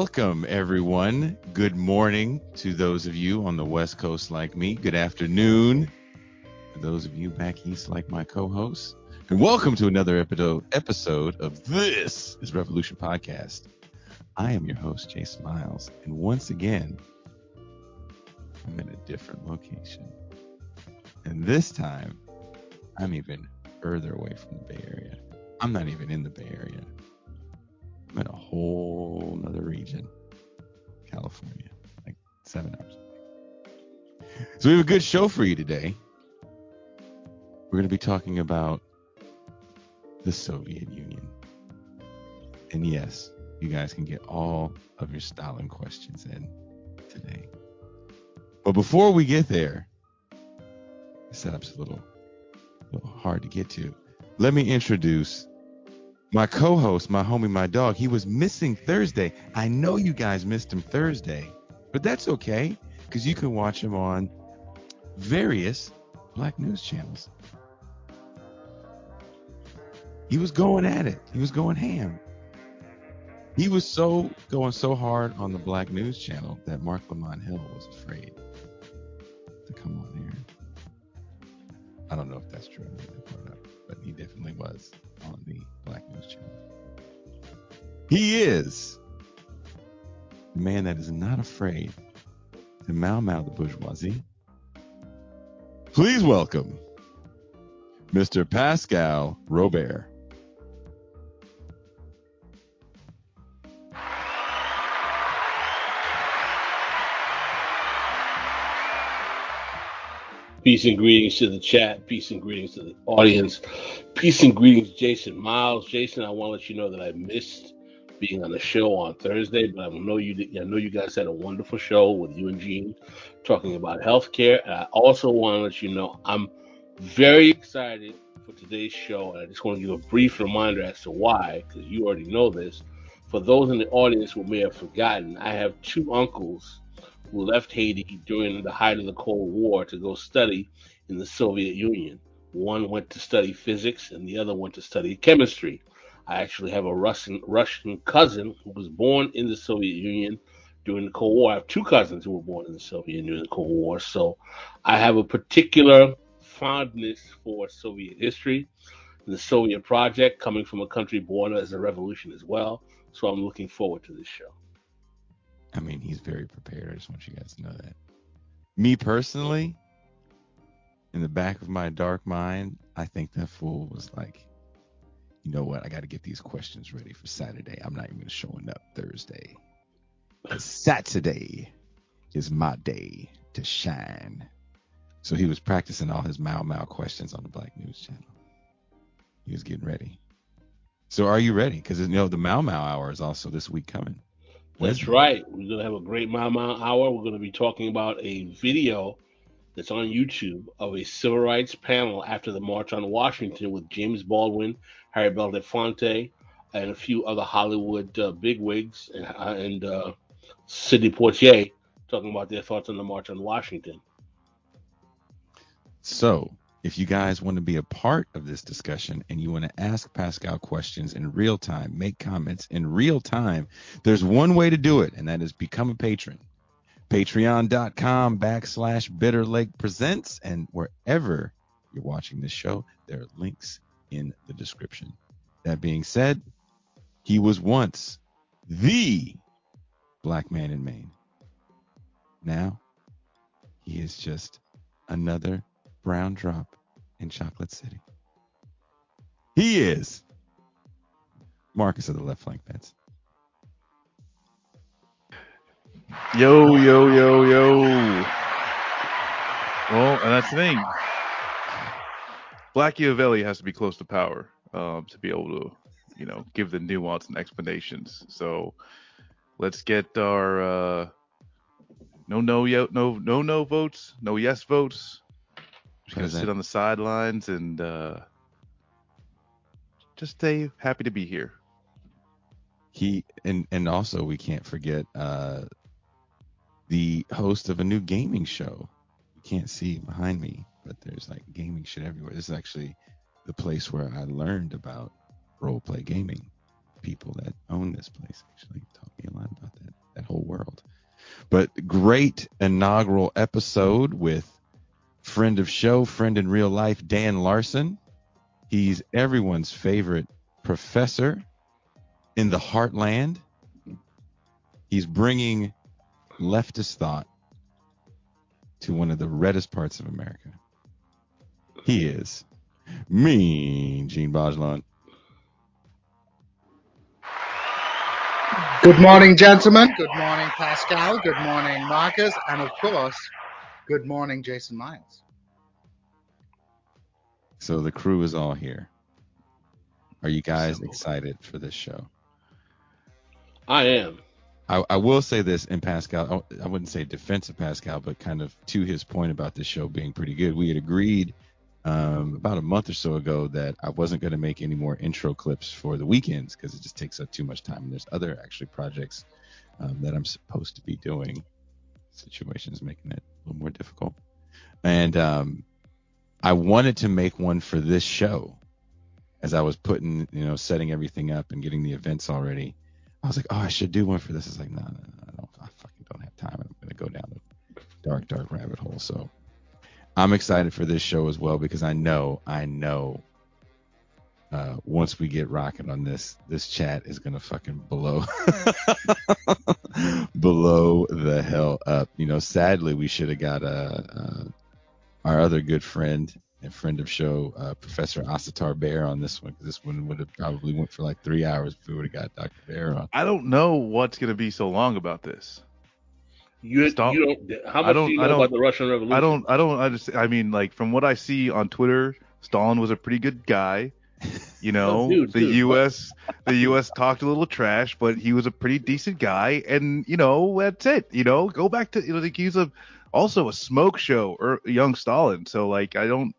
Welcome, everyone. Good morning to those of you on the West Coast like me. Good afternoon for those of you back east like my co-hosts. And welcome to another episode of This is Revolution Podcast. I am your host, Jason Myles, and once again, I'm in a different location. And this time, I'm even further away from the Bay Area. I'm not even in the Bay Area. In a whole nother region, California, like seven hours. So we have a good show for you today. We're going to be talking about the Soviet Union. And yes, you guys can get all of your Stalin questions in today. But before we get there, the setup's a little, a little hard to get to. Let me introduce my co-host, my homie, my dog, he was missing Thursday. I know you guys missed him Thursday, but that's okay because you can watch him on various black news channels. He was going at it. He was going ham. He was so going so hard on the black news channel that Marc Lamont Hill was afraid to come on here. I don't know if that's true or not, but he definitely was on the Black News Channel. He is the man that is not afraid to mow mow the bourgeoisie. Please welcome Mr. Pascal Robert. Peace and greetings to the chat. Peace and greetings to the audience. Peace and greetings, Jason Myles. Jason, I want to let you know that I missed being on the show on Thursday, but I know you. I know you guys had a wonderful show with you and Gene talking about healthcare. And I also want to let you know I'm very excited for today's show, and I just want to give a brief reminder as to why, because you already know this. For those in the audience who may have forgotten, I have two uncles who left Haiti during the height of the Cold War to go study in the Soviet Union. One went to study physics and the other went to study chemistry. I actually have a Russian Russian cousin who was born in the Soviet Union during the Cold War. I have two cousins who were born in the Soviet Union during the Cold War, so I have a particular fondness for Soviet history, the Soviet project, coming from a country born as a revolution as well. So I'm looking forward to this show. I mean, he's very prepared. I just want you guys to know that. Me personally, in the back of my dark mind, I think that fool was like, you know what? I got to get these questions ready for Saturday. I'm not even showing up Thursday. Saturday is my day to shine. So he was practicing all his Mao Mao questions on the Black News Channel. He was getting ready. So are you ready? Because you know the Mao Mao hour is also this week coming. That's right. We're going to have a great Mile Mile Hour. We're going to be talking about a video that's on YouTube of a civil rights panel after the March on Washington with James Baldwin, Harry Belafonte, and a few other Hollywood uh, bigwigs and, uh, and uh, Sidney Poitier talking about their thoughts on the March on Washington. So, if you guys want to be a part of this discussion and you want to ask Pascal questions in real time, make comments in real time, there's one way to do it, and that is become a patron. Patreon.com backslash Bitter Lake Presents, and wherever you're watching this show, there are links in the description. That being said, he was once the black man in Maine. Now, he is just another brown drop in Chocolate City. He is Marcus of the left flank Vets. Yo, yo, yo, yo. Well, and that's the thing. Blacchiavelli has to be close to power um, to be able to, you know, give the nuance and explanations. So let's get our uh, no, no, yo, no, no, no votes, no yes votes. Just gonna sit on the sidelines and uh, just stay happy to be here. He and and also we can't forget uh, the host of a new gaming show. You can't see behind me, but there's like gaming shit everywhere. This is actually the place where I learned about role play gaming. people that own this place actually taught me a lot about that that whole world. But great inaugural episode with friend of show, friend in real life, Dan Larson. He's everyone's favorite professor in the heartland. He's bringing leftist thought to one of the reddest parts of America. He is mean Gene Bajalan. Good morning, gentlemen. Good morning, Pascal. Good morning, Marcus. And of course, good morning, Jason Myles. So the crew is all here. Are you guys excited for this show? I am. I, I will say this in Pascal. I wouldn't say defensive Pascal, but kind of to his point about this show being pretty good. We had agreed um, about a month or so ago that I wasn't going to make any more intro clips for the weekends because it just takes up too much time. And there's other actually projects um, that I'm supposed to be doing. Situations making it a little more difficult. And um, I wanted to make one for this show as I was putting, you know, setting everything up and getting the events already. I was like, oh, I should do one for this. It's like, no, no, no, I don't, I fucking don't have time. I'm gonna go down the dark, dark rabbit hole. So I'm excited for this show as well because I know, I know, uh, once we get rocking on this, this chat is gonna fucking blow, blow the hell up. You know, sadly, we should have got uh, uh, our other good friend and friend of show, uh, Professor Asatar Bair, on this one because this one would have probably went for like three hours if we would have got Dr. Bair on. I don't know what's gonna be so long about this. You, Stop. you don't. How I much don't- do you I know don't- about the Russian Revolution? I don't. I don't understand. I mean, like from what I see on Twitter, Stalin was a pretty good guy. You know, dude, the dude, U.S. the U.S. talked a little trash, but he was a pretty decent guy, and you know that's it. You know, go back to you know, like he's a also a smoke show or young Stalin. So like I don't.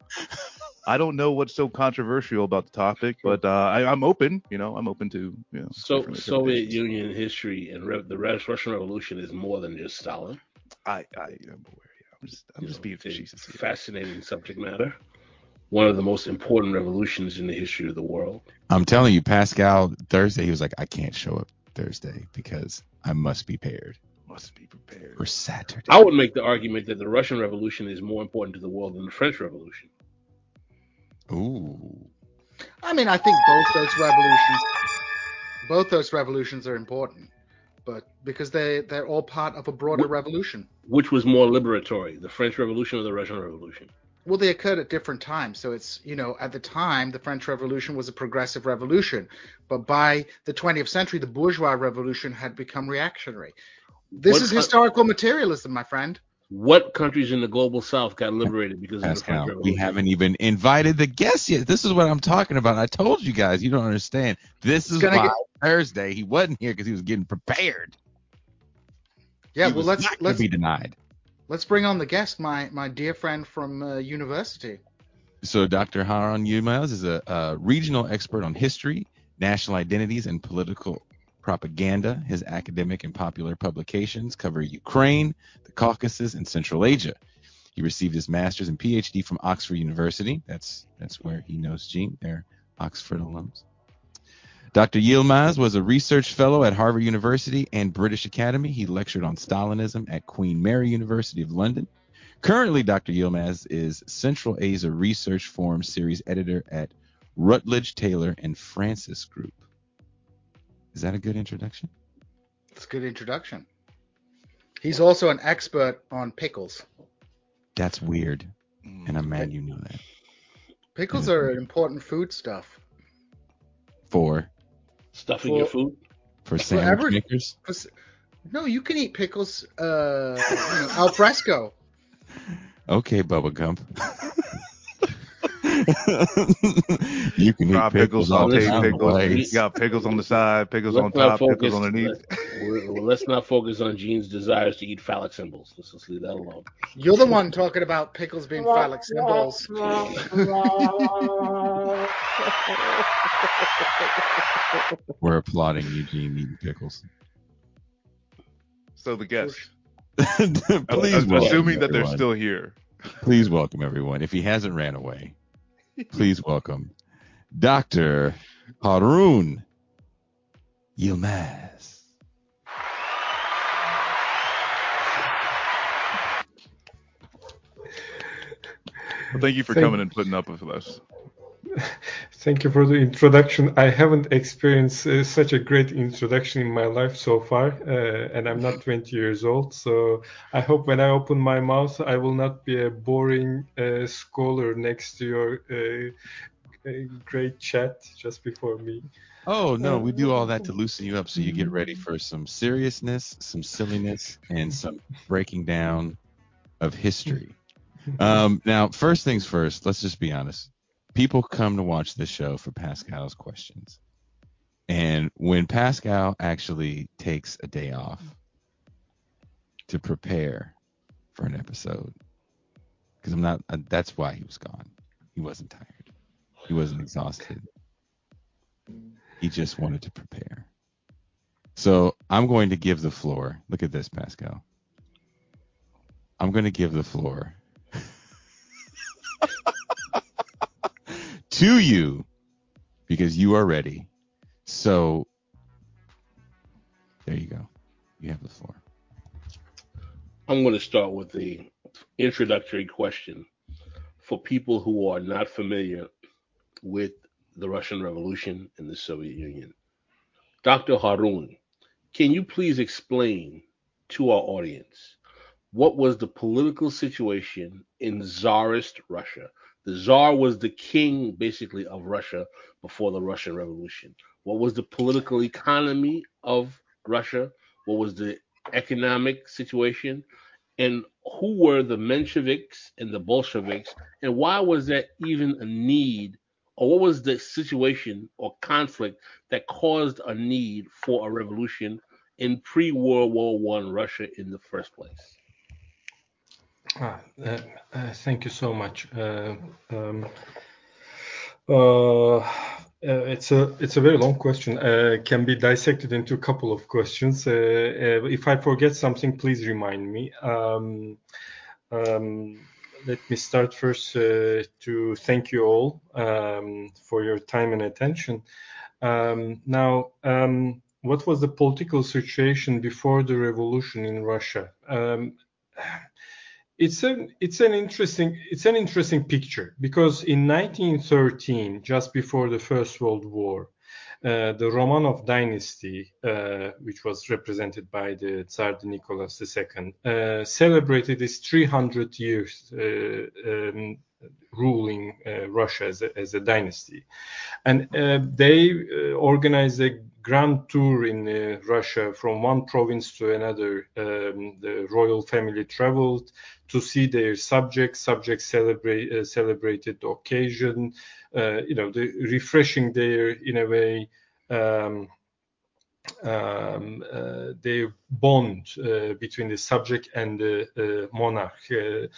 I don't know what's so controversial about the topic, but uh, I, I'm open. You know, I'm open to you know. So different Soviet. Union history and re- the Russian Revolution is more than just Stalin. I I am aware. Yeah, I'm just I'm You just know, being facetious. Fascinating subject matter. One of the most important revolutions in the history of the world. I'm telling you, Pascal Thursday, he was like, I can't show up Thursday because I must be paired Must be prepared. for Saturday. I would make the argument that the Russian Revolution is more important to the world than the French Revolution. Ooh. I mean, I think both those revolutions, both those revolutions are important, but because they they're all part of a broader What- revolution. Which was more liberatory, the French Revolution or the Russian Revolution? Well, they occurred at different times. So it's, you know, at the time, the French Revolution was a progressive revolution. But by the 20th century, the bourgeois revolution had become reactionary. This What is co- historical materialism, my friend. What countries in the global south got liberated because of the French Revolution? we haven't even invited the guests yet. This is what I'm talking about. I told you guys, you don't understand. This is why get- Thursday he wasn't here because he was getting prepared. Yeah, He well, was let's not let's be denied. Let's bring on the guest, my my dear friend from uh, university. So Dr. Harun Yilmaz is a, a regional expert on history, national identities, and political propaganda. His academic and popular publications cover Ukraine, the Caucasus, and Central Asia. He received his master's and PhD from Oxford University. That's that's where he knows Gene. They're Oxford alums. Dr. Yilmaz was a research fellow at Harvard University and British Academy. He lectured on Stalinism at Queen Mary University of London. Currently, Dr. Yilmaz is Central Asia Research Forum Series editor at Routledge Taylor and Francis Group. Is that a good introduction? It's a good introduction. He's also an expert on pickles. That's weird, Mm. and I'm mad you know that. Pickles are an important food stuff. For Stuffing your food? for sandwich every- makers, Pos- No, you can eat pickles uh, you know, al fresco. okay, Bubba Gump. you can eat pickles, pickles, all sauteed the pickles. You got pickles on the side, pickles on Let's not top, pickles underneath. Let, we're- well, let's not focus on Gene's desires to eat phallic symbols. Let's just leave that alone. You're the one talking about pickles being phallic symbols. We're applauding Eugene eating pickles. So the guest. Please, I'm welcome assuming that they're everyone. still here. Please welcome everyone. If he hasn't ran away, please welcome Dr. Harun Yilmaz. Well, thank you for Thank- coming and putting up with us. Thank you for the introduction. I haven't experienced uh, such a great introduction in my life so far, uh, and I'm not 20 years old. So I hope when I open my mouth, I will not be a boring uh, scholar next to your uh, uh, great chat just before me. Oh no, we do all that to loosen you up so you get ready Mm-hmm. for some seriousness, some silliness, and some breaking down of history. Um, now, first things first, let's just be honest. People come to watch the show for Pascal's questions. And when Pascal actually takes a day off to prepare for an episode, because I'm not, uh, that's why he was gone. He wasn't tired, he wasn't exhausted. He just wanted to prepare. So I'm going to give the floor. Look at this, Pascal. I'm going to give the floor to you because you are ready. So there you go. You have the floor. I'm going to start with the introductory question for people who are not familiar with the Russian Revolution and the Soviet Union. Dr. Harun, can you please explain to our audience what was the political situation in Tsarist Russia? The czar was the king, basically, of Russia before the Russian Revolution. What was the political economy of Russia? What was the economic situation? And who were the Mensheviks and the Bolsheviks? And why was there even a need, or what was the situation or conflict that caused a need for a revolution in pre-World War One Russia in the first place? Ah, uh, uh, thank you so much. Uh, um, uh, uh, it's a it's a very long question. Uh, can be dissected into a couple of questions. If I forget something, please remind me. Um, um, let me start first to thank you all um, for your time and attention. Um, now, um, what was the political situation before the revolution in Russia? It's an it's an interesting it's an interesting picture because in 1913 just before the first world war uh, the romanov dynasty uh, which was represented by the tsar nicholas ii uh, celebrated its 300 years uh, um, ruling uh, russia as a, as a dynasty and uh, they uh, organized a grand tour in Russia from one province to another. Um, the royal family traveled to see their subjects. Subjects celebrate celebrated the occasion. You know, the, refreshing their in a way. Um, um, uh, their bond uh, between the subject and the uh, monarch,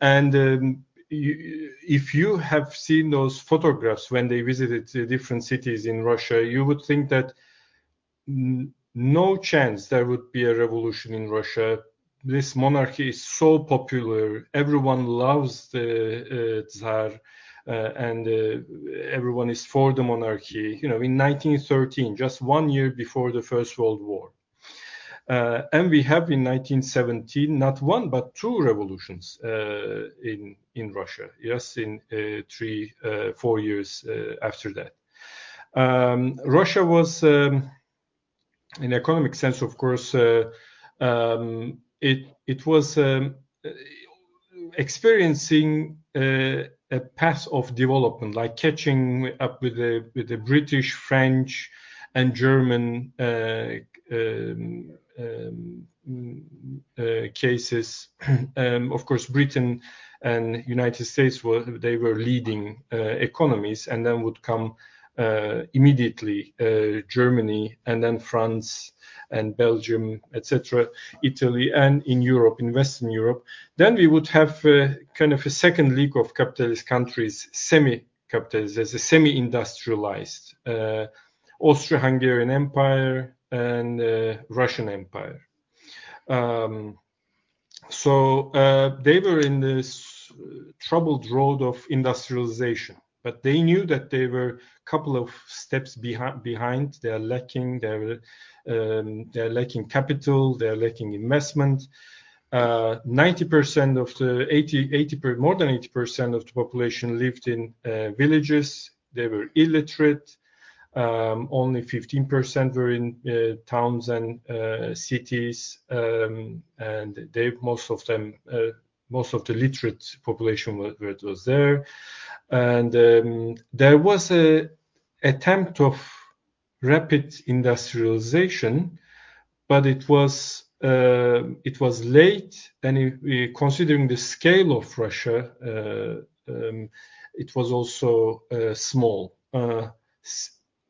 and um, if you have seen those photographs when they visited different cities in Russia, you would think that no chance there would be a revolution in Russia. This monarchy is so popular. Everyone loves the uh, Tsar. Uh, and uh, everyone is for the monarchy. You know, in 1913, just one year before the First World War, uh, and we have in 1917 not one but two revolutions uh, in in Russia. Yes, in uh, three uh, four years uh, after that, um, Russia was, um, in economic sense, of course, uh, um, it it was um, experiencing a path of development, like catching up with the with the British, French, and German uh, cases. um, of course, Britain and United States were they were leading uh, economies, and then would come uh, immediately uh, Germany, and then France and Belgium, etc., Italy, and in Europe, in Western Europe. Then we would have uh, kind of a second league of capitalist countries, semi-capitalist, as a semi-industrialized. Uh, Austro-Hungarian Empire and uh, Russian Empire. Um, so uh, they were in this troubled road of industrialization. but they knew that they were a couple of steps behind. behind. They are lacking. They're um, they're lacking capital. They're lacking investment. Uh, 90% of the 80, 80 more than 80% of the population lived in uh, villages. They were illiterate. Um, only 15% were in uh, towns and uh, cities, um, and they most of them, uh, most of the literate population was, was there, and um, there was a attempt of rapid industrialization, but it was uh, it was late, and considering the scale of Russia, uh, um, it was also uh, small.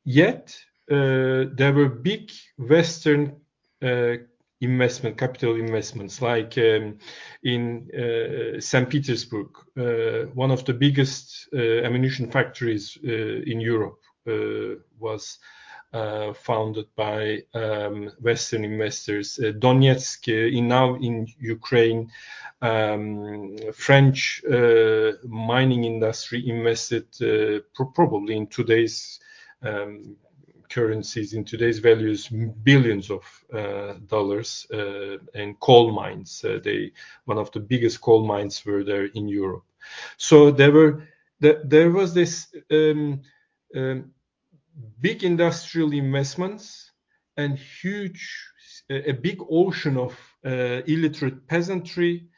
Yet uh, there were big Western uh, investment, capital investments, like um, in uh, St. Petersburg, uh, one of the biggest uh, ammunition factories uh, in Europe was founded by um, Western investors. Donetsk, in now in Ukraine, um, French mining industry invested probably in today's currencies in today's values billions of uh, dollars uh, and coal mines. Uh, they one of the biggest coal mines were there in Europe. So there were there was this um, um, big industrial investments and huge a big ocean of illiterate peasantry,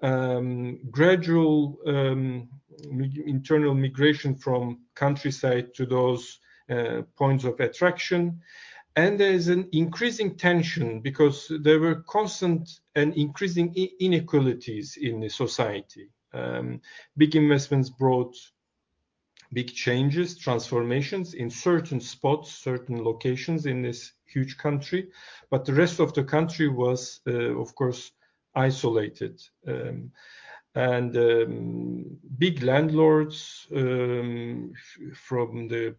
um, gradual um, internal migration from countryside to those points of attraction. And there is an increasing tension because there were constant and increasing inequalities in the society. Um, big investments brought big changes, transformations in certain spots, certain locations in this huge country, but the rest of the country was, uh, of course, isolated. Um, and um, big landlords um, from the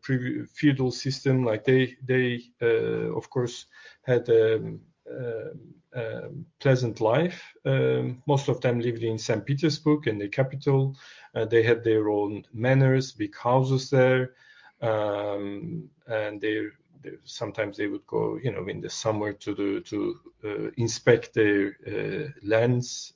feudal system, like they they uh, of course had a, um, a, a pleasant life. Um, most of them lived in St. Petersburg, in the capital. Uh, they had their own manors, big houses there, um, and they sometimes they would go, you know, in the summer to the to uh, inspect their uh, lands.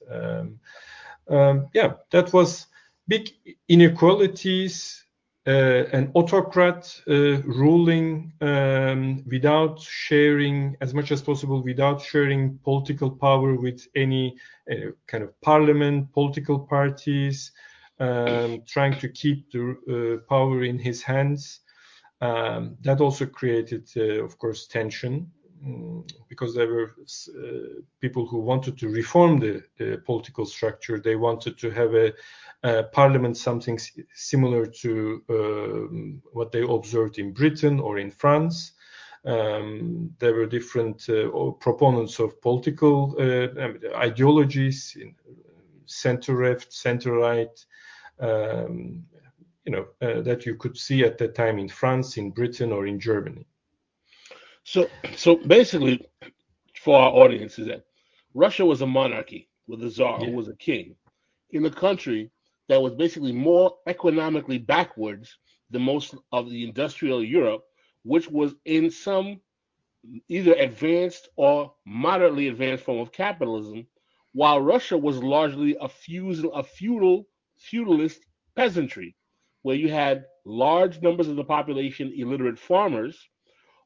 Um, yeah, that was big inequalities, uh, an autocrat uh, ruling um, without sharing as much as possible, without sharing political power with any uh, kind of parliament, political parties, um, trying to keep the uh, power in his hands. Um, that also created, uh, of course, tension. Mm, because there were uh, people who wanted to reform the, political structure. They wanted to have a, a parliament, something similar to um, what they observed in Britain or in France. Um, there were different uh, proponents of political uh, ideologies, center left, center right, um, you know, uh, that you could see at that time in France, in Britain, or in Germany. So, so basically, for our audience, is that Russia was a monarchy with a czar yeah. who was a king in a country that was basically more economically backwards than most of the industrial Europe, which was in some either advanced or moderately advanced form of capitalism, while Russia was largely a, feudal, a feudal, feudalist peasantry, where you had large numbers of the population illiterate farmers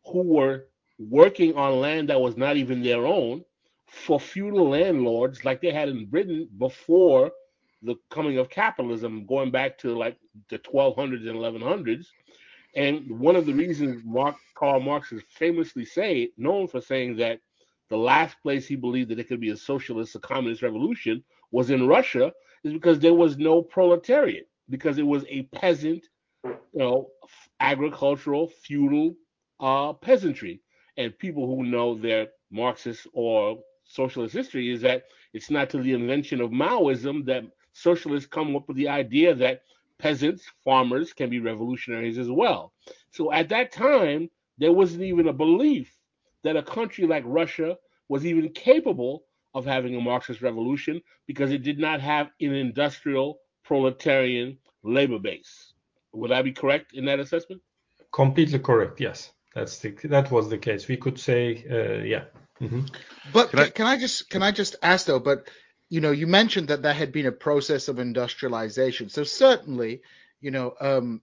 who were working on land that was not even their own for feudal landlords like they had in Britain before the coming of capitalism, going back to like the 1200s and 1100s. And one of the reasons Mark, Karl Marx is famously say, known for saying that the last place he believed that it could be a socialist, a communist revolution was in Russia, is because there was no proletariat, because it was a peasant, you know, agricultural, feudal uh, peasantry and people who know their Marxist or socialist history is that it's not to the invention of Maoism that socialists come up with the idea that peasants, farmers can be revolutionaries as well. So at that time, there wasn't even a belief that a country like Russia was even capable of having a Marxist revolution because it did not have an industrial proletarian labor base. Would I be correct in that assessment? Completely correct. Yes, that's the that was the case. We could say, uh, yeah. Mm-hmm. But can I, can I just can I just ask though? But you know, you mentioned that there had been a process of industrialization. So certainly, you know, um,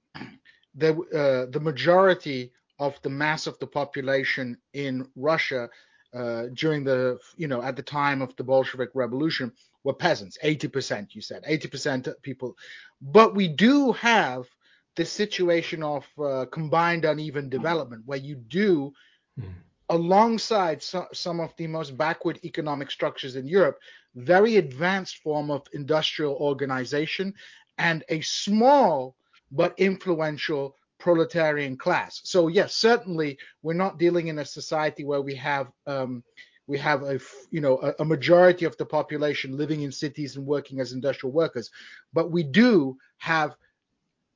the uh, the majority of the mass of the population in Russia uh, during the you know at the time of the Bolshevik Revolution were peasants. Eighty percent, you said, eighty percent of people. But we do have this situation of uh, combined uneven development where you do. Mm alongside so, some of the most backward economic structures in Europe, very advanced form of industrial organization and a small but influential proletarian class. So yes, certainly we're not dealing in a society where we have um, we have a you know a, a, majority of the population living in cities and working as industrial workers, but we do have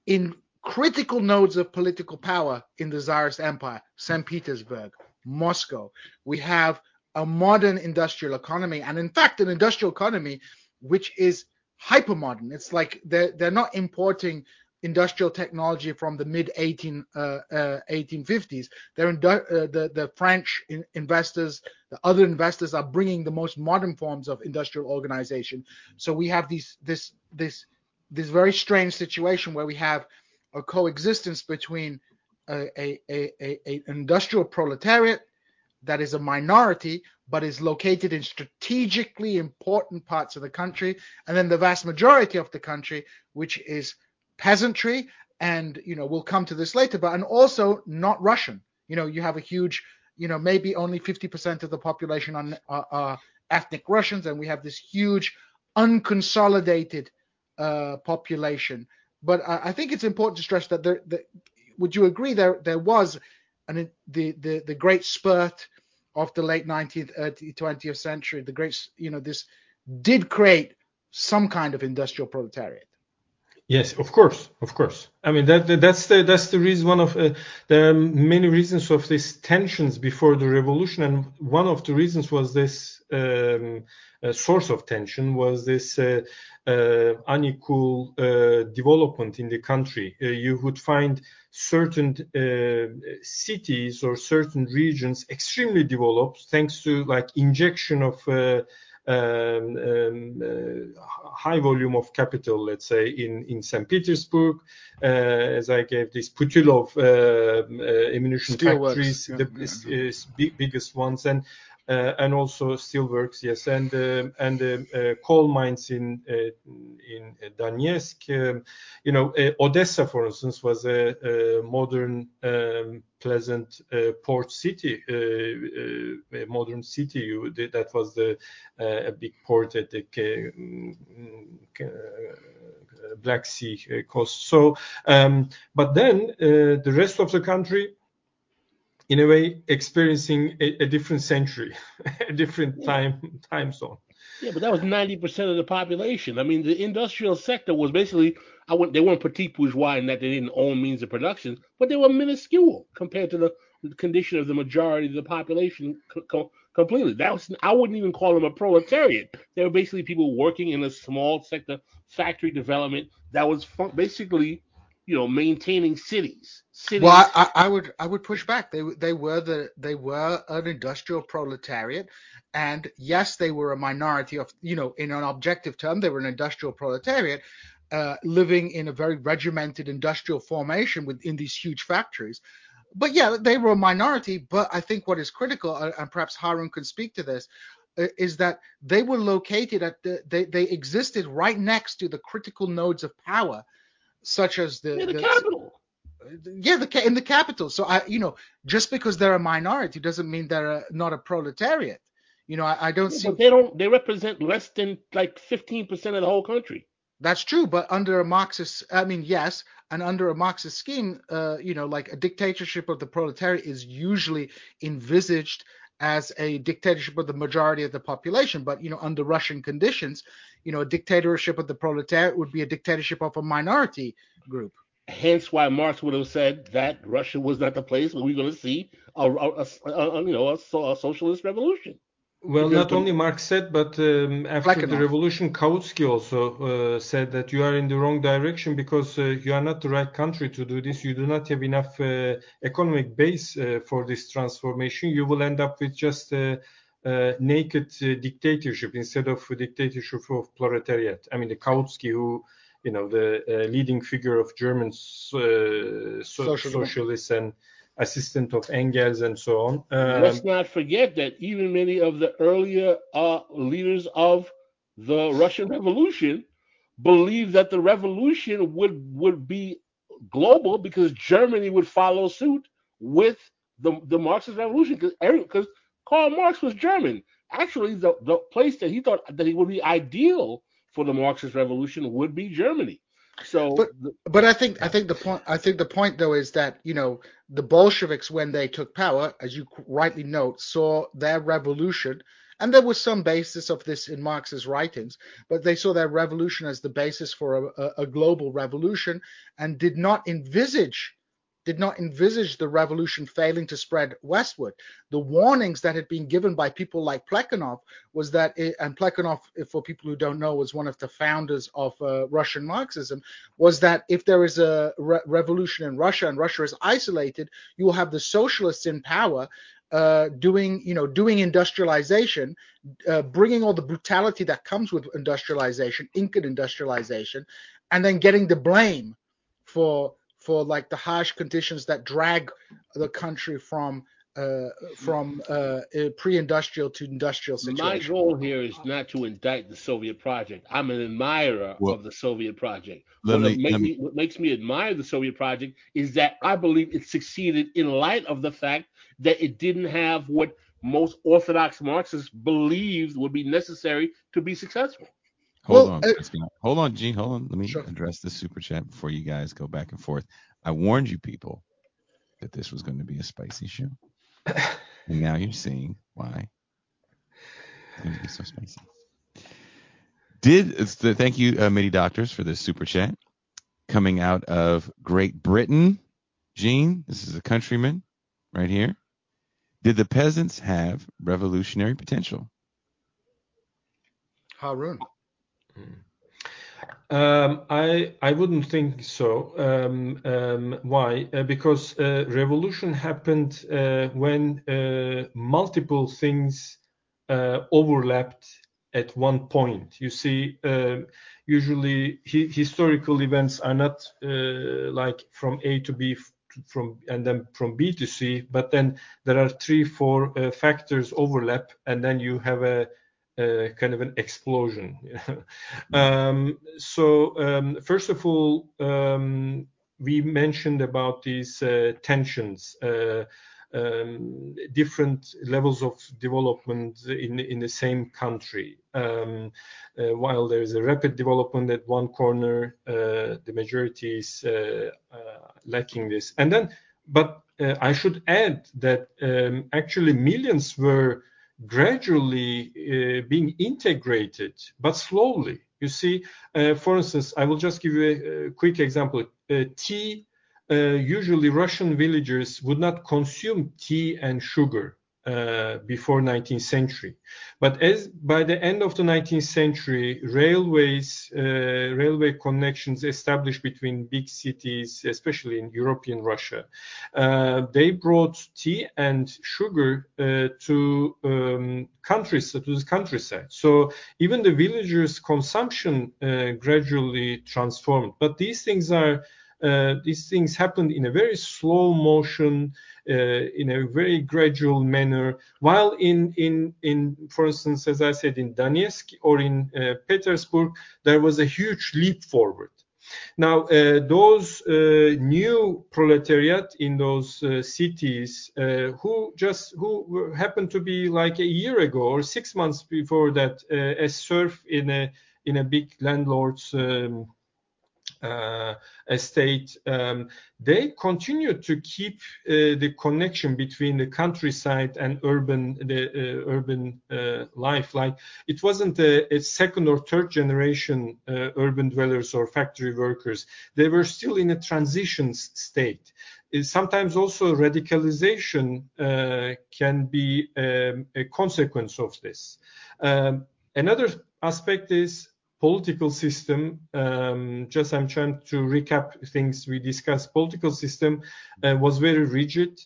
in critical nodes of political power in the Tsarist Empire, St. Petersburg, Moscow. We have a modern industrial economy, and in fact, an industrial economy which is hyper modern. It's like they're they're not importing industrial technology from the mid 18 uh, uh, 1850s. They're in, uh, the the French in, investors, the other investors are bringing the most modern forms of industrial organization. So we have these this this this very strange situation where we have a coexistence between a, a, a, a, industrial proletariat that is a minority but is located in strategically important parts of the country and then the vast majority of the country which is peasantry and you know we'll come to this later but and also not russian. You know you have a huge you know maybe only 50% of the population are, are, ethnic russians and we have this huge unconsolidated uh, population but I, I think it's important to stress that there, the, would you agree there there was an the the the great spurt of the late 19th early 20th century the great you know this did create some kind of industrial proletariat Yes, of course, of course. I mean that, that that's the that's the reason. One of uh, there are many reasons of these tensions before the revolution, and one of the reasons was this um, uh, source of tension was this uh, uh unequal uh, development in the country. Uh, you would find certain cities or certain regions extremely developed thanks to like injection of um, um, uh, high volume of capital, let's say, in, in St. Petersburg, uh, as I gave this Putilov uh, ammunition Steel factories, the yeah. Biggest ones, and and also steelworks, yes, and uh, and uh, coal mines in in Donetsk. Um, you know, Odessa, for instance, was a, modern, um, pleasant port city, a modern city. That was a big port at the Black Sea coast. So, um, but then the rest of the country in a way experiencing a, a different century, a different yeah. time time zone. Yeah, but that was ninety percent of the population. I mean, the industrial sector was basically I went they weren't petit bourgeois in that they didn't own means of production, but they were minuscule compared to the, condition of the majority of the population co- completely. That was I wouldn't even call them a proletariat. They were basically people working in a small sector, factory development that was basically you know, maintaining cities. Cities. Well, I, I, would I would push back. They they were the they were an industrial proletariat, and yes, they were a minority of you know, in an objective term, they were an industrial proletariat. Uh, living in a very regimented industrial formation within these huge factories. But yeah, they were a minority. But I think what is critical, uh, and perhaps Harun can speak to this, uh, is that they were located at the, they, they existed right next to the critical nodes of power such as the, yeah, the, the. Yeah, the in the capital. So I, you know, just because they're a minority doesn't mean they're a, not a proletariat. You know, I, I don't yeah, see. But they don't. They represent less than like 15% of the whole country. That's true, but under a Marxist, I mean, yes, and under a Marxist scheme, uh, you know, like a dictatorship of the proletariat is usually envisaged as a dictatorship of the majority of the population. But you know, under Russian conditions, you know, a dictatorship of the proletariat would be a dictatorship of a minority group. Hence, why Marx would have said that Russia was not the place where we're going to see a, a, a, a you know a, socialist revolution. Well, Because not the- only Marx said, but um, after the Plekhanov. revolution, Kautsky also uh, said that you are in the wrong direction because uh, you are not the right country to do this. You do not have enough uh, economic base uh, for this transformation. You will end up with just a, a naked uh, dictatorship instead of a dictatorship of proletariat. I mean, the Kautsky, who you know, the uh, leading figure of German uh, so- Social socialists and assistant of Engels and so on. Um, Let's not forget that even many of the earlier uh, leaders of the Russian Revolution believed that the revolution would would be global because Germany would follow suit with the the Marxist revolution because because Karl Marx was German. Actually, the, the place that he thought that he would be ideal for the Marxist revolution would be Germany. So But- But I think I think the point I think the point though is that you know the Bolsheviks when they took power, as you rightly note, saw their revolution, and there was some basis of this in Marx's writings, but they saw their revolution as the basis for a, a, a global revolution, and did not envisage did not envisage the revolution failing to spread westward. The warnings that had been given by people like Plekhanov was that, it, and Plekhanov, for people who don't know, was one of the founders of uh, Russian Marxism, was that if there is a re- revolution in Russia and Russia is isolated, you will have the socialists in power uh, doing, you know, doing industrialization, uh, bringing all the brutality that comes with industrialization, Incan industrialization, and then getting the blame for for like the harsh conditions that drag the country from uh, from uh, uh, pre-industrial to industrial situation. my situation. goal here is not to indict the Soviet project. I'm an admirer Well, of the Soviet project. what, me- make me- me, what makes me admire the Soviet project is that I believe it succeeded in light of the fact that it didn't have what most Orthodox Marxists believed would be necessary to be successful. Hold Well, on, uh, hold on, Gene. Hold on. Let me Sure. address the super chat before you guys go back and forth. I warned you people that this was going to be a spicy show, and now you're seeing why it's going to be so spicy. Did the, thank you, uh, Midi Doctors, for this super chat coming out of Great Britain. Gene, this is a countryman right here. Did the peasants have revolutionary potential? Harun. Um, I I wouldn't think so. Um, um, why? Uh, because uh, revolution happened uh, when uh, multiple things uh, overlapped at one point. You see, uh, usually hi- historical events are not uh, like from A to B from and then from B to C, but then there are three, four factors overlap, and then you have a uh, kind of an explosion. um, so um, first of all, um, we mentioned about these uh, tensions, uh, um, different levels of development in in the same country. Um, uh, while there is a rapid development at one corner, uh, the majority is uh, uh, lacking this. And then, but uh, I should add that um, actually millions were gradually uh, being integrated, but slowly. You see, uh, for instance, I will just give you a, quick example. Uh, tea, usually Russian villagers would not consume tea and sugar uh, before 19th century. But as by the end of the 19th century, railways, uh, railway connections established between big cities, especially in European Russia, uh, they brought tea and sugar uh, to um, countries to the countryside. So even the villagers' consumption uh, gradually transformed. But these things are these things happened in a very slow motion, uh, in a very gradual manner. While in in in for instance, as I said, in Donetsk or in uh, Petersburg, there was a huge leap forward. Now, uh, those uh, new proletariat in those uh, cities uh, who just who happened to be like a year ago or six months before that uh, a serf in a in a big landlord's um, uh, estate, um, they continued to keep uh, the connection between the countryside and urban the uh, urban life. Like it wasn't a, a second or third generation urban dwellers or factory workers. They were still in a transition state. sometimes also radicalization uh, can be um, a consequence of this. Um, another aspect is political system. Um, just I'm trying to recap things we discussed. Political system uh, was very rigid.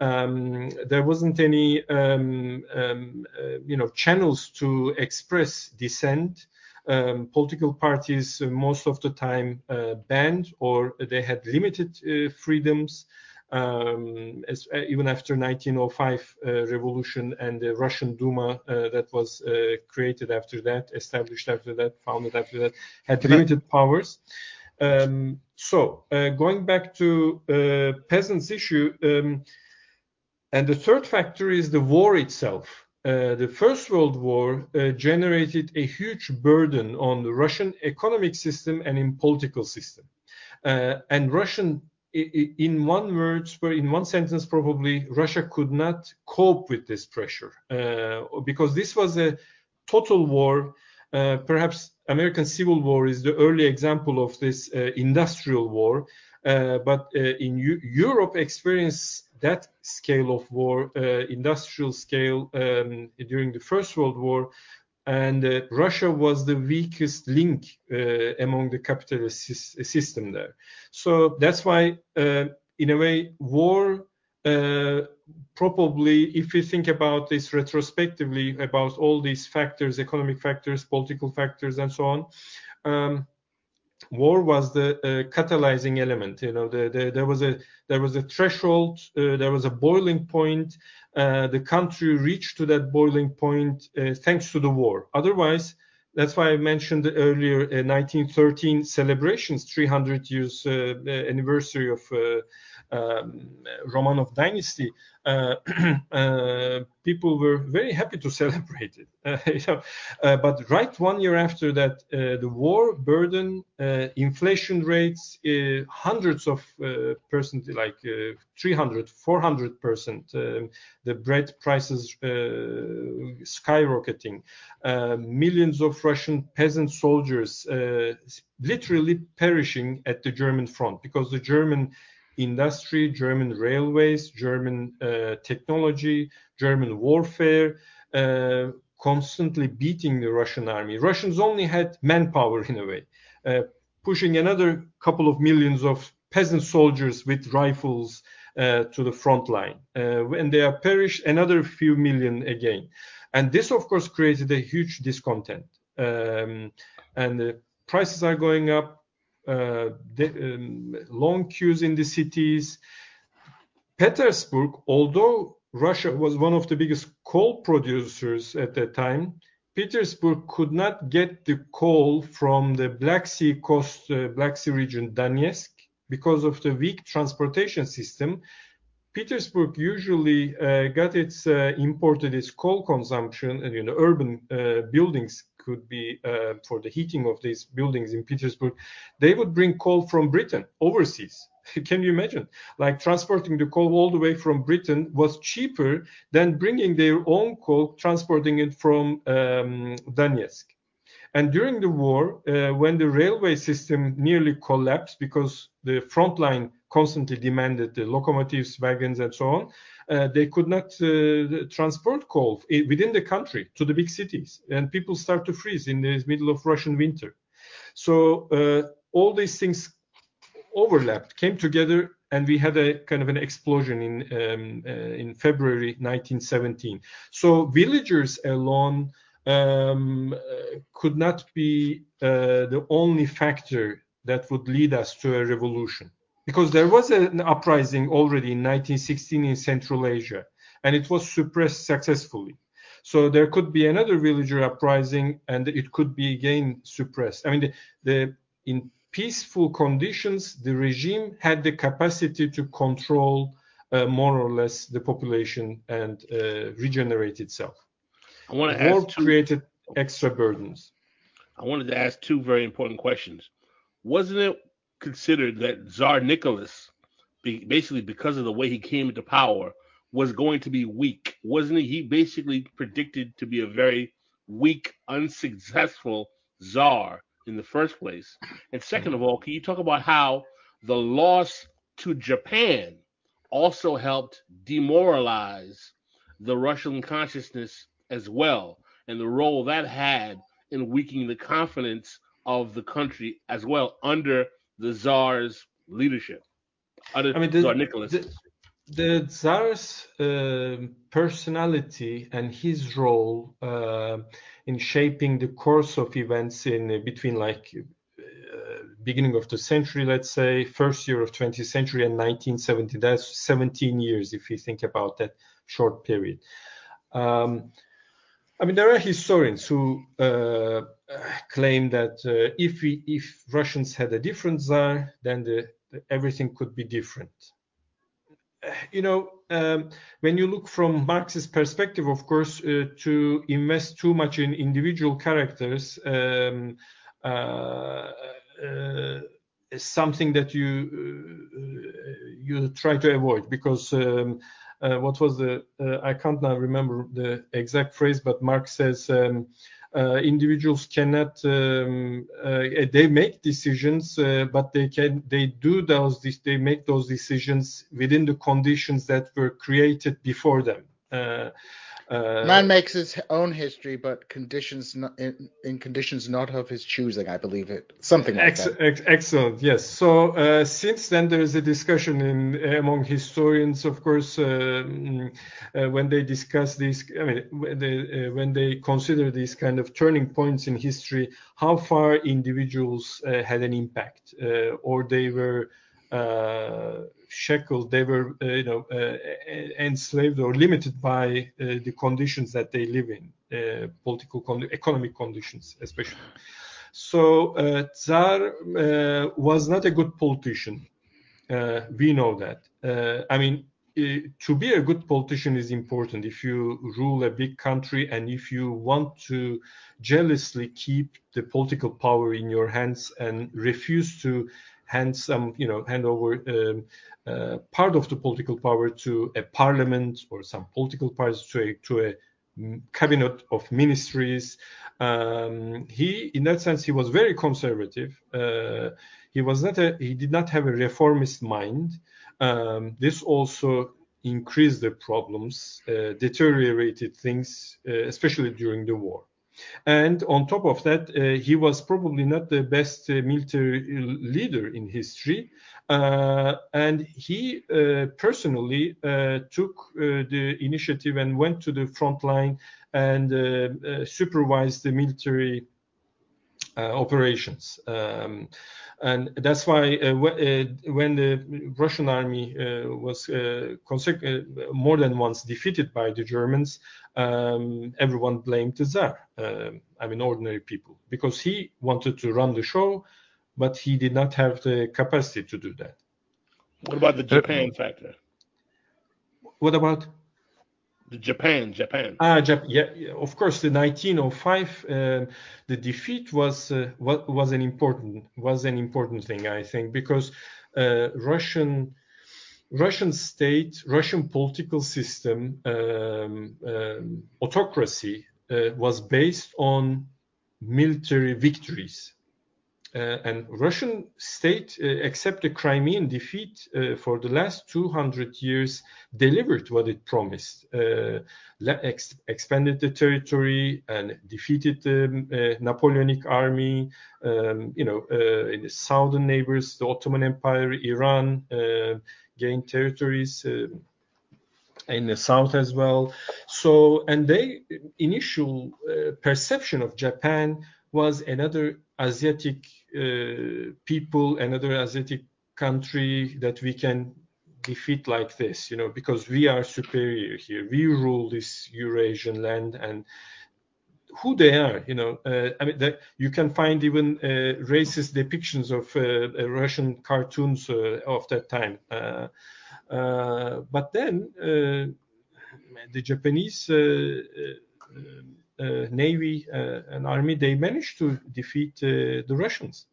Um, there wasn't any um, um, uh, you know channels to express dissent um, political parties uh, most of the time uh, banned or they had limited uh, freedoms. Um, as, uh, even after 1905 uh, revolution and the Russian Duma uh, that was created after that, established after that, founded after that, had limited powers. Um, so going back to peasants issue, um, and the third factor is the war itself. Uh, the First World War uh, generated a huge burden on the Russian economic system and in political system. Uh, and Russian, in one word, in one sentence, probably Russia could not cope with this pressure uh, because this was a total war. Uh, perhaps American Civil War is the early example of this industrial war. but in U- Europe experienced that scale of war, uh, industrial scale, um, during the First World War, and uh, Russia was the weakest link uh, among the capitalist system there. So that's why, uh, in a way, war. Uh, probably, if we think about this retrospectively, about all these factors, economic factors, political factors, and so on, um, war was the uh, catalyzing element. You know, the, the, there was a there was a threshold, uh, there was a boiling point. Uh, the country reached to that boiling point uh, thanks to the war. Otherwise, that's why I mentioned earlier 1913 uh, celebrations, 300 years uh, anniversary of um, Romanov dynasty, people were very happy to celebrate it. Uh, you know, uh, but right one year after that, uh, the war burden, uh, inflation rates, hundreds of percent, like 300, 400 percent, um, the bread prices skyrocketing, millions of Russian peasant soldiers literally perishing at the German front because the German industry, German railways, German uh, technology, German warfare, uh, constantly beating the Russian army. Russians only had manpower in a way, uh, pushing another couple of millions of peasant soldiers with rifles uh, to the front line. Uh, when they are perished, another few million again. And this, of course, created a huge discontent. Um, and the prices are going up, uh, um, long queues in the cities. Petersburg, although Russia was one of the biggest coal producers at that time, Petersburg could not get the coal from the Black Sea coast, uh, Black Sea region, Donetsk, because of the weak transportation system. Petersburg usually uh, got its uh, imported its coal consumption, and you know, urban uh, buildings could be for the heating of these buildings in Petersburg, they would bring coal from Britain overseas. Can you imagine? Like transporting the coal all the way from Britain was cheaper than bringing their own coal, transporting it from um, Donetsk. And during the war, uh, when the railway system nearly collapsed because the front line constantly demanded the locomotives, wagons, and so on, uh, they could not uh, transport coal within the country to the big cities, and people start to freeze in the middle of Russian winter. So uh, all these things overlapped, came together, and we had a kind of an explosion in um, uh, in February 1917. So villagers alone um, uh, could not be uh, the only factor that would lead us to a revolution because there was an uprising already in 1916 in Central Asia, and it was suppressed successfully. So there could be another villager uprising, and it could be again suppressed. I mean, the, the in peaceful conditions, the regime had the capacity to control uh, more or less the population and uh, regenerate itself. I want to War two, created extra burdens. I wanted to ask two very important questions. Wasn't it considered that Tsar Nicholas, basically because of the way he came into power, was going to be weak. Wasn't he? He basically predicted to be a very weak, unsuccessful czar in the first place. And second of all, can you talk about how the loss to Japan also helped demoralize the Russian consciousness as well, and the role that had in weakening the confidence of the country as well under the Tsar's leadership. Under I mean, the- Tsar Nicholas. the- the Tsar's uh, personality and his role uh, in shaping the course of events in uh, between like uh, beginning of the century, let's say first year of 20th century and 1970. That's 17 years if you think about that short period. Um, I mean, there are historians who uh, claim that uh, if we, if Russians had a different czar, then the, the, everything could be different. Uh, You know, um, when you look from Marxist perspective, of course, uh, to invest too much in individual characters um, uh, uh, is something that you uh, you try to avoid because um, uh, what was the uh, I can't now remember the exact phrase, but Marx says um, uh, individuals cannot um, uh, they make decisions, uh, but they can they do those they make those decisions within the conditions that were created before them. Uh, Man makes his own history, but conditions not, in, in conditions not of his choosing. I believe it. Something like Ex- that. ex- excellent. Yes. So uh, since then, there is a discussion in among historians, of course, um, uh, when they discuss these. I mean, when they, uh, when they consider these kind of turning points in history, how far individuals uh, had an impact, uh, or they were uh, shackled, they were, uh, you know, uh, enslaved or limited by uh, the conditions that they live in, uh, political, con- economic conditions, especially. So uh, Tsar uh, was not a good politician. Uh, we know that. Uh, I mean, uh, to be a good politician is important. If you rule a big country and if you want to jealously keep the political power in your hands and refuse to hand some, you know, hand over um, uh, part of the political power to a parliament or some political parties to a, to a mm, cabinet of ministries. Um, he, in that sense, he was very conservative. Uh, he was not a, he did not have a reformist mind. Um, this also increased the problems, uh, deteriorated things, uh, especially during the war. And on top of that, uh, he was probably not the best uh, military leader in history. Uh, and he uh, personally uh, took uh, the initiative and went to the front line and supervised the military operations. Um, and that's why uh, w- uh, when the Russian army uh, was more than once defeated by the Germans, um, everyone blamed the Tsar. I mean, ordinary people, because he wanted to run the show, but he did not have the capacity to do that. What about the Japan factor? What about? Japan, Japan. Ah, Jap- yeah, yeah, of course. The 1905, uh, the defeat was uh, was an important was an important thing, I think, because uh, Russian Russian state, Russian political system, um, um, autocracy uh, was based on military victories. Uh, and Russian state, uh, except the Crimean defeat uh, for the last 200 years, delivered what it promised, ex- expanded the territory and defeated the Napoleonic army. Um, you know, in the southern neighbors, the Ottoman Empire, Iran gained territories in the south as well. So, and the initial uh, perception of Japan was another Asiatic uh, people, another Asiatic country that we can defeat like this, you know, because we are superior here. We rule this Eurasian land and who they are, you know. Uh, I mean, you can find even uh, racist depictions of uh, Russian cartoons uh, of that time. Uh, but then the Japanese uh, navy uh, and army, they managed to defeat uh, the Russians.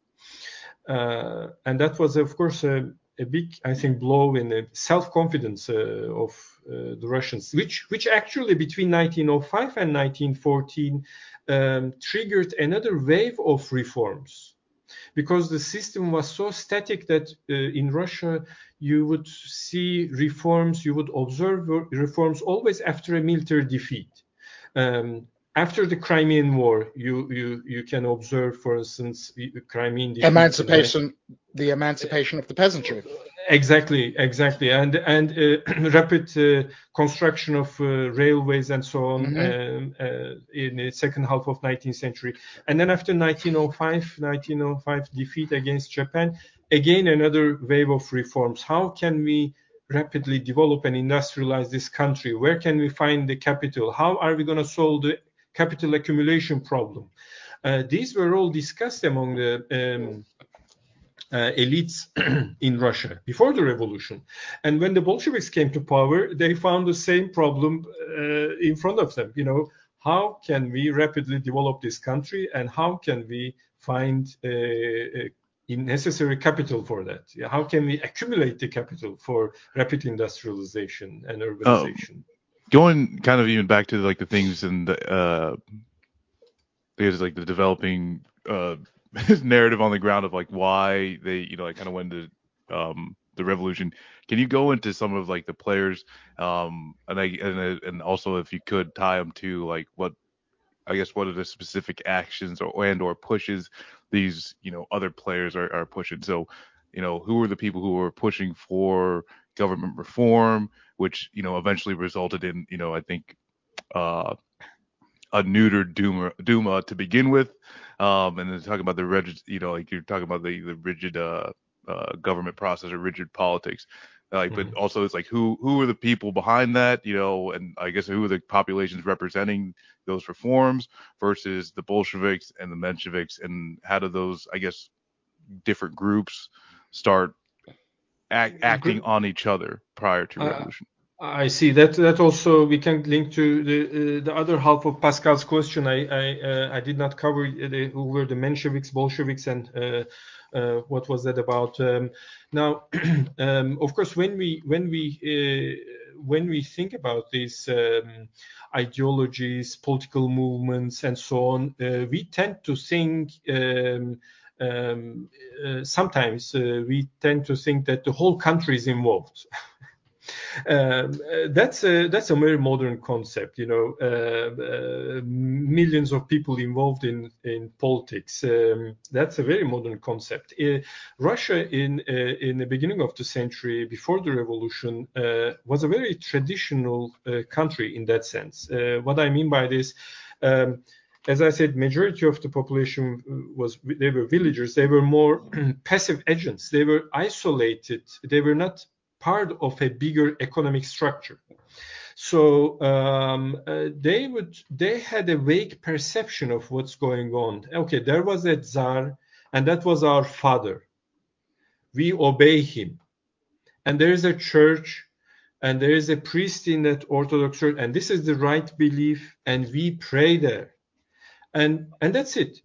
and that was, of course, a, big, I think, blow in the self-confidence of the Russians, which, which actually between 1905 and 1914 um, triggered another wave of reforms. because the system was so static that uh, in Russia you would see reforms, you would observe reforms always after a military defeat. Um, after the Crimean War, you you you can observe, for instance, Crimean emancipation, the emancipation of the peasantry. Exactly, exactly, and and uh, rapid uh, construction of uh, railways and so on mm-hmm. Um, uh, in the second half of 19th century, and then after 1905, 1905 defeat against Japan, again another wave of reforms. How can we rapidly develop and industrialize this country? Where can we find the capital? How are we going to solve the capital accumulation problem? Uh, these were all discussed among the um, uh, elites in Russia before the revolution. And when the Bolsheviks came to power, they found the same problem uh, in front of them. You know, how can we rapidly develop this country and how can we find uh, necessary capital for that? How can we accumulate the capital for rapid industrialization and urbanization? Um, going kind of even back to like the things in the uh, there's like the developing uh, narrative on the ground of like why they you know like kind of went to um, the revolution. Can you go into some of like the players um, and I and and also if you could tie them to like what I guess what are the specific actions or and or pushes these you know other players are, are pushing. So you know who are the people who are pushing for government reform, which you know eventually resulted in you know I think uh, a neutered Duma, Duma to begin with, um, and then talking about the rigid, you know, like you're talking about the the rigid uh, uh, government process or rigid politics. Like, mm-hmm. but also it's like who who are the people behind that, you know, and I guess who are the populations representing those reforms versus the Bolsheviks and the Mensheviks, and how do those, I guess, different groups start act, acting on each other prior to uh, revolution? I see that that also we can link to the uh, the other half of Pascal's question. I I, uh, I did not cover the, who were the Mensheviks, Bolsheviks, and uh, uh what was that about? Um, now, um, of course, when we when we uh, when we think about these um, ideologies, political movements, and so on, uh, we tend to think. Um, um sometimes we tend to think that the whole country is involved. Um, uh, that's a that's a very modern concept. You know, uh, uh, millions of people involved in in politics. Um, that's a very modern concept. Uh, Russia in uh, in the beginning of the century, before the revolution, uh, was a very traditional country in that sense. what I mean by this. Um, as I said, majority of the population was they were villagers. They were more passive agents. They were isolated. They were not part of a bigger economic structure. So um, uh, they would they had a vague perception of what's going on. Okay, there was a czar, and that was our father. We obey him, and there is a church, and there is a priest in that Orthodox church, and this is the right belief, and we pray there, and and that's it.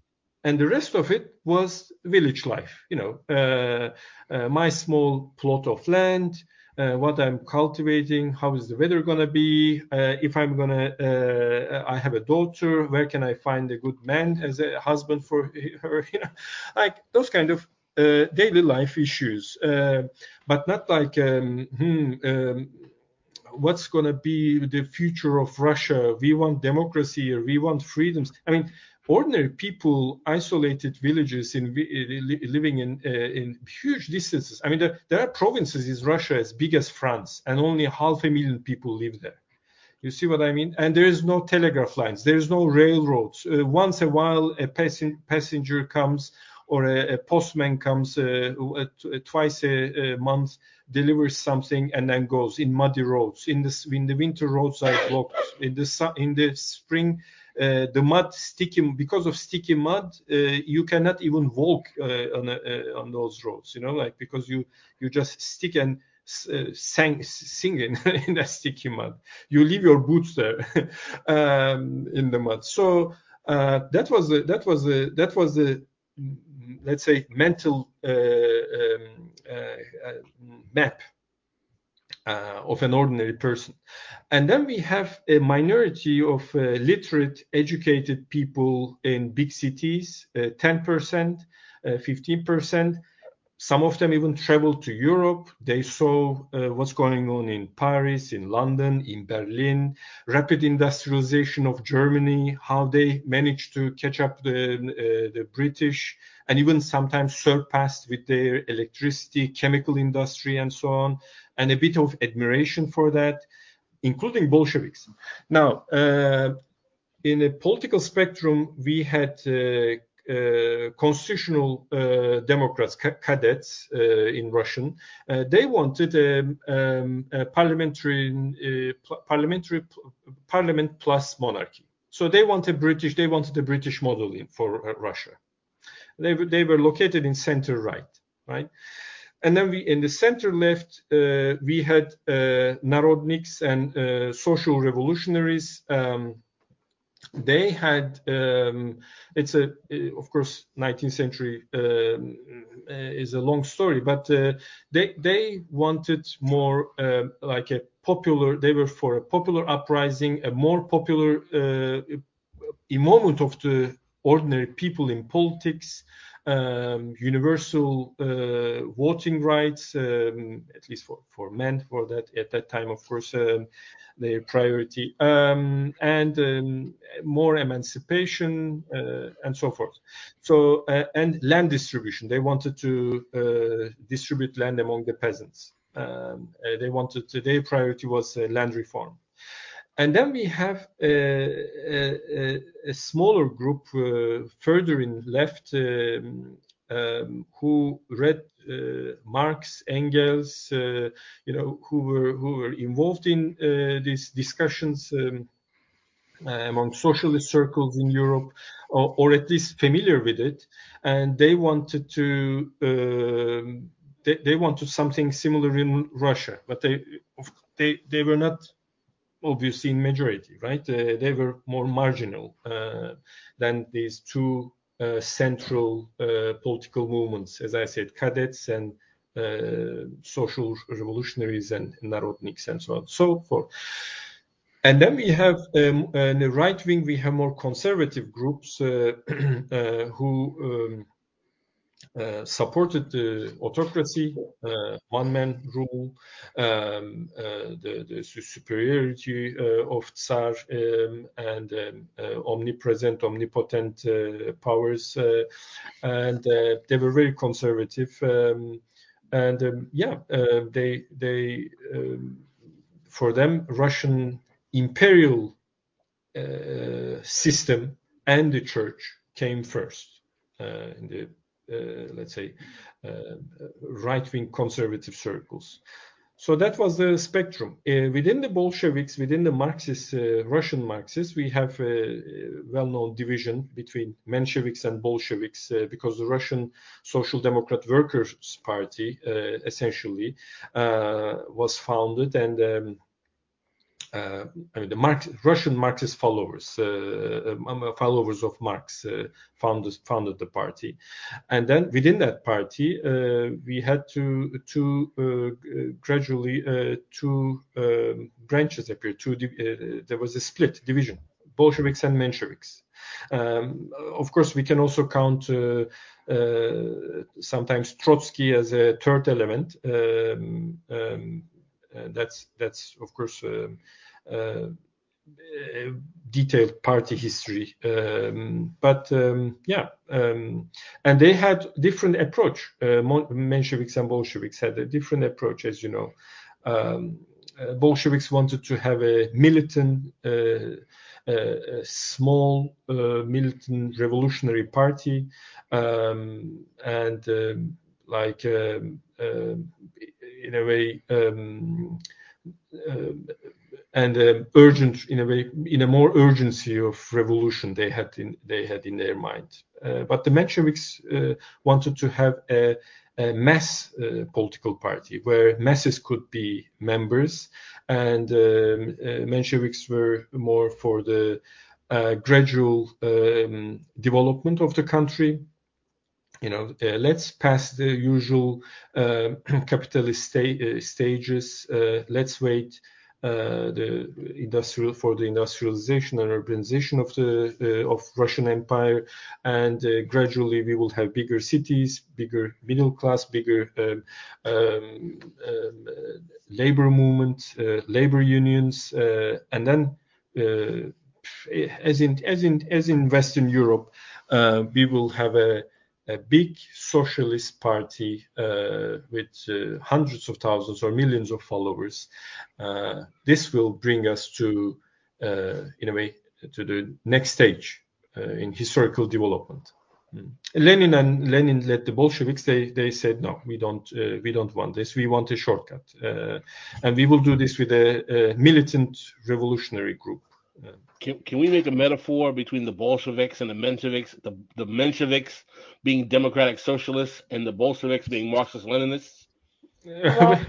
And the rest of it was village life. You know, uh, uh, my small plot of land, uh, what I'm cultivating, how is the weather gonna be, uh, if I'm gonna, uh, I have a daughter, where can I find a good man as a husband for her, you know, like those kind of uh, daily life issues, but not like, um, hmm, um, what's gonna be the future of Russia? We want democracy we want freedoms. I mean, ordinary people, isolated villages in living in uh, in huge distances. I mean, there, there, are provinces in Russia as big as France, and only half a million people live there. You see what I mean? And there is no telegraph lines. There is no railroads. Uh, once a while, a passen- passenger comes or a, a postman comes uh, twice a, a, month, delivers something, and then goes in muddy roads. In the in the winter, roads are blocked. In the in the spring, uh, the mud sticky because of sticky mud uh, you cannot even walk uh, on on those roads you know like because you you just stick and uh, sang, singing in that sticky mud. You leave your boots there um, in the mud. So uh, that was that was that was the let's say mental uh, um, map uh, of an ordinary person. And then we have a minority of uh, literate, educated people in big cities, uh, 10%, 15%. Some of them even traveled to Europe. They saw uh, what's going on in Paris, in London, in Berlin, rapid industrialization of Germany, how they managed to catch up the uh, the British, and even sometimes surpassed with their electricity, chemical industry, and so on, and a bit of admiration for that, including Bolsheviks. Now, uh, in a political spectrum, we had Uh, constitutional uh, democrats, cadets uh, in Russian. They wanted um, um, a parliamentary parliament plus monarchy. So they wanted British, they wanted the British model for Russia. They were located in center right, right? And then we in the center left, we had Narodniks and social revolutionaries. Um, They had, um, it's a, of course, 19th century um, uh, is a long story, but uh, they they wanted more um, like a popular, they were for a popular uprising, a more popular uh, involvement of the ordinary people in politics, Um, universal uh, voting rights, um, at least for men, for that at that time, of course, um, their priority, and more emancipation, uh, and so forth. So, uh, and land distribution. They wanted to distribute land among the peasants. They wanted to, their priority was land reform. And then we have a smaller group uh, further in left um, um, who read uh, Marx, Engels, uh, you know, who were who were involved in these discussions um, among socialist circles in Europe, or at least familiar with it. And they wanted to, they wanted something similar in Russia, but they they, they were not obviously in majority, right? Uh, they were more marginal uh, than these two uh, central political movements, as I said, cadets and social revolutionaries and Narodniks and so on, so forth. And then we have, um, in the right wing, we have more conservative groups who um, Uh, supported the autocracy, uh, one-man rule, um, uh, the superiority of Tsar, um, and um, omnipresent, omnipotent powers. And they were very conservative. And yeah, they, they for them, Russian imperial system and the church came first in the, Uh, let's say, uh, right-wing conservative circles. So that was the spectrum. Uh, within the Bolsheviks, within the Marxist, Russian Marxists, we have a well-known division between Mensheviks and Bolsheviks, because the Russian Social Democrat Workers' Party, essentially, was founded and, um, Uh, I mean, the Russian Marxist followers, uh, um, um, uh, followers of Marx, founded the party. And then within that party, we had to to gradually two um, branches appear. There was a split division, Bolsheviks and Mensheviks. Of course, we can also count sometimes Trotsky as a third element. Uh, that's of course a detailed party history. Um, but um, yeah, and they had different approach. Uh, Mensheviks and Bolsheviks had a different approach, as you know. Bolsheviks wanted to have a militant, small, militant revolutionary party, and like, in a way, um, um, and um, urgent in a way, in a more urgency of revolution they had in they had in their mind. Uh, but the Mensheviks uh, wanted to have a mass uh, political party where masses could be members. And Mensheviks were more for the gradual development of the country. You know, let's pass the usual capitalist stages. Let's wait uh, the industrial for the industrialization and urbanization of the uh, of Russian Empire, and uh, gradually we will have bigger cities, bigger middle class, bigger um, um, um, labor movement, labor unions, and then as in as in as in Western Europe, we will have a a big socialist party uh, with uh, hundreds of thousands or millions of followers. Uh, this will bring us to, uh, in a way, to the next stage uh, in historical development. Mm. Lenin and Lenin led the Bolsheviks. They they said no, we don't uh, we don't want this. We want a shortcut, and we will do this with a, a militant revolutionary group. Can, can we make a metaphor between the Bolsheviks and the Mensheviks? The, the Mensheviks being democratic socialists and the Bolsheviks being Marxist Leninists? well,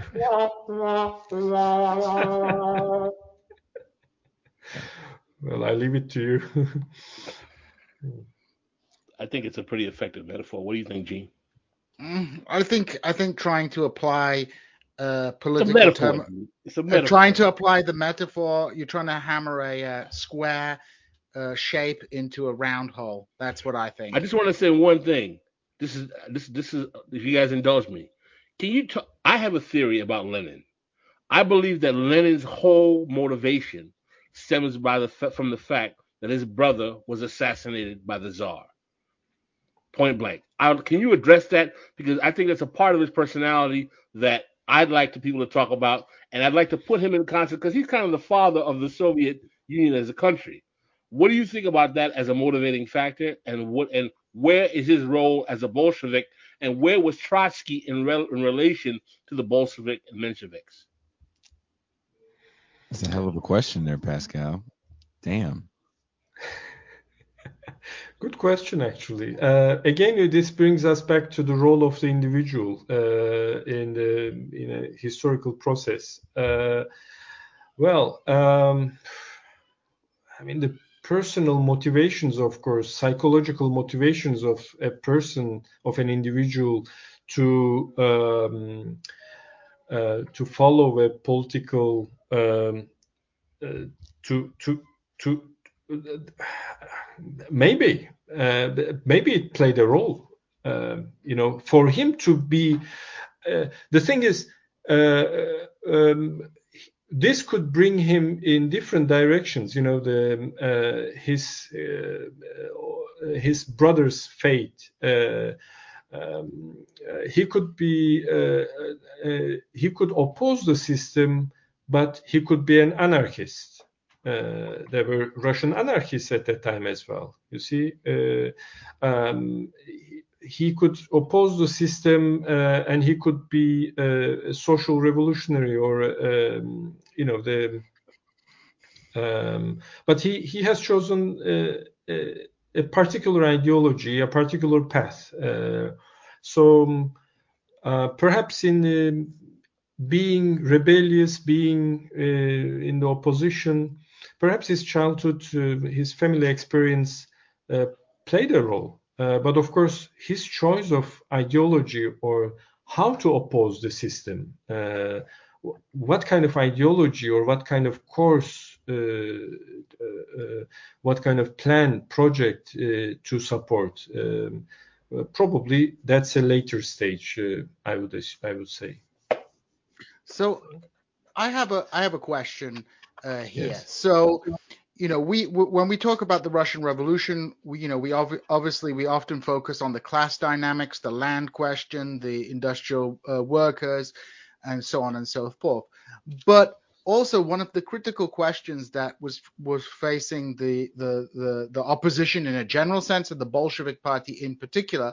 I leave it to you. I think it's a pretty effective metaphor. What do you think, Gene? Mm, I think I think trying to apply uh, political term. Uh, trying to apply the metaphor, you're trying to hammer a uh, square uh, shape into a round hole. That's what I think. I just want to say one thing. This is this this is if you guys indulge me. Can you? T- I have a theory about Lenin. I believe that Lenin's whole motivation stems by the from the fact that his brother was assassinated by the Tsar. Point blank. I, can you address that? Because I think that's a part of his personality that I'd like to people to talk about, and I'd like to put him in context because he's kind of the father of the Soviet Union as a country. What do you think about that as a motivating factor, and what and where is his role as a Bolshevik, and where was Trotsky in, re, in relation to the Bolshevik and Mensheviks? That's a hell of a question there, Pascal. Damn. Good question, actually. Uh, again, this brings us back to the role of the individual uh, in the in a historical process. Uh, well, um, I mean the personal motivations, of course, psychological motivations of a person, of an individual, to um, uh, to follow a political um, uh, to to to maybe uh, maybe it played a role. Uh, you know, for him to be uh, the thing is. Uh, um, this could bring him in different directions. You know, the uh, his uh, his brother's fate. Um, he could be he could oppose the system, but he could be an anarchist uh, there were Russian anarchists at that time as well. You see, uh, um, he, could oppose the system uh, and he could be a social revolutionary or, um, you know, the. Um, but he, he has chosen a, a, particular ideology, a particular path. Uh, so uh, perhaps in the, being rebellious, being uh, in the opposition, perhaps his childhood, uh, his family experience uh, played a role. Uh, but of course, his choice of ideology or how to oppose the system, what kind of ideology or what kind of course, uh, uh, what kind of plan, project uh, to support. Um, probably that's a later stage, I would I would say. So, I have a I have a question uh, here. Yes. So, you know, we w- when we talk about the Russian Revolution, we, you know, we ov- obviously we often focus on the class dynamics, the land question, the industrial uh, workers, and so on and so forth. But also one of the critical questions that was was facing the the the, the opposition in a general sense, and the Bolshevik Party in particular,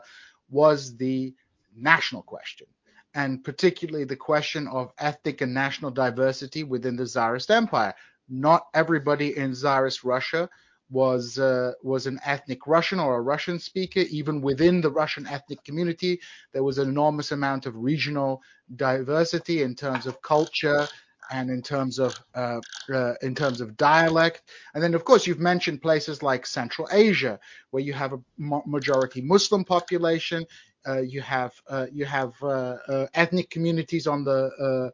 was the national question and particularly the question of ethnic and national diversity within the Tsarist Empire. Not everybody in Tsarist Russia was uh, was an ethnic Russian or a Russian speaker. Even within the Russian ethnic community, there was an enormous amount of regional diversity in terms of culture and in terms of uh, uh, in terms of dialect. And then, of course, you've mentioned places like Central Asia, where you have a majority Muslim population. Uh, you have uh, you have uh, ethnic communities on the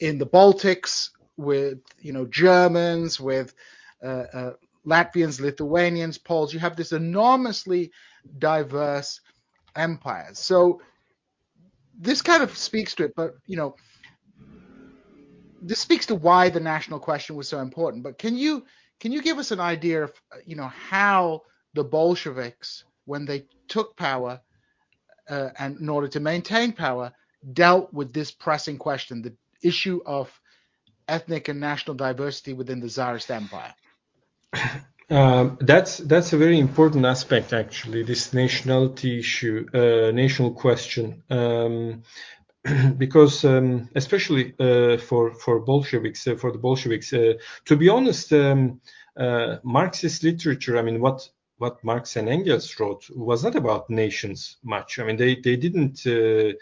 in the Baltics with you know Germans, with Latvians, Lithuanians, Poles. You have this enormously diverse empire. So this kind of speaks to it, but you know, this speaks to why the national question was so important. But can you can you give us an idea of you know how the Bolsheviks, when they took power, uh, and in order to maintain power, dealt with this pressing question, the issue of ethnic and national diversity within the Tsarist Empire? Um, that's that's a very important aspect, actually. This nationality issue, uh, national question, um, because um, especially uh, for for Bolsheviks, uh, for the Bolsheviks, uh, to be honest, um, uh, Marxist literature. I mean, what what Marx and Engels wrote was not about nations much. I mean, they they didn't uh,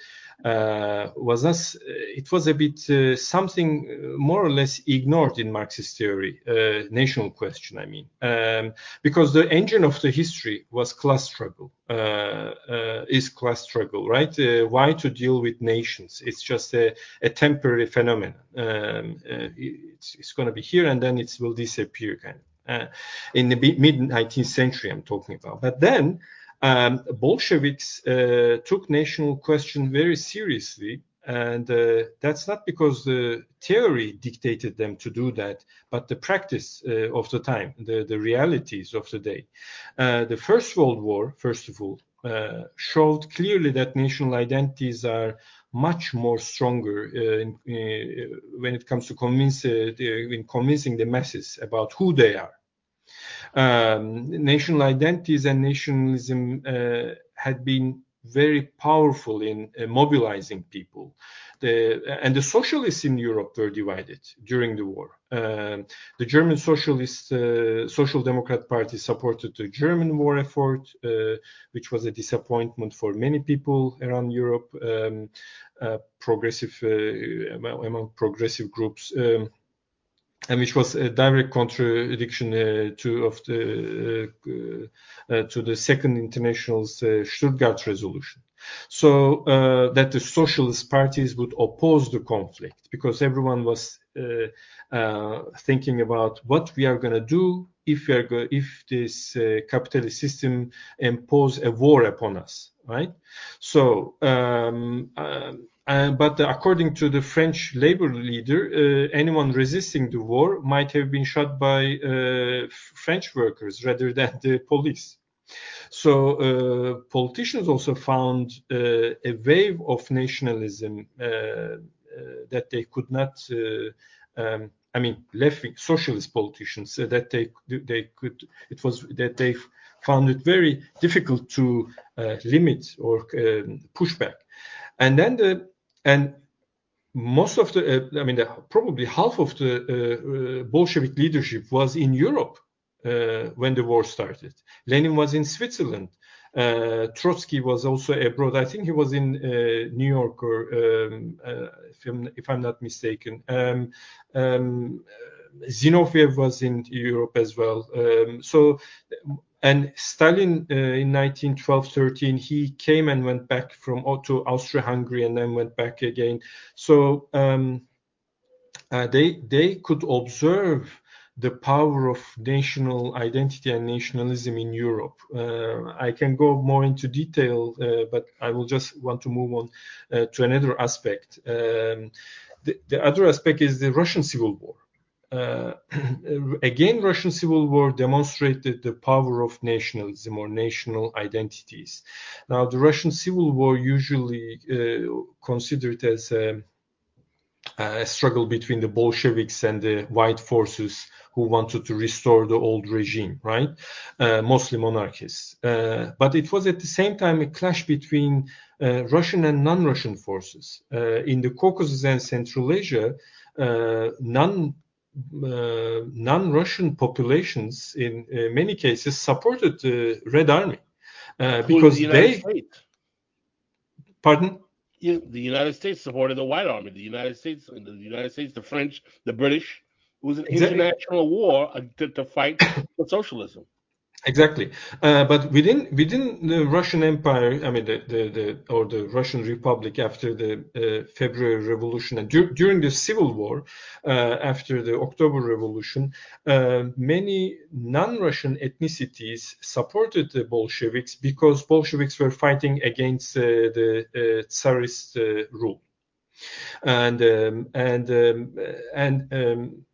uh, was us. It was a bit uh, something more or less ignored in Marxist theory, uh, national question. I mean, um, because the engine of the history was class struggle, uh, uh, is class struggle, right? why to deal with nations? It's just a, a temporary phenomenon. Um, it's, it's going to be here and then it will disappear, kind of. Uh, in the mid 19th century, I'm talking about. But then um, Bolsheviks uh, took national question very seriously, and uh, that's not because the theory dictated them to do that, but the practice uh, of the time, the, the realities of the day. Uh, the First World War, first of all, uh, showed clearly that national identities are much more stronger uh, in, uh, when it comes to convince, in convincing the masses about who they are um, national identities and nationalism uh, had been very powerful in uh, mobilizing people. The, and the socialists in Europe were divided during the war. Um, the German Socialist uh, Social Democrat Party supported the German war effort, uh, which was a disappointment for many people around Europe, um, uh, progressive uh, among progressive groups. Um, and which was a direct contradiction uh, to the uh, uh, second international's uh, Stuttgart resolution. So uh, that the socialist parties would oppose the conflict because everyone was uh, thinking about what we are going to do if this capitalist system impose a war upon us, right? So. Um, um, uh, but according to the French labor leader, uh, anyone resisting the war might have been shot by uh, French workers rather than the police. So uh, politicians also found uh, a wave of nationalism uh, that they could not. Um, I mean, left-wing socialist politicians that they they could. It was that they found it very difficult to limit or um, push back. And then the and most of the, uh, I mean, the, probably half of the uh, uh, Bolshevik leadership was in Europe uh, when the war started. Lenin was in Switzerland. Uh, Trotsky was also abroad. I think he was in uh, New York, or um, if I'm, if, I'm, not mistaken. Um, um, Zinoviev was in Europe as well. Um, so and Stalin uh, in 1912-13, he came and went back from to Austria-Hungary and then went back again. So um, uh, they they could observe the power of national identity and nationalism in Europe. Uh, I can go more into detail, uh, but I will just want to move on uh, to another aspect. Um, the, the, other aspect is the Russian Civil War. Uh, again, Russian Civil War demonstrated the power of nationalism or national identities. Now, the Russian Civil War usually uh, considered as a, a, struggle between the Bolsheviks and the white forces who wanted to restore the old regime, right? Uh, mostly monarchists. Uh, but it was at the same time a clash between uh, Russian and non-Russian forces. Uh, in the Caucasus and Central Asia, non non-Russian populations in uh, many cases supported the Red Army uh, because the they. States. Pardon. Yeah, the United States supported the White Army. The United States, the United States, the French, the British. It was an exactly. international war to, to fight for socialism. Exactly, uh, but within within the Russian Empire, I mean the, the, the or the Russian Republic after the uh, February Revolution and dur- during the Civil War, uh, after the October Revolution, uh, many non-Russian ethnicities supported the Bolsheviks because Bolsheviks were fighting against uh, the uh, Tsarist rule, and um, and um, and um,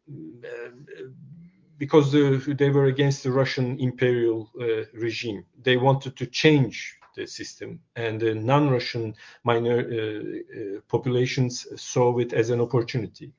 because they were against the Russian imperial uh, regime. They wanted to change the system, and the non-Russian minor uh, uh, populations saw it as an opportunity.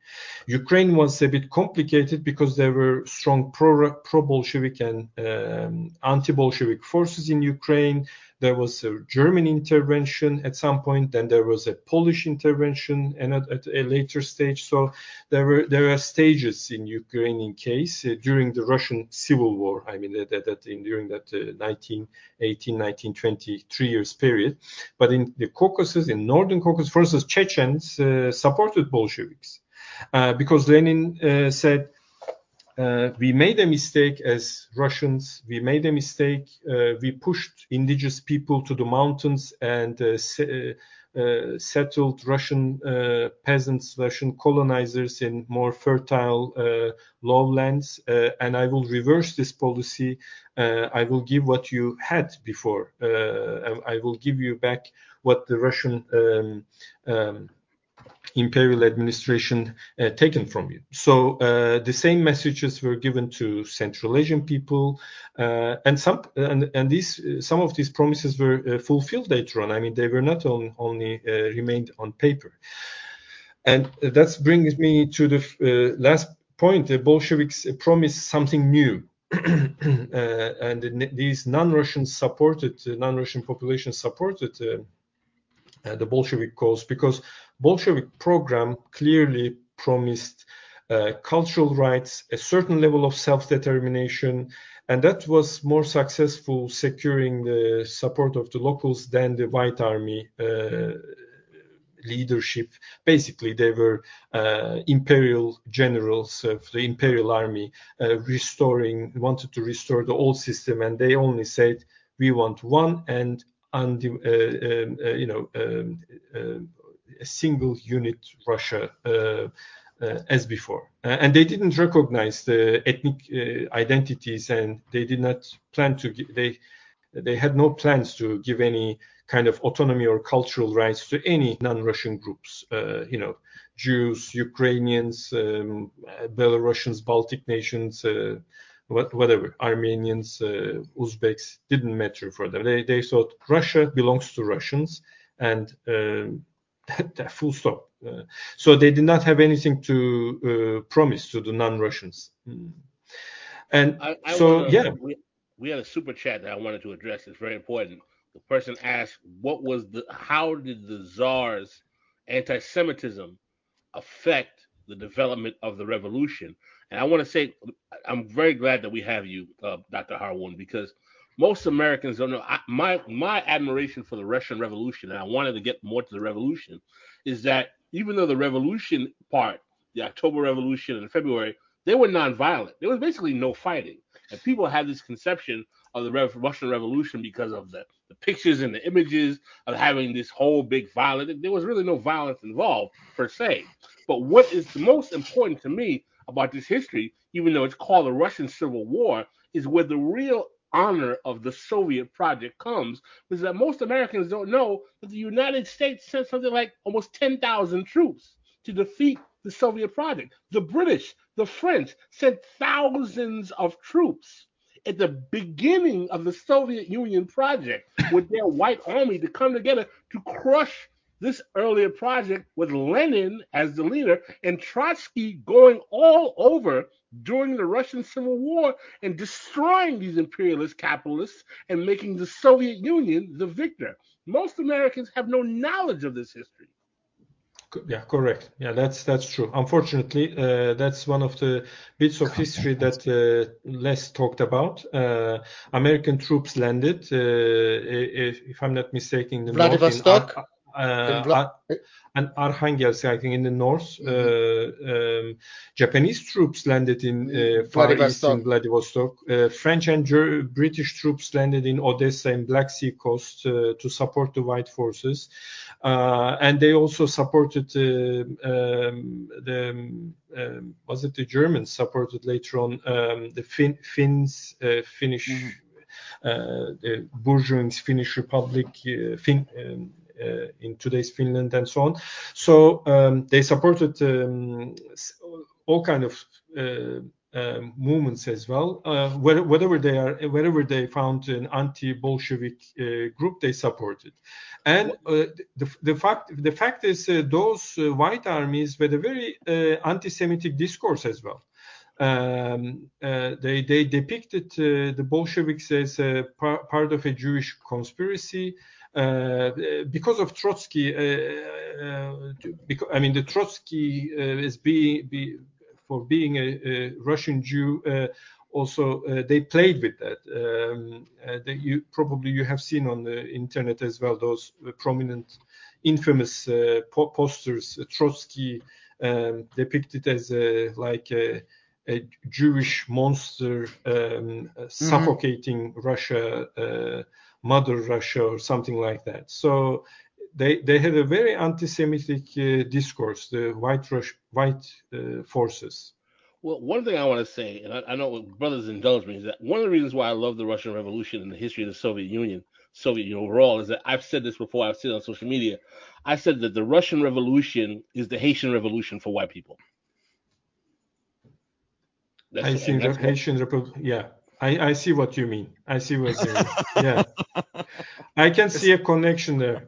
Ukraine was a bit complicated because there were strong pro, pro-Bolshevik and um, anti-Bolshevik forces in Ukraine. There was a German intervention at some point, then there was a Polish intervention, and at, at a later stage. So there were there are stages in Ukrainian case uh, during the Russian Civil War. I mean that, that, that in, during that uh, 1918, 1920, three years period. But in the Caucasus, in northern Caucasus, for instance, Chechens uh, supported Bolsheviks uh, because Lenin uh, said uh, we made a mistake as Russians. We made a mistake. Uh, we pushed indigenous people to the mountains and uh, se- uh, settled Russian uh, peasants, Russian colonizers in more fertile uh, lowlands. and I will reverse this policy. I will give what you had before. I will give you back what the Russian um, um, imperial administration uh, taken from you. So uh, the same messages were given to Central Asian people, uh, and some and, and these some of these promises were uh, fulfilled later on. I mean, they were not on, only uh, remained on paper. And that brings me to the uh, last point. The Bolsheviks promised something new. and these non-Russian supported, non-Russian population supported the Bolshevik cause because Bolshevik program clearly promised uh, cultural rights, a certain level of self-determination, and that was more successful securing the support of the locals than the White Army uh, leadership. Basically, they were uh, imperial generals of the imperial army uh, restoring, wanted to restore the old system, and they only said, "We want one and and uh, um, uh, you know um, uh, a single unit Russia uh, uh, as before. Uh, and they didn't recognize the ethnic identities, and they did not plan to. They they had no plans to give any kind of autonomy or cultural rights to any non-Russian groups. you know, Jews, Ukrainians, um, Belarusians, Baltic nations. Whatever Armenians, Uzbeks didn't matter for them. They, they thought Russia belongs to Russians, and um, full stop. Uh, so they did not have anything to uh, promise to the non-Russians. Mm. And I, I so, wanna, yeah. We, we had a super chat that I wanted to address. It's very important. The person asked, "What was the? How did the czar's anti-Semitism affect the development of the revolution?" And I want to say, I'm very glad that we have you, uh, Dr. Harun, because most Americans don't know. I, my my admiration for the Russian Revolution, and I wanted to get more to the revolution, is that even though the revolution part, the October Revolution and February, they were nonviolent. There was basically no fighting, and people had this conception of the Russian Revolution because of the, the pictures and the images of having this whole big violence. There was really no violence involved per se. But what is the most important to me about this history, even though it's called the Russian Civil War, is where the real honor of the Soviet project comes is that most Americans don't know that the United States sent something like almost 10,000 troops to defeat the Soviet project. The British, the French sent thousands of troops at the beginning of the Soviet Union project with their white army to come together to crush this earlier project with Lenin as the leader and Trotsky going all over during the Russian Civil War and destroying these imperialist capitalists and making the Soviet Union the victor. Most Americans have no knowledge of this history. Yeah, correct. Yeah, that's that's true. Unfortunately, uh, that's one of the bits of history that uh, less talked about. Uh, American troops landed, uh, if, if, I'm not mistaken, in Vladivostok. North, Vla- Ar- and Arkhangelsk, I think, in the north. Mm-hmm. Uh, um, Japanese troops landed in uh, far east in Vladivostok. Uh, French and Ger- British troops landed in Odessa and Black Sea coast uh, to support the White forces, uh, and they also supported uh, um, the um, was it the Germans supported later on um, the fin- Finns, uh, Finnish. Mhm. Uh, the bourgeois Finnish Republic, uh, fin- um, uh, in today's Finland and so on. So um, they supported um, all kind of uh, um, movements as well. Uh, where- wherever they are, wherever they found an anti-Bolshevik uh, group, they supported. And uh, the, the fact the fact is, uh, those uh, white armies were a very uh, anti-Semitic discourse as well. Um, uh, they they depicted uh, the Bolsheviks as part of a Jewish conspiracy uh, because of Trotsky. Uh, uh, because, I mean, the Trotsky uh, is being be, for being a, a Russian Jew. Uh, also, uh, they played with that. Um, uh, that you probably you have seen on the internet as well those prominent, infamous uh, po- posters. uh, Trotsky um, depicted as a, like a, a Jewish monster um, uh, suffocating Russia, uh, Mother Russia, or something like that. So they they had a very anti-Semitic uh, discourse, the white Rush, white uh, forces. Well, one thing I want to say, and I, I know brothers indulge me, is that one of the reasons why I love the Russian Revolution and the history of the Soviet Union, Soviet Union overall, is that I've said this before. I've said it on social media. I said that the Russian Revolution is the Haitian Revolution for white people. That's, I and see what- Haitian Republic. Yeah, I, I see what you mean. I see what you mean. Yeah, I can see a connection there.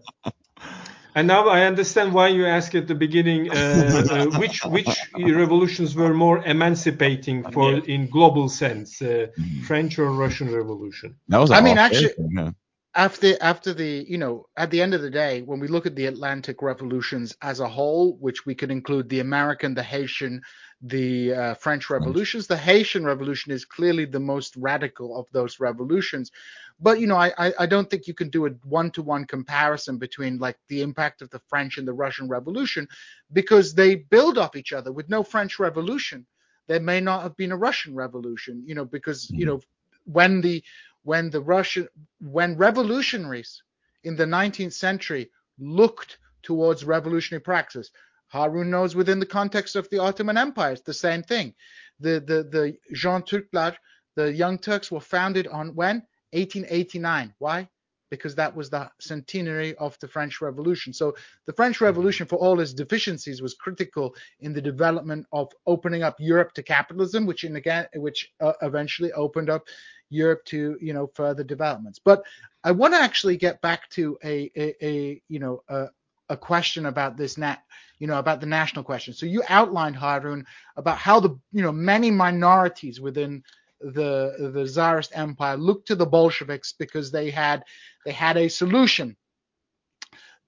And now I understand why you asked at the beginning uh, uh, which which revolutions were more emancipating for Yeah. in global sense, uh, French or Russian Revolution. That was. I mean, actually- answer, yeah. after after the you know at the end of the day when we look at the atlantic revolutions as a whole which we could include the american the haitian the uh, french revolutions. The haitian revolution is clearly the most radical of those revolutions. But you know i i, I don't think you can do a one-to-one comparison between like the impact of the french and the russian revolution because they build off each other. With no french revolution there may not have been a russian revolution you know because you know when the when the Russian when revolutionaries in the 19th century looked towards revolutionary practice, Harun knows within the context of the Ottoman Empire, it's the same thing. The the the Jön Türkler, the Young Turks were founded on when 1889. Why? Because that was the centenary of the French Revolution. So the French Revolution, for all its deficiencies, was critical in the development of opening up Europe to capitalism, which in again, which uh, eventually opened up Europe to you know further developments. But I want to actually get back to a a, a you know a, a question about this nat you know about the national question. So you outlined Harun about how the you know many minorities within the the Tsarist Empire looked to the Bolsheviks because they had they had a solution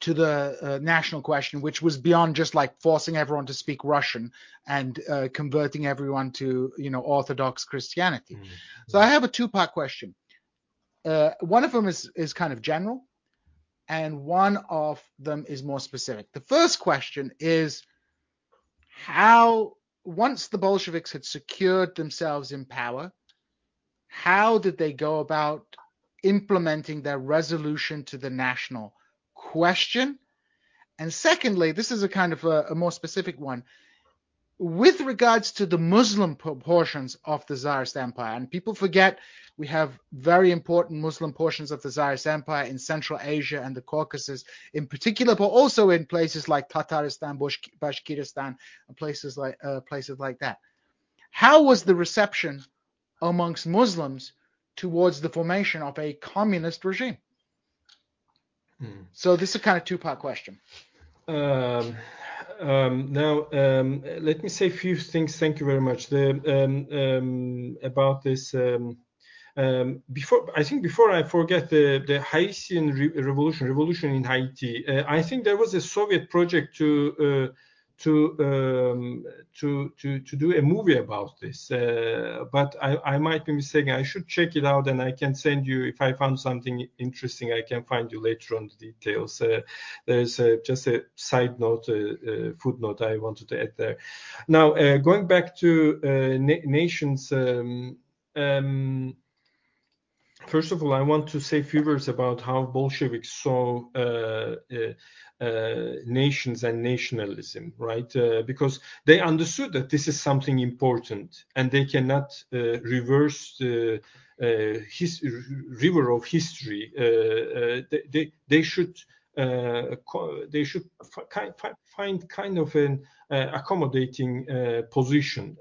to the uh, national question, which was beyond just like forcing everyone to speak Russian and uh, converting everyone to you know Orthodox Christianity. So I have a two-part question. Uh, one of them is is kind of general, and one of them is more specific. The first question is how once the Bolsheviks had secured themselves in power, how did they go about implementing their resolution to the national question? And secondly, this is a kind of a, a more specific one with regards to the Muslim proportions of the Tsarist Empire, and people forget we have very important Muslim portions of the Tsarist Empire in Central Asia and the Caucasus in particular, but also in places like Tatarstan, Bashk- Bashkiristan, and places like uh, places like that. How was the reception amongst Muslims towards the formation of a communist regime? Hmm. So this is a kind of two-part question. Um, um, now, um, let me say a few things. Thank you very much. The um, um, about this. Um, before I think before I forget the the Haitian re- revolution, revolution in Haiti. Uh, I think there was a Soviet project to uh, to um, to to to do a movie about this. Uh, but I, I might be mistaken. I should check it out, and I can send you if I found something interesting. I can find you later on the details. Uh, there's uh, just a side note, a, footnote I wanted to add there. Now, uh, going back to uh, na- nations. Um, um, First of all, I want to say a few words about how Bolsheviks saw uh, uh, uh, nations and nationalism, right? Uh, because they understood that this is something important and they cannot uh, reverse the uh, his, river of history. they, they, they should they should find kind of an accommodating position.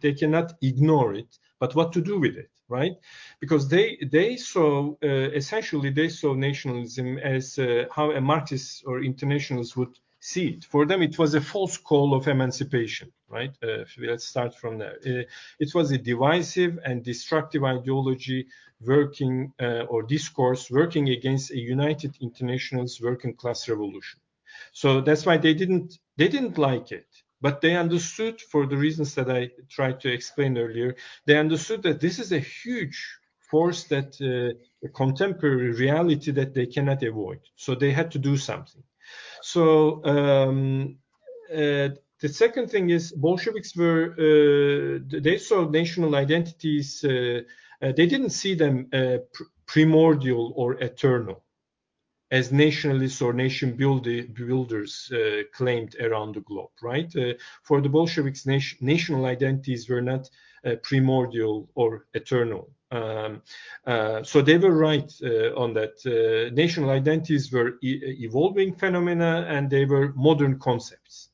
they cannot ignore it, but what to do with it? right? Because they they saw uh, essentially they saw nationalism as uh, how a Marxist or internationalist would see it. For them, it was a false call of emancipation, right? Uh, let's start from there. Uh, it was a divisive and destructive ideology working uh, or discourse working against a united internationalist working class revolution. So that's why they didn't they didn't like it but they understood, for the reasons that I tried to explain earlier, they understood that this is a huge force that uh, a contemporary reality that they cannot avoid. So they had to do something. So um, uh, the second thing is Bolsheviks were uh, they saw national identities. Uh, uh, they didn't see them uh, pr- primordial or eternal as nationalists or nation builders claimed around the globe, right? For the Bolsheviks, nation, national identities were not primordial or eternal. Um, uh, so they were right uh, on that. Uh, national identities were e- evolving phenomena and they were modern concepts.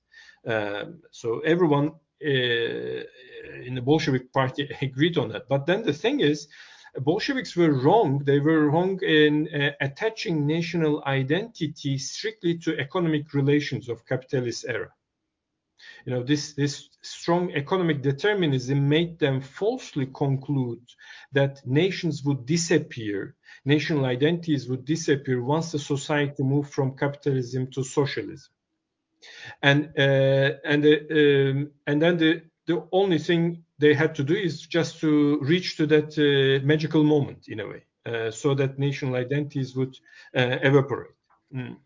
Um, so everyone in the Bolshevik party agreed on that. But then the thing is, Bolsheviks were wrong. They were wrong in uh, attaching national identity strictly to economic relations of capitalist era. You know, this, this strong economic determinism made them falsely conclude that nations would disappear, national identities would disappear once the society moved from capitalism to socialism. And uh, and uh, um, and then the the only thing they had to do is just to reach to that uh, magical moment in a way, uh, so that national identities would uh, evaporate. Mm.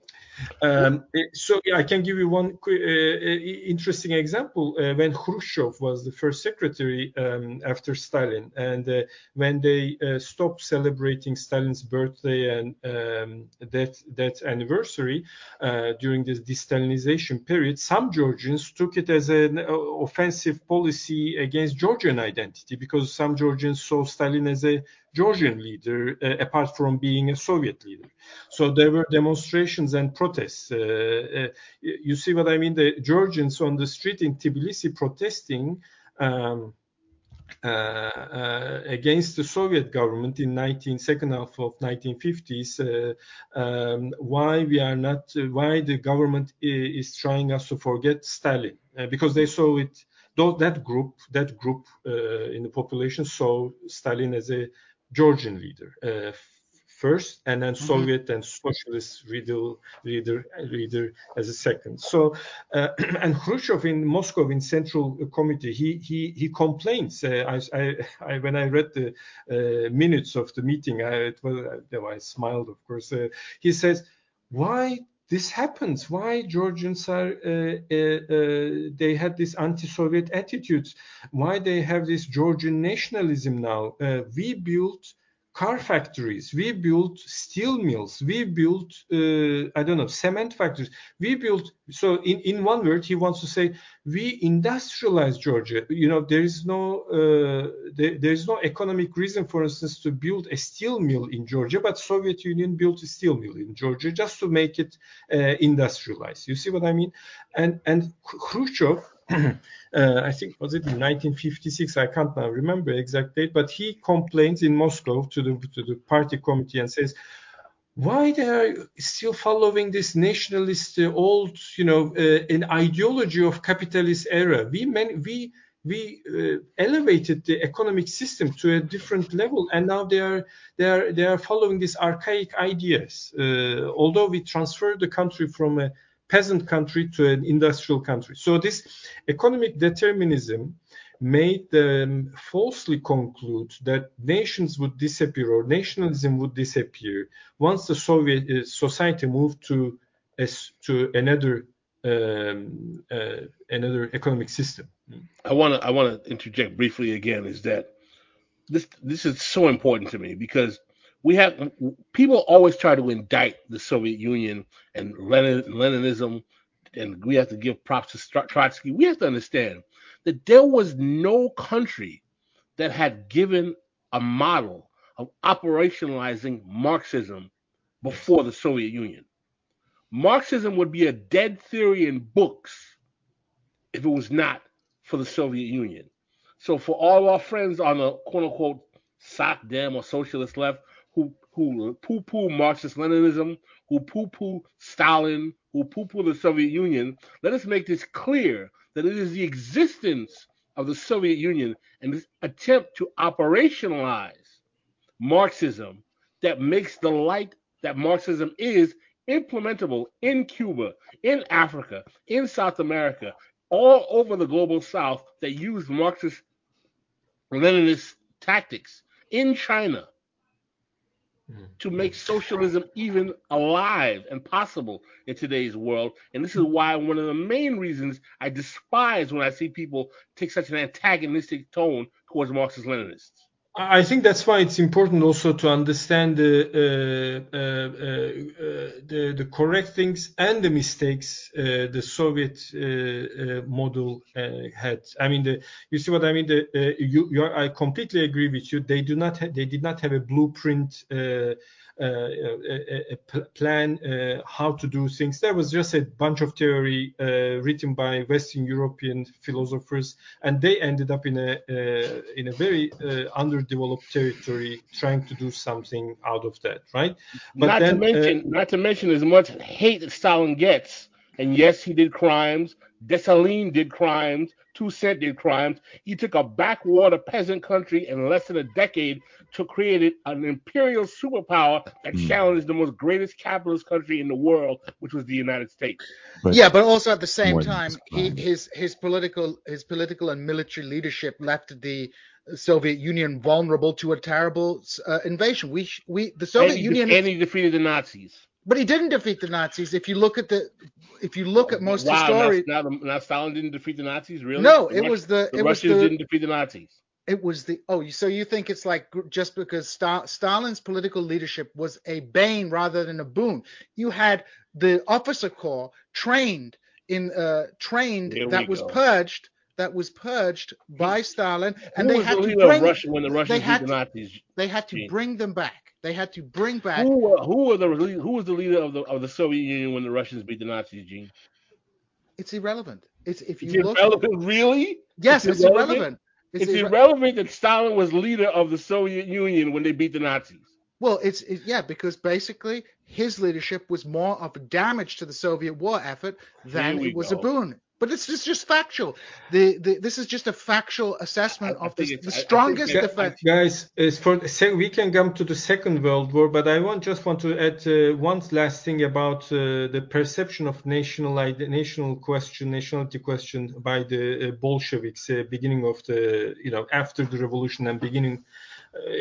Um, eh, so yeah, I can give you one uh, eh, interesting example. Uh, when Khrushchev was the first secretary um, after Stalin, and uh, when they uh, stopped celebrating Stalin's birthday and um, that that anniversary uh, during this de-Stalinization period, some Georgians took it as an uh, offensive policy against Georgian identity because some Georgians saw Stalin as a Georgian leader, uh, apart from being a Soviet leader. So there were demonstrations and protests. Uh, uh, you see what I mean? The Georgians on the street in Tbilisi protesting. Um, uh, uh, against the Soviet government in 19 second half of 1950s. Uh, um, why we are not? why the government is trying us to forget Stalin? because they saw it. Though that group, that group in the population saw Stalin as a Georgian leader uh, first, and then mm-hmm. Soviet and socialist leader, leader, leader as a second. So, uh, and Khrushchev in Moscow in Central Committee, he he he complains. Uh, I, I, I, when I read the uh, minutes of the meeting, I, it was, I smiled, of course. Uh, he says, "Why this happens. Why Georgians are uh, uh, uh, they had this anti-Soviet attitudes? Why they have this Georgian nationalism now? We built car factories, we built steel mills, we built uh, I don't know cement factories. We built so in in one word he wants to say we industrialized Georgia. You know there is no uh, there, there is no economic reason, for instance, to build a steel mill in Georgia, but Soviet Union built a steel mill in Georgia just to make it uh, industrialized. You see what I mean? And and Khrushchev uh, I think was it in 1956. I can't now remember exact date, but he complains in Moscow to the to the party committee and says, why they are still following this nationalist uh, old, you know, uh, an ideology of capitalist era. We man, we we uh, elevated the economic system to a different level, and now they are they are they are following these archaic ideas. Uh, although we transferred the country from a peasant country to an industrial country. So this economic determinism made them falsely conclude that nations would disappear or nationalism would disappear once the Soviet uh, society moved to to another um, uh, another economic system. I want to I want to interject briefly again. Is that this this is so important to me because we have people always try to indict the Soviet Union and Lenin, Leninism, and we have to give props to Trotsky. We have to understand that there was no country that had given a model of operationalizing Marxism before the Soviet Union. Marxism would be a dead theory in books if it was not for the Soviet Union. So for all our friends on the quote unquote sock dem or socialist left who who uh, poo-poo Marxist Leninism, who poo-poo Stalin, who poo-poo the Soviet Union, let us make this clear that it is the existence of the Soviet Union and this attempt to operationalize Marxism that makes the light that Marxism is implementable in Cuba, in Africa, in South America, all over the global south that use Marxist Leninist tactics in China mm-hmm. to make socialism even alive and possible in today's world. And this is why one of the main reasons I despise when I see people take such an antagonistic tone towards Marxist Leninists. I think that's why it's important also to understand the uh, uh, uh, the, the, correct things and the mistakes uh, the Soviet uh, uh, model had. I mean, the, you see what I mean? The, you, I completely agree with you. They do not. Ha- they did not have a blueprint uh, Uh, uh, uh, plan uh, how to do things. There was just a bunch of theory uh, written by Western European philosophers, and they ended up in a in a very underdeveloped territory, trying to do something out of that, right? But not then, to mention, not to mention as much hate that Stalin gets. And yes, he did crimes. Dessalines did crimes. Toussaint did crimes. He took a backwater peasant country in less than a decade to create an imperial superpower that mm. challenged the most greatest capitalist country in the world, which was the United States. But yeah, but also at the same time, he, his his political his political and military leadership left the Soviet Union vulnerable to a terrible uh, invasion. We we the Soviet and Union and he defeated the Nazis. But he didn't defeat the Nazis. If you look at the, if you look at most wow, historians, now, now, Stalin didn't defeat the Nazis, really? No, the it Rus- was the, the it Russians was the, didn't defeat the Nazis. It was the oh, so you think it's like just because Stalin's political leadership was a bane rather than a boon? You had the officer corps trained in uh trained that was go. purged that was purged by Stalin, and Who they had to bring Russia when the Russians they had beat the Nazis. To, they had to bring them back. They had to bring back. Who, who were the who was the leader of the of the Soviet Union when the Russians beat the Nazis, Gene? It's irrelevant. It's if you it's look. Irrelevant, really? Yes, it's, it's irrelevant. irrelevant. It's, it's irrelevant that Stalin was leader of the Soviet Union when they beat the Nazis. Well, it's it, yeah, because basically his leadership was more of a damage to the Soviet war effort than it was go. a boon. But it's just, just factual. The, the this is just a factual assessment I, of the, the strongest defense. Guys, is for we can come to the Second World War, but I want just want to add uh, one last thing about uh, the perception of national national question, nationality question by the uh, Bolsheviks, uh, beginning of the you know after the revolution and beginning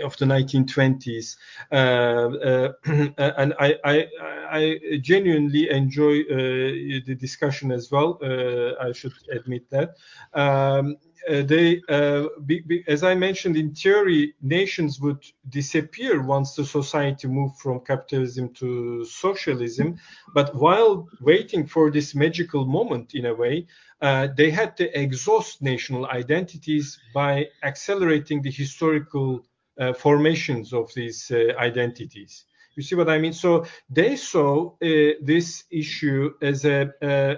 of the 1920s, uh, uh, and I, I, I, genuinely enjoy the discussion as well. I should admit that. Um, uh, they, uh, be, be, as I mentioned, in theory, nations would disappear once the society moved from capitalism to socialism. But while waiting for this magical moment, in a way, uh, they had to exhaust national identities by accelerating the historical uh, formations of these uh, identities. You see what I mean? So they saw uh, this issue as a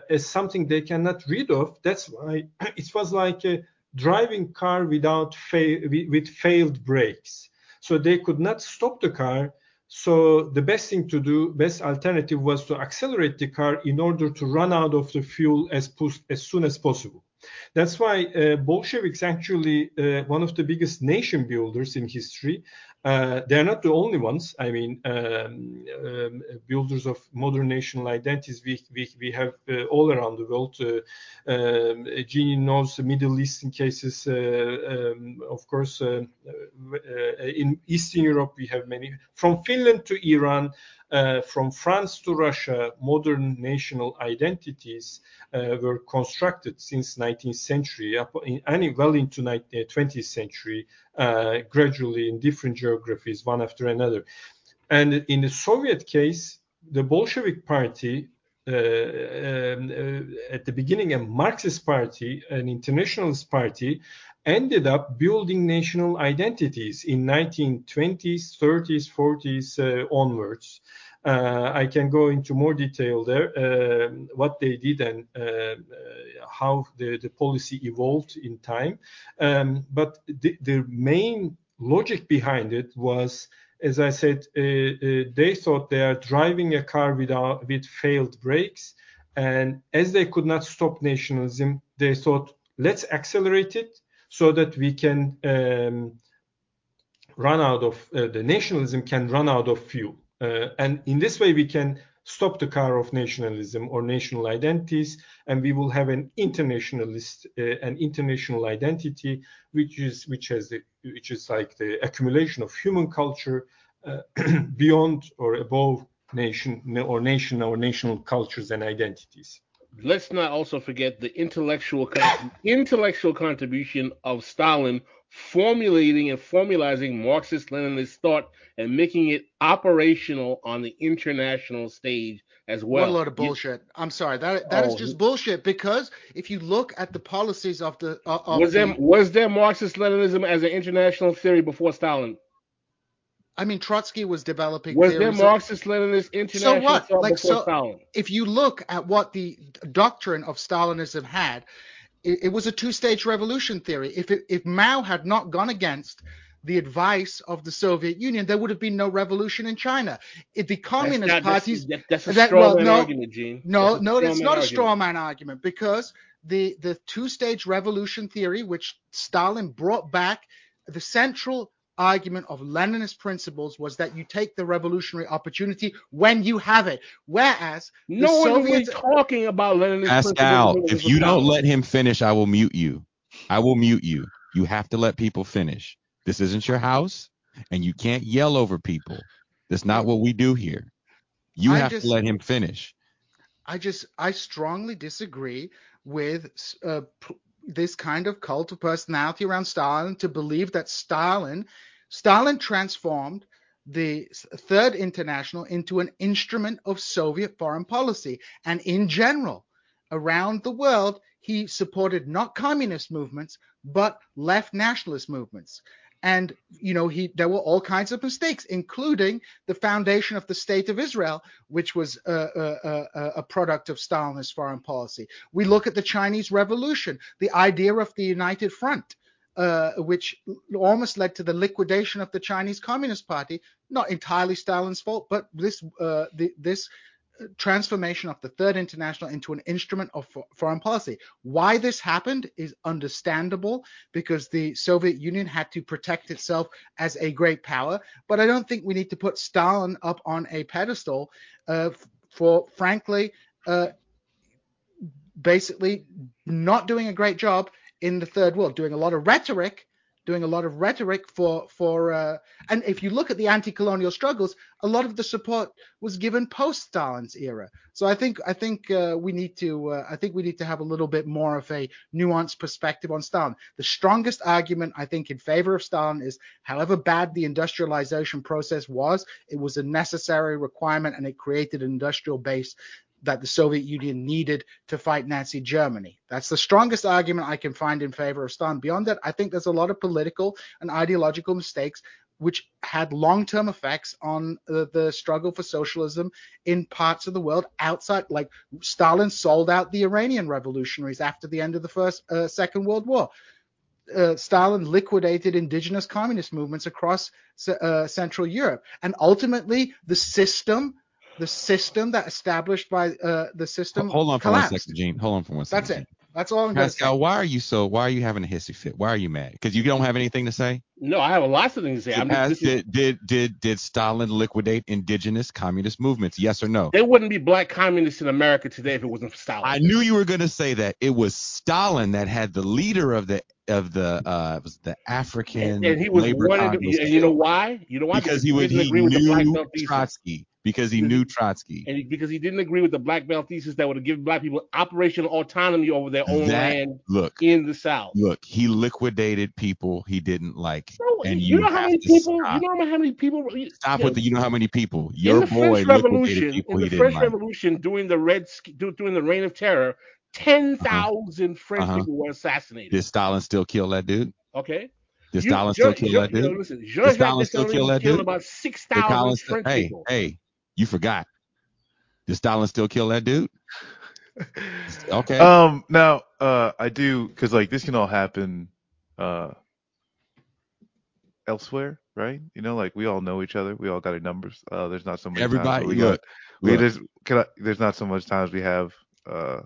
as something they cannot rid of. That's why it was like a driving car without fa- with failed brakes. So they could not stop the car. So the best thing to do, best alternative was to accelerate the car in order to run out of the fuel as, as soon as possible. That's why uh, Bolsheviks actually uh, one of the biggest nation builders in history. Uh, they're not the only ones. I mean, um, um, builders of modern national identities. We we, we have uh, all around the world. Uh, um, Jeannie knows Middle Eastern cases. Uh, um, of course, in Eastern Europe we have many. From Finland to Iran, uh, from France to Russia, modern national identities uh, were constructed since 19th century, up in, and well into 20th uh, century, uh, gradually in different geographies, one after another. And in the Soviet case, the Bolshevik Party uh, uh, at the beginning a Marxist party, an internationalist party, ended up building national identities in 1920s, 30s, 40s uh, onwards. Uh, I can go into more detail there, uh, what they did and uh, how the, the policy evolved in time. Um, but the, the main logic behind it was as I said, uh, uh, they thought they are driving a car without with failed brakes, and as they could not stop nationalism, they thought let's accelerate it so that we can um, run out of uh, the nationalism can run out of fuel. Uh, and in this way, we can stop the car of nationalism or national identities, and we will have an internationalist, uh, an international identity, which is which has the, which is like the accumulation of human culture uh, beyond or above nation or nation or national cultures and identities. Let's not also forget the intellectual intellectual contribution of Stalin formulating and formalizing Marxist Leninist thought and making it operational on the international stage as well. What a load of bullshit! You, I'm sorry that that oh, is just bullshit because if you look at the policies of the uh, of was there the, was there Marxist Leninism as an international theory before Stalin? I mean, Trotsky was developing. Was there Marxist Leninist international? So what? Like so, Stalin? if you look at what the doctrine of Stalinism had, it, it was a two-stage revolution theory. If it, if Mao had not gone against the advice of the Soviet Union, there would have been no revolution in China. If the communist that's not, parties, that's, that's a that, straw well, man no, argument, Gene. No, no, it's not argument. a straw man argument because the the two-stage revolution theory, which Stalin brought back, the central argument of Leninist principles was that you take the revolutionary opportunity when you have it. Whereas no one Soviets... was talking about Leninist Pascal, principles. if you don't let him finish, I will mute you. I will mute you. You have to let people finish. This isn't your house, and you can't yell over people. That's not what we do here. You I have just, to let him finish. I just, I strongly disagree with uh, this kind of cult of personality around Stalin to believe that Stalin Stalin transformed the Third International into an instrument of Soviet foreign policy. And in general, around the world, he supported not communist movements, but left nationalist movements. And you know, he there were all kinds of mistakes, including the foundation of the State of Israel, which was a, a, a, a product of Stalinist foreign policy. We look at the Chinese Revolution, the idea of the United Front. Uh, which almost led to the liquidation of the Chinese Communist Party. Not entirely Stalin's fault, but this uh, the, this transformation of the Third International into an instrument of foreign policy. Why this happened is understandable because the Soviet Union had to protect itself as a great power. But I don't think we need to put Stalin up on a pedestal uh, for, frankly, uh, basically not doing a great job in the third world, doing a lot of rhetoric doing a lot of rhetoric for for uh, and if you look at the anti-colonial struggles, a lot of the support was given post Stalin's era. So I think I think uh, we need to uh, I think we need to have a little bit more of a nuanced perspective on Stalin. The strongest argument I think in favor of Stalin is however bad the industrialization process was, it was a necessary requirement and it created an industrial base that the Soviet Union needed to fight Nazi Germany. That's the strongest argument I can find in favor of Stalin. Beyond that, I think there's a lot of political and ideological mistakes which had long-term effects on uh, the struggle for socialism in parts of the world outside. Like Stalin sold out the Iranian revolutionaries after the end of the first, uh, Second World War. Uh, Stalin liquidated indigenous communist movements across uh, Central Europe, and ultimately the system the system that established by uh, the system. Hold on collapsed. for one second, Gene. Hold on for one second. That's it. That's all I'm gonna say. Pascal, why are you so? Why are you having a hissy fit? Why are you mad? Because you don't have anything to say. No, I have lots of things to say. I'm Pas- just, did, did did did Stalin liquidate indigenous communist movements? Yes or no? there wouldn't be black communists in America today if it wasn't for Stalin. I knew you were going to say that. It was Stalin that had the leader of the of the uh it was the African and, and he was Labor one of the, and you know why? You know why? because he would didn't he agree with the black knew belt thesis. Trotsky because he knew Trotsky. and he, because he didn't agree with the black belt thesis that would have given black people operational autonomy over their own That- land Look, in the South. look, he liquidated people he didn't like. No, and you, you know how many people? stop. You know how many people? Stop you with the you know how many people. in Your the boy French liquidated Revolution, people in he the French like. Revolution, during the Red during the Reign of Terror, ten French Uh-huh. people were assassinated. Did Stalin still kill that dude? okay, Did You- Stalin Jean- still kill Jean- that you know, dude? listen, Did Stalin still kill that dude? about six Did Stalin French hey, people. hey, you forgot. Did Stalin still kill that dude? Okay. Um, now, uh, I do because like this can all happen, uh, elsewhere, right? You know, like we all know each other. We all got our numbers. Uh, there's not so many Everybody, we look, got, we look. there's can I, there's not so much times we have uh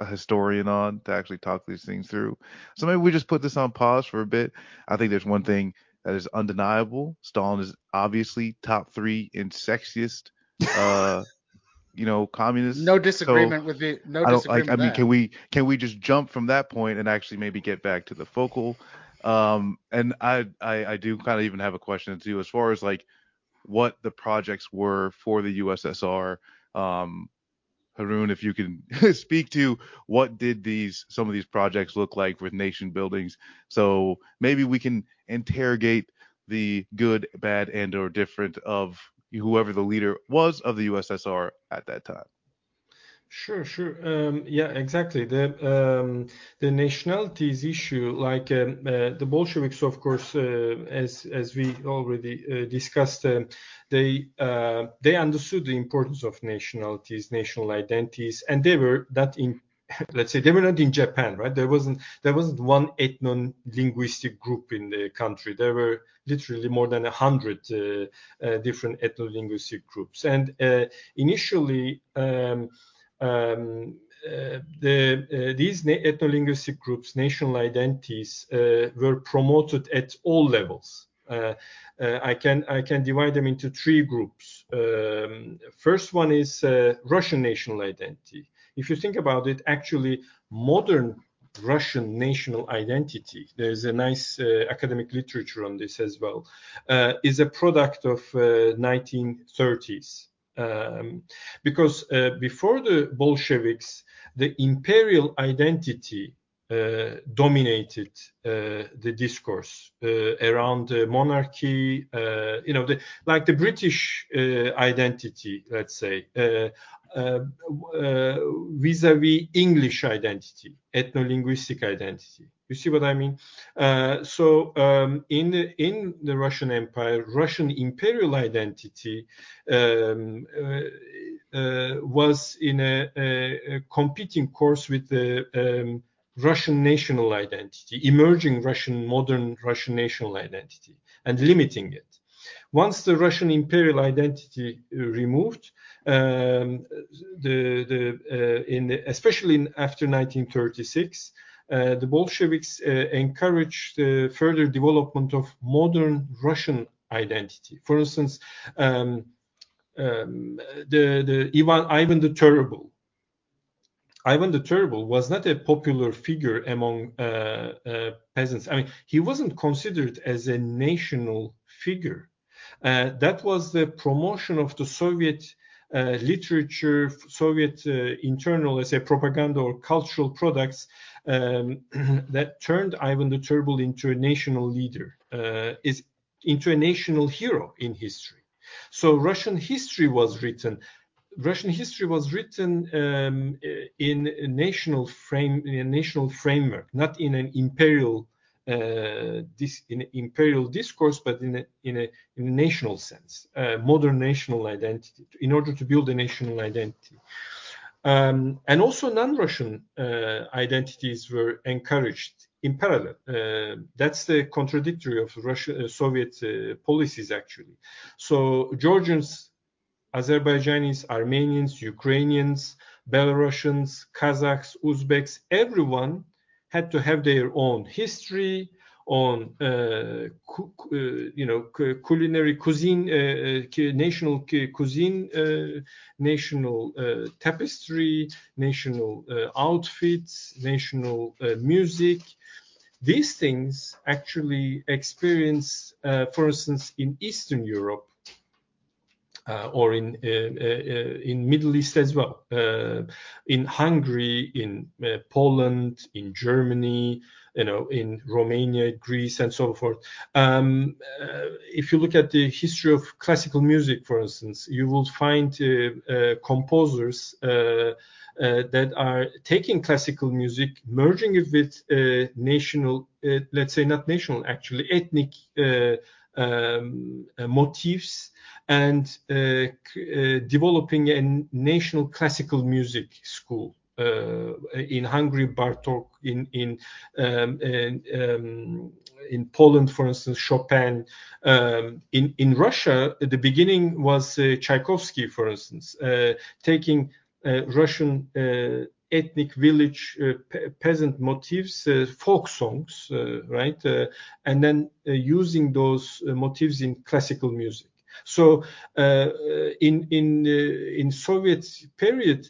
a historian on to actually talk these things through. So maybe we just put this on pause for a bit. I think there's one thing that is undeniable. Stalin is obviously top three in sexiest, uh, you know, communist. No disagreement with the no I don't disagreement. like. I mean, with can we can we just jump from that point and actually maybe get back to the focal? Um, and I I, I do kind of even have a question too, as far as like what the projects were for the USSR. Um, Harun, if you can speak to what did these some of these projects look like with nation buildings, so maybe we can interrogate the good, bad, and or different of whoever the leader was of the USSR at that time. Sure, sure. Um, yeah, exactly. The um, the nationalities issue, like um, uh, the Bolsheviks, of course, uh, as as we already uh, discussed, um, they uh, they understood the importance of nationalities, national identities, and they were that in. Let's say they were not in Japan, right? There wasn't there wasn't one ethno-linguistic group in the country. There were literally more than a hundred uh, uh, different ethno-linguistic groups, and initially. Um, um, uh, the, uh, these na- ethno-linguistic groups, national identities, uh, were promoted at all levels. Uh, uh, I can I can divide them into three groups. Um, first one is uh, Russian national identity. If you think about it, actually, modern Russian national identity, there's a nice uh, academic literature on this as well, uh, is a product of uh, 1930s. Um, because uh, before the Bolsheviks, the imperial identity dominated uh, the discourse uh, around the monarchy, uh, you know, the, like the British uh, identity, let's say, uh, uh, uh, vis-a-vis English identity, ethno-linguistic identity. You see what I mean? Uh, so um, in the in the Russian Empire, Russian imperial identity um, uh, uh, was in a, a, a competing course with the um, Russian national identity, emerging Russian modern Russian national identity, and limiting it. Once the Russian imperial identity uh, removed, um, the the uh, in the, especially in, after 1936, uh, the Bolsheviks uh, encouraged the further development of modern Russian identity. For instance, um, um, the the Ivan Ivan the Terrible. Ivan the Terrible was not a popular figure among uh, uh, peasants. I mean, he wasn't considered as a national figure. Uh, that was the promotion of the Soviet uh, literature, Soviet uh, internal, let's say, propaganda or cultural products um, that turned Ivan the Terrible into a national leader, uh, is into a national hero in history. So Russian history was written. Russian history was written um, in a national frame, in a national framework, not in an imperial, uh, dis, in imperial discourse, but in a, in a, in a national sense, uh, modern national identity, in order to build a national identity. Um, and also non-Russian uh, identities were encouraged in parallel. Uh, that's the contradictory of Russian uh, Soviet uh, policies, actually. So Georgians, Azerbaijanis, Armenians, Ukrainians, Belarusians, Kazakhs, Uzbeks, everyone had to have their own history, on uh, cu- uh, you know cu- culinary cuisine, uh, national cuisine, national tapestry, national outfits, national music. These things actually experience, for instance, in Eastern Europe, uh, or in uh, uh, in Middle East as well, in Hungary, in Poland, in Germany, you know, in Romania, Greece, and so forth. Um, if you look at the history of classical music, for instance, you will find composers. Uh, that are taking classical music, merging it with uh, national, uh, let's say not national, actually ethnic um, motifs, and uh, uh, developing a national classical music school. Uh, in Hungary, Bartok, in in um, in, um, in, Poland, for instance, Chopin. Um, in in Russia, the beginning was uh, Tchaikovsky, for instance, uh, taking uh, Russian ethnic village pe- peasant motifs, folk songs, right, and then using those motifs in classical music. So uh, in in uh, in Soviet period,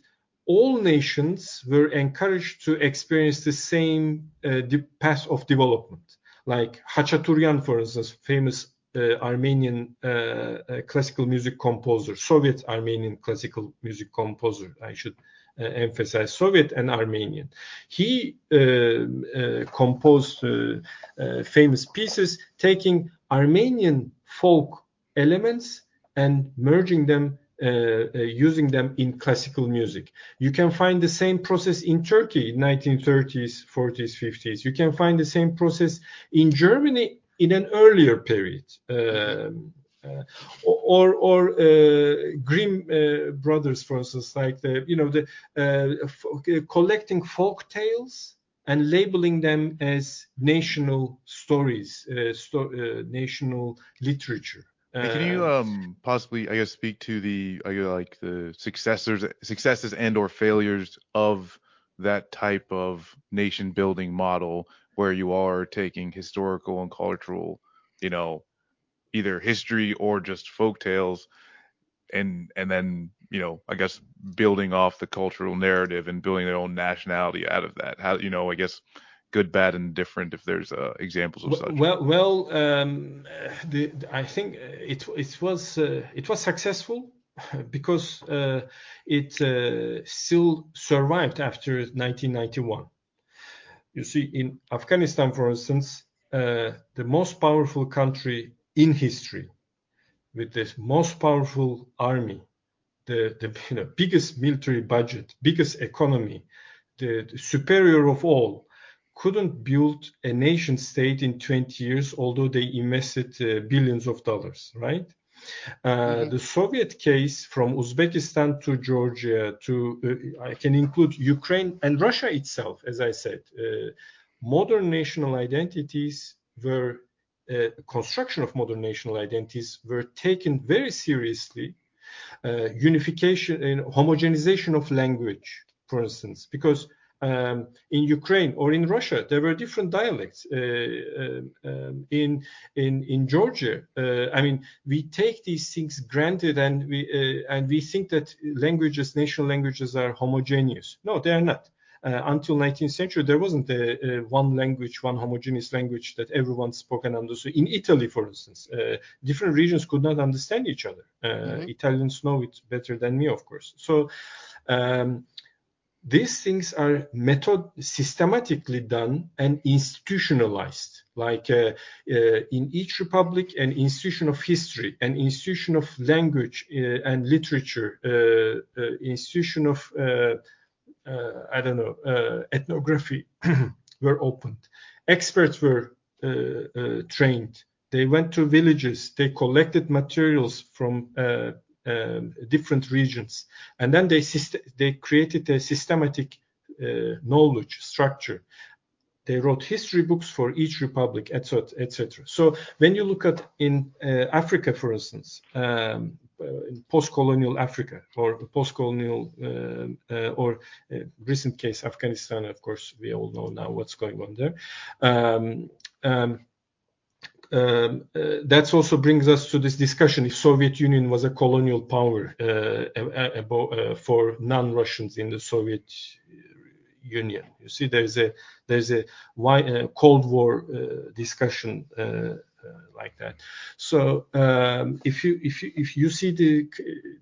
all nations were encouraged to experience the same uh, path of development. Like Khachaturian, for instance, famous uh, Armenian uh, uh, classical music composer, Soviet Armenian classical music composer, I should emphasize, Soviet and Armenian. He composed famous pieces taking Armenian folk elements and merging them uh, uh, using them in classical music. You can find the same process in Turkey, in 1930s, 40s, 50s. You can find the same process in Germany in an earlier period. Um, uh, or or uh, Grimm uh, brothers, for instance, like the you know the uh, f- collecting folk tales and labeling them as national stories, sto- national literature. Hey, can you um possibly I guess speak to the I guess, like the successors successes and or failures of that type of nation building model where you are taking historical and cultural, you know, either history or just folk tales and and then, you know, I guess building off the cultural narrative and building their own nationality out of that. How you know, I guess good, bad, and different if there's uh, examples of such? Well, well, um, the, I think it it was uh, it was successful because uh, it uh, still survived after 1991. You see, in Afghanistan, for instance, uh, the most powerful country in history, with the most powerful army, the, the you know, biggest military budget, biggest economy, the, the superior of all, couldn't build a nation state in 20 years, although they invested uh, billions of dollars, right? Uh, mm-hmm. The Soviet case from Uzbekistan to Georgia to, uh, I can include Ukraine and Russia itself, as I said. Uh, modern national identities were, uh, construction of modern national identities were taken very seriously. Uh, unification and homogenization of language, for instance, because um, in Ukraine or in Russia, there were different dialects. Uh, um, um, in in in Georgia, uh, I mean, we take these things granted, and we uh, and we think that languages, national languages, are homogeneous. No, they are not. Uh, until 19th century, there wasn't a, a, one language, one homogeneous language that everyone spoke and understood. In Italy, for instance, uh, different regions could not understand each other. Uh, mm-hmm. Italians know it better than me, of course. So. Um, these things are method systematically done and institutionalized. Like uh, uh, in each republic an institution of history an institution of language uh, and literature uh, uh, institution of uh, i don't know ethnography were opened. Experts were trained. They went to villages. They collected materials from um, different regions, and then they they created a systematic uh, knowledge structure. They wrote history books for each republic, etc., etc. So when you look at in uh, Africa, for instance, um, in post-colonial Africa or post-colonial uh, uh, or uh, recent case Afghanistan. Of course, we all know now what's going on there. Um, um, um, uh, that also brings us to this discussion if Soviet Union was a colonial power uh, uh, for non-Russians in the Soviet Union. You see, there's a there's a Cold War discussion like that. So um, if you if you if you see the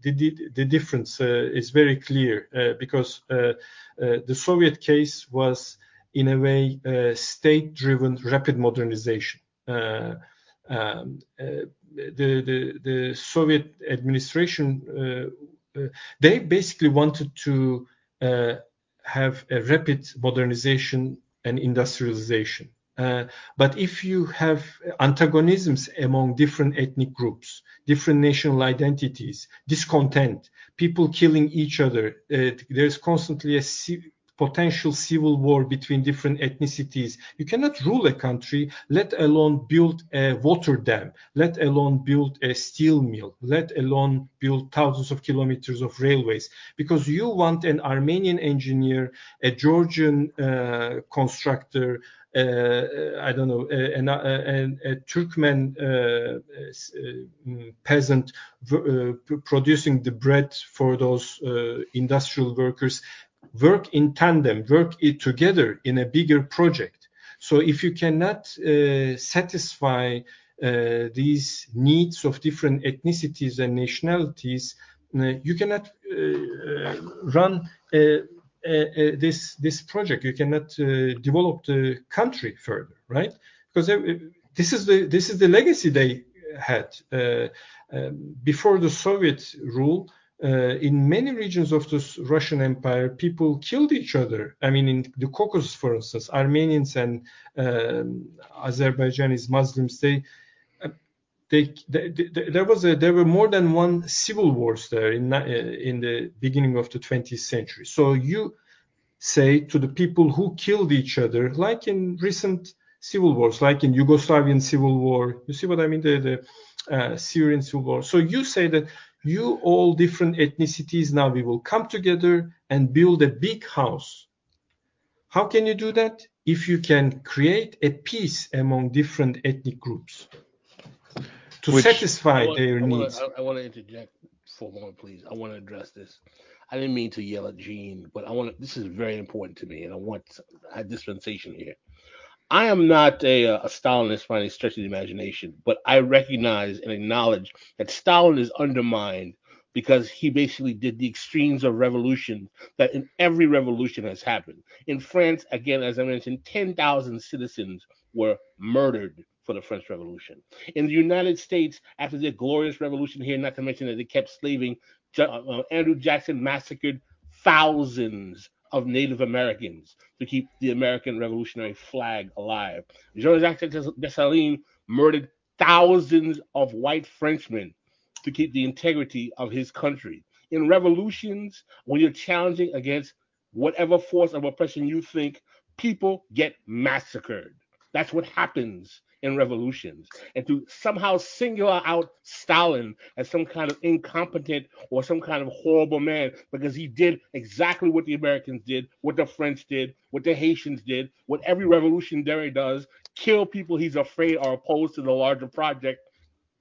the, the difference uh, is very clear uh, because uh, the Soviet case was in a way state-driven rapid modernization. Um, the, the the Soviet administration they basically wanted to have a rapid modernization and industrialization. Uh, but if you have antagonisms among different ethnic groups, different national identities, discontent, people killing each other, uh, there's constantly a potential civil war between different ethnicities. You cannot rule a country, let alone build a water dam, let alone build a steel mill, let alone build thousands of kilometers of railways, because you want an Armenian engineer, a Georgian uh, constructor, uh, I don't know, a, a, a Turkmen uh, uh, peasant producing the bread for those industrial workers work in tandem, work it together in a bigger project. So if you cannot uh, satisfy uh, these needs of different ethnicities and nationalities, uh, you cannot uh, uh, run this this project. You cannot develop the country further, right? Because this is the this is the legacy they had um, before the Soviet rule uh, in many regions of the Russian Empire, people killed each other. I mean, in the Caucasus, for instance, Armenians and um, Azerbaijanis, Muslims, they, uh, they, they, they, there was a, there were more than one civil wars there in uh, in the beginning of the 20th century. So you say to the people who killed each other, like in recent civil wars, like in Yugoslavian civil war. You see what I mean? The, the uh, Syrian civil war. So you say that you all different ethnicities now we will come together and build a big house. How can you do that? If you can create a peace among different ethnic groups. To Which, satisfy want, their I needs. Wanna, I, I want to interject for a moment please. I want to address this. I didn't mean to yell at gene but i want to this is very important to me and i want a dispensation here I am not a, a Stalinist by any stretch of the imagination, but I recognize and acknowledge that Stalin is undermined because he basically did the extremes of revolution that in every revolution has happened. In France, again, as I mentioned, 10,000 citizens were murdered for the French Revolution. In the United States, after the glorious revolution here, not to mention that they kept slaving, uh, Andrew Jackson massacred thousands of Native Americans to keep the American Revolutionary flag alive. Jean-Jacques Dessalines murdered thousands of white Frenchmen to keep the integrity of his country. In revolutions, when you're challenging against whatever force of oppression you think, people get massacred. That's what happens in revolutions. And to somehow single out Stalin as some kind of incompetent or some kind of horrible man because he did exactly what the Americans did, what the French did, what the Haitians did, what every revolutionary does kill people he's afraid are opposed to the larger project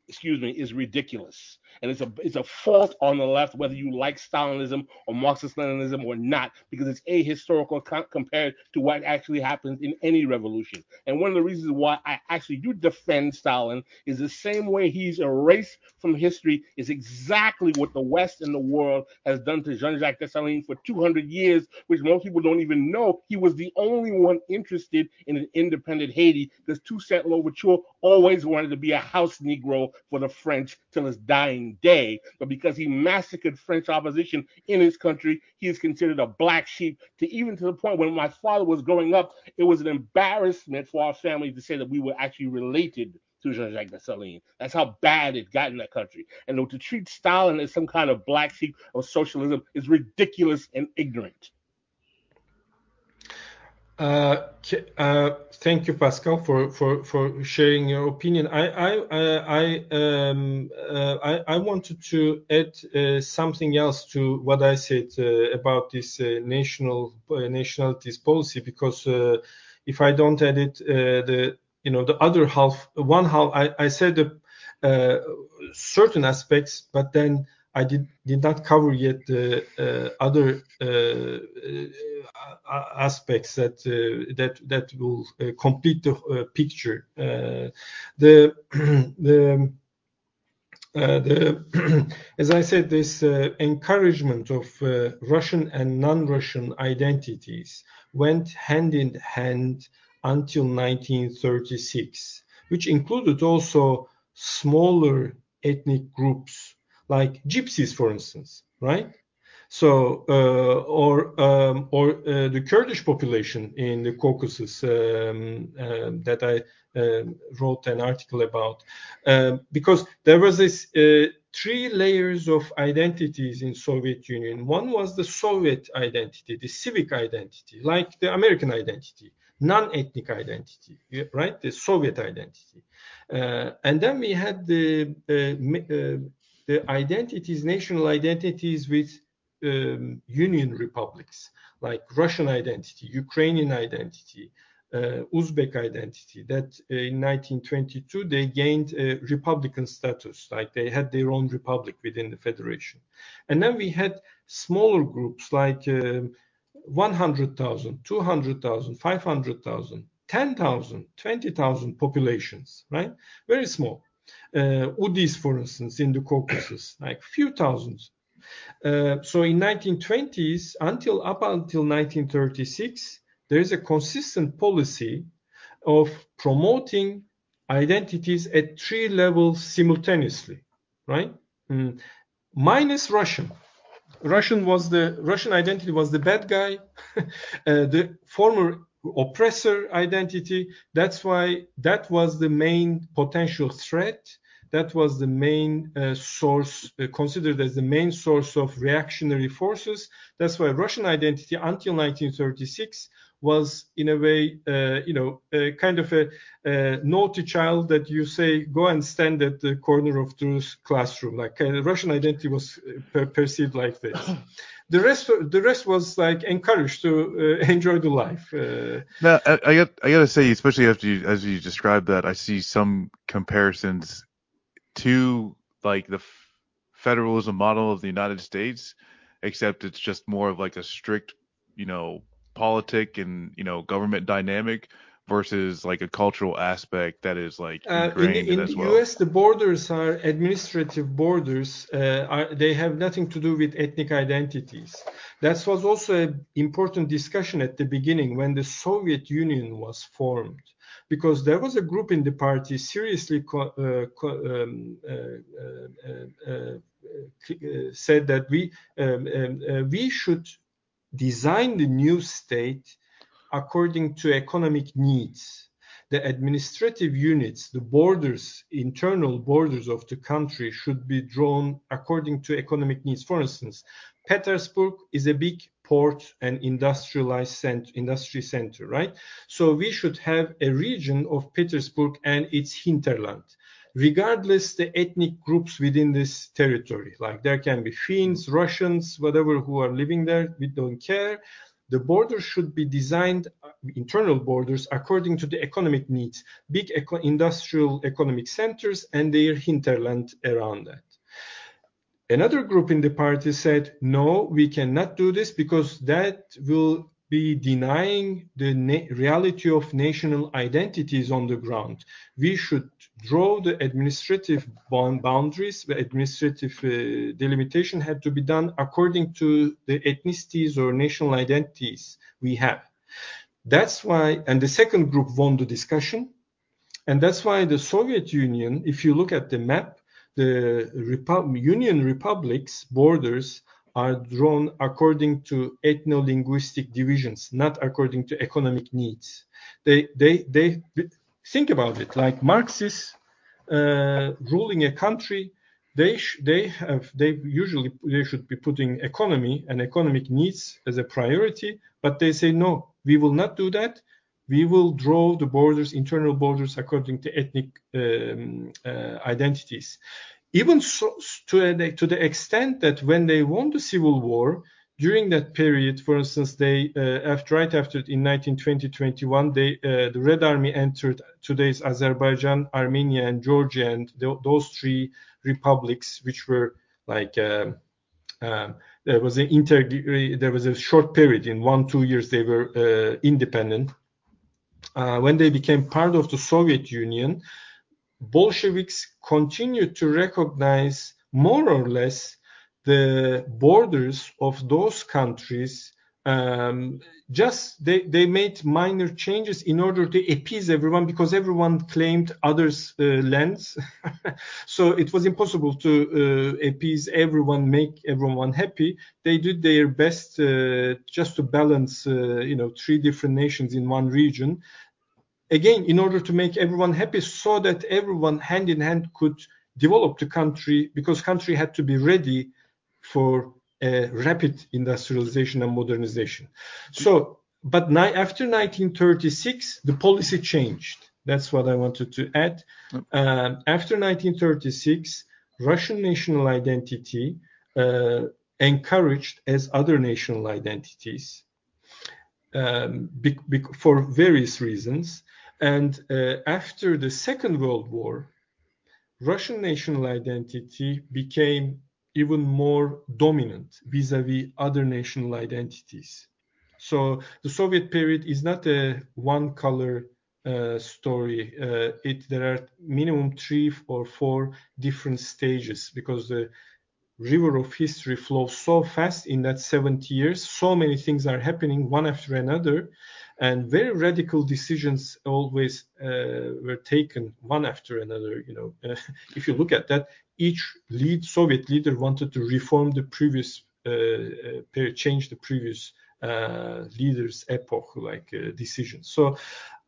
excuse me, is ridiculous. And it's a it's a fault on the left, whether you like Stalinism or Marxist Leninism or not, because it's ahistorical co- compared to what actually happens in any revolution. And one of the reasons why I actually do defend Stalin is the same way he's erased from history is exactly what the West and the world has done to Jean-Jacques Dessalines for 200 years, which most people don't even know. He was the only one interested in an independent Haiti because Toussaint Louverture always wanted to be a house Negro for the French till his dying day. But because he massacred French opposition in his country, he is considered a black sheep to even to the point when my father was growing up, it was an embarrassment for our family to say that we were actually related to Jean-Jacques Dessalines. That's how bad it got in that country. And to treat Stalin as some kind of black sheep of socialism is ridiculous and ignorant. Uh, Uh, thank you, Pascal, for, for, for sharing your opinion. I I I um, uh, I, I, wanted to add uh, something else to what I said uh, about this uh, national uh, nationalities policy because if I don't add it, the you know the other half, one half, I, I said the, certain aspects, but then I did did not cover yet the uh, other uh, uh, aspects that that that will complete the picture. the the uh, the, as I said, this uh, encouragement of uh, Russian and non-Russian identities went hand in hand until 1936, which included also smaller ethnic groups like gypsies, for instance, right? So, uh, or um, or uh, the Kurdish population in the Caucasus um, uh, that I um, wrote an article about, um, because there was this uh, three layers of identities in Soviet Union. One was the Soviet identity, the civic identity, like the American identity, non-ethnic identity, right? The Soviet identity, uh, and then we had the uh, the identities, national identities with um, union republics, like Russian identity, Ukrainian identity, uh, Uzbek identity, that uh, in 1922 they gained a republican status, like they had their own republic within the federation. And then we had smaller groups like um, 100,000, 200,000, 500,000, 10,000, 20,000 populations, right? Very small uh, Udis, for instance, in the Caucasus, like few thousands. Uh, so in 1920s until up until 1936, there is a consistent policy of promoting identities at three levels simultaneously, right? Mm. Minus Russian. Russian was the Russian identity was the bad guy. uh, the former oppressor identity. That's why that was the main potential threat. That was the main uh, source, uh, considered as the main source of reactionary forces. That's why Russian identity until 1936 was, in a way, uh, you know, kind of a, a, naughty child that you say, go and stand at the corner of the classroom. Like uh, Russian identity was uh, per- perceived like this. The rest the rest was like encouraged to uh, enjoy the life. Uh, now, I, I, got I got to say, especially after you as you described that, I see some comparisons to like the federalism model of the United States, except it's just more of like a strict, you know, politic and you know government dynamic versus like a cultural aspect that is like ingrained uh, in, in, in the well. US the borders are administrative borders uh, are, they have nothing to do with ethnic identities that was also an important discussion at the beginning when the Soviet Union was formed because there was a group in the party seriously co- uh, co- um, uh, uh, uh, said that we um, um we should design the new state according to economic needs. The administrative units, the borders, internal borders of the country should be drawn according to economic needs. For instance, Petersburg is a big port and industrialized center, industry center, right? So we should have a region of Petersburg and its hinterland regardless the ethnic groups within this territory. Like there can be Finns, Russians, whatever who are living there, we don't care the borders should be designed, uh, internal borders, according to the economic needs, big eco industrial economic centers and their hinterland around that. Another group in the party said, no, we cannot do this because that will be denying the reality of national identities on the ground. We should draw the administrative boundaries, the administrative uh, delimitation had to be done according to the ethnicities or national identities we have. That's why, and the second group won the discussion. And that's why the Soviet Union, if you look at the map, the Repu- Union republics borders are drawn according to ethno-linguistic divisions, not according to economic needs. They, they, they think about it like Marxists uh, ruling a country. They they have they usually they should be putting economy and economic needs as a priority, but they say no, we will not do that. we will draw the borders, internal borders, according to ethnic um, uh, identities. Even so, to, the, to the extent that when they won the civil war, during that period, for instance, they uh, after right after in 1920-21, they uh, the Red Army entered today's Azerbaijan, Armenia, and Georgia, and the, those three republics, which were like um, um, there was an inter there was a short period in one two years they were uh, independent. Uh, when they became part of the Soviet Union, Bolsheviks continued to recognize more or less the borders of those countries um, just they, they made minor changes in order to appease everyone because everyone claimed others uh, lands. So it was impossible to uh, appease everyone make everyone happy. They did their best uh, just to balance uh, you know three different nations in one region again in order to make everyone happy so that everyone hand in hand could develop the country because country had to be ready for rapid industrialization and modernization. So, but after 1936, the policy changed. That's what I wanted to add. Uh, after 1936, Russian national identity uh, encouraged as other national identities um, be, be, for various reasons. And uh, after the Second World War, Russian national identity became even more dominant vis-a-vis other national identities. So the Soviet period is not a one-color uh, story. Uh, it there are minimum three or four different stages because the river of history flows so fast in that 70 years. So many things are happening one after another, and very radical decisions always uh, were taken one after another. You know, uh, if you look at that, each lead Soviet leader wanted to reform the previous, uh, uh change the previous uh, leaders' epoch like uh, decisions. So,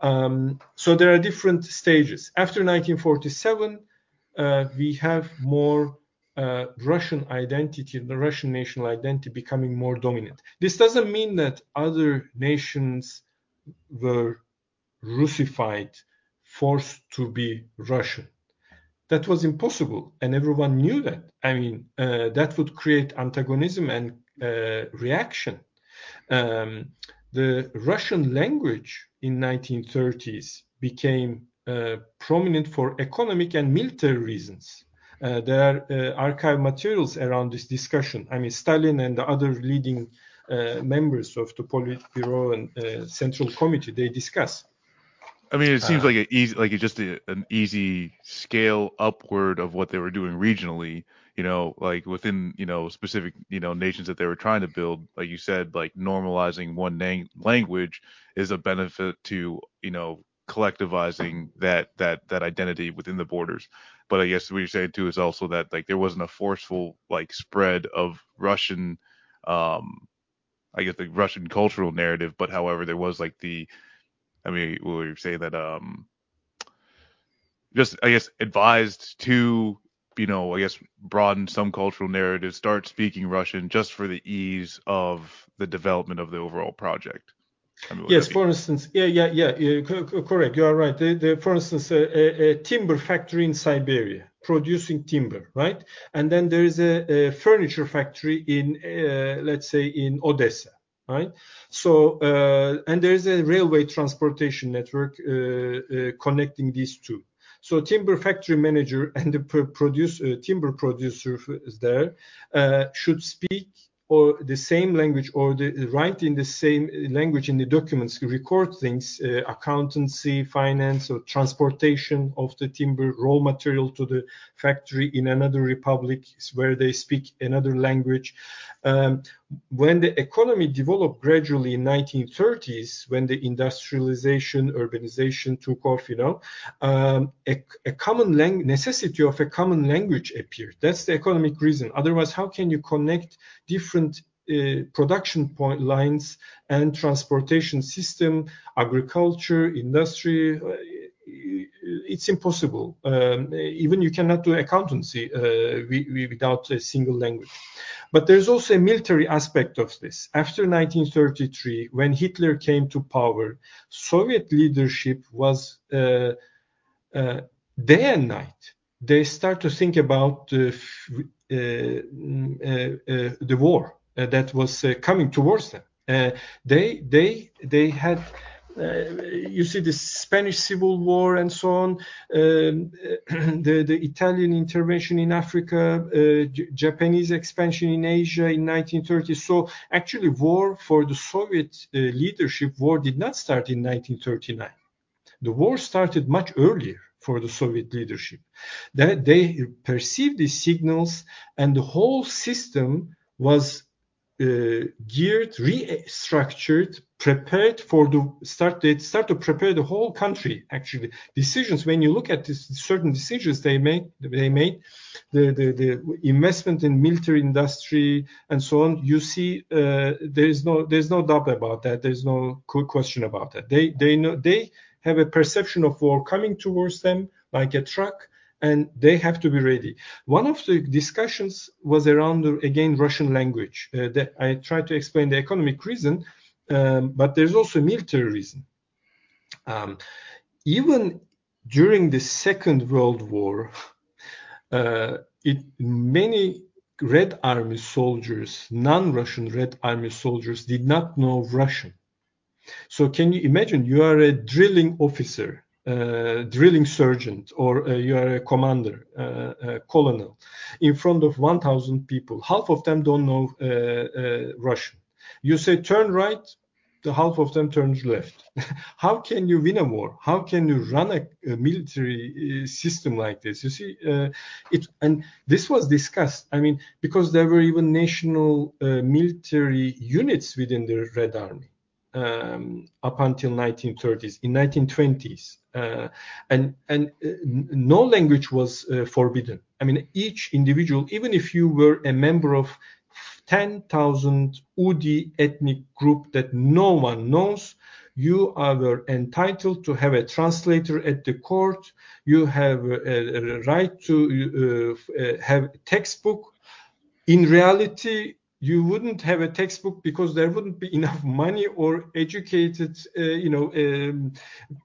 um, so there are different stages. After 1947, we have more uh, Russian identity, the Russian national identity becoming more dominant. This doesn't mean that other nations were Russified, forced to be Russian. That was impossible, and everyone knew that. I mean, uh, that would create antagonism and uh, reaction. Um, the Russian language in 1930s became uh, prominent for economic and military reasons. Uh, there are uh, archive materials around this discussion. I mean, Stalin and the other leading uh, members of the Politburo and Central Committee they discuss. I mean, it seems like an easy, like just a, an easy scale upward of what they were doing regionally. You know, like within you know specific you know nations that they were trying to build. Like you said, like normalizing one language is a benefit to you know collectivizing that that that identity within the borders. But I guess what you're saying too is also that like there wasn't a forceful like spread of Russian, um, I guess the Russian cultural narrative. But however, there was like the, I mean, we were saying that um, just I guess advised to you know, I guess broaden some cultural narratives, start speaking Russian just for the ease of the development of the overall project. I mean, yes, for instance, yeah, yeah, yeah, yeah correct. You are right. The, the, for instance, a, a, timber factory in Siberia producing timber, right? And then there is a, a furniture factory in, uh, let's say, in Odessa, right? So, uh, and there is a railway transportation network uh, uh connecting these two. So timber factory manager and the produce, uh, timber producer there uh, should speak or the same language or the write in the same language in the documents record things uh, accountancy finance or transportation of the timber raw material to the factory in another republic where they speak another language. Um, when the economy developed gradually in 1930s, when the industrialization, urbanization took off, you know, um, a, a, common lang- necessity of a common language appeared. That's the economic reason. Otherwise, how can you connect different uh, production point lines and transportation system, agriculture, industry, uh, it's impossible. Um, even you cannot do accountancy uh, without a single language. But there's also a military aspect of this. After 1933, when Hitler came to power, Soviet leadership was uh, uh, day and night. They start to think about the, uh, uh, the war that was coming towards them. they they they had uh, you see the Spanish Civil War and so on, um, the, the Italian intervention in Africa, uh, J- Japanese expansion in Asia in 1930. So actually, war for the Soviet uh, leadership, war did not start in 1939. The war started much earlier for the Soviet leadership. That they perceived these signals, and the whole system was uh, geared, restructured, prepared for the start. They start to prepare the whole country. Actually, decisions. When you look at this, certain decisions they made, they made the, the, the investment in military industry and so on. You see, uh, there is no there's no doubt about that. There's no question about that. They they know they have a perception of war coming towards them like a truck and they have to be ready. One of the discussions was around again Russian language. Uh, I tried to explain the economic reason, um, but there's also military reason. Um, even during the Second World War, uh, it, many Red Army soldiers, non-Russian Red Army soldiers, did not know Russian. So can you imagine you are a drilling officer uh, drilling sergeant or uh, you are a commander, uh, colonel, in front of 1,000 people. Half of them don't know Russian. You say turn right, the half of them turns left. How can you win a war? How can you run a, a military system like this? You see, uh, it and this was discussed. I mean, because there were even national uh, military units within the Red Army um, up until 1930s. In 1920s, uh, and and uh, no language was uh, forbidden. I mean, each individual, even if you were a member of 10,000 Udi ethnic group that no one knows, you are entitled to have a translator at the court. You have a, right to uh, uh have a textbook. In reality, you wouldn't have a textbook because there wouldn't be enough money or educated, uh, you know, um,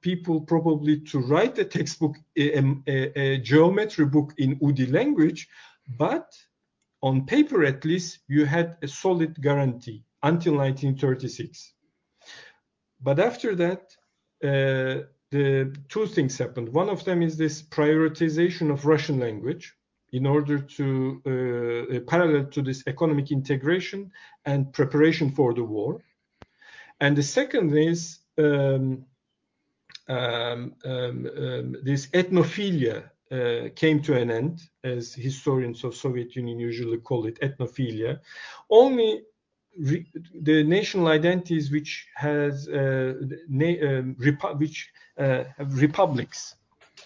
people probably to write a textbook, a, a, a, geometry book in Udi language. But on paper, at least, you had a solid guarantee until 1936. But after that, uh, the two things happened. One of them is this prioritization of Russian language in order to uh, uh, parallel to this economic integration and preparation for the war. And the second is um, um, um, um this ethnophilia uh, came to an end, as historians of Soviet Union usually call it, ethnophilia. Only re- the national identities which has uh, na- um, repu- which uh, have republics,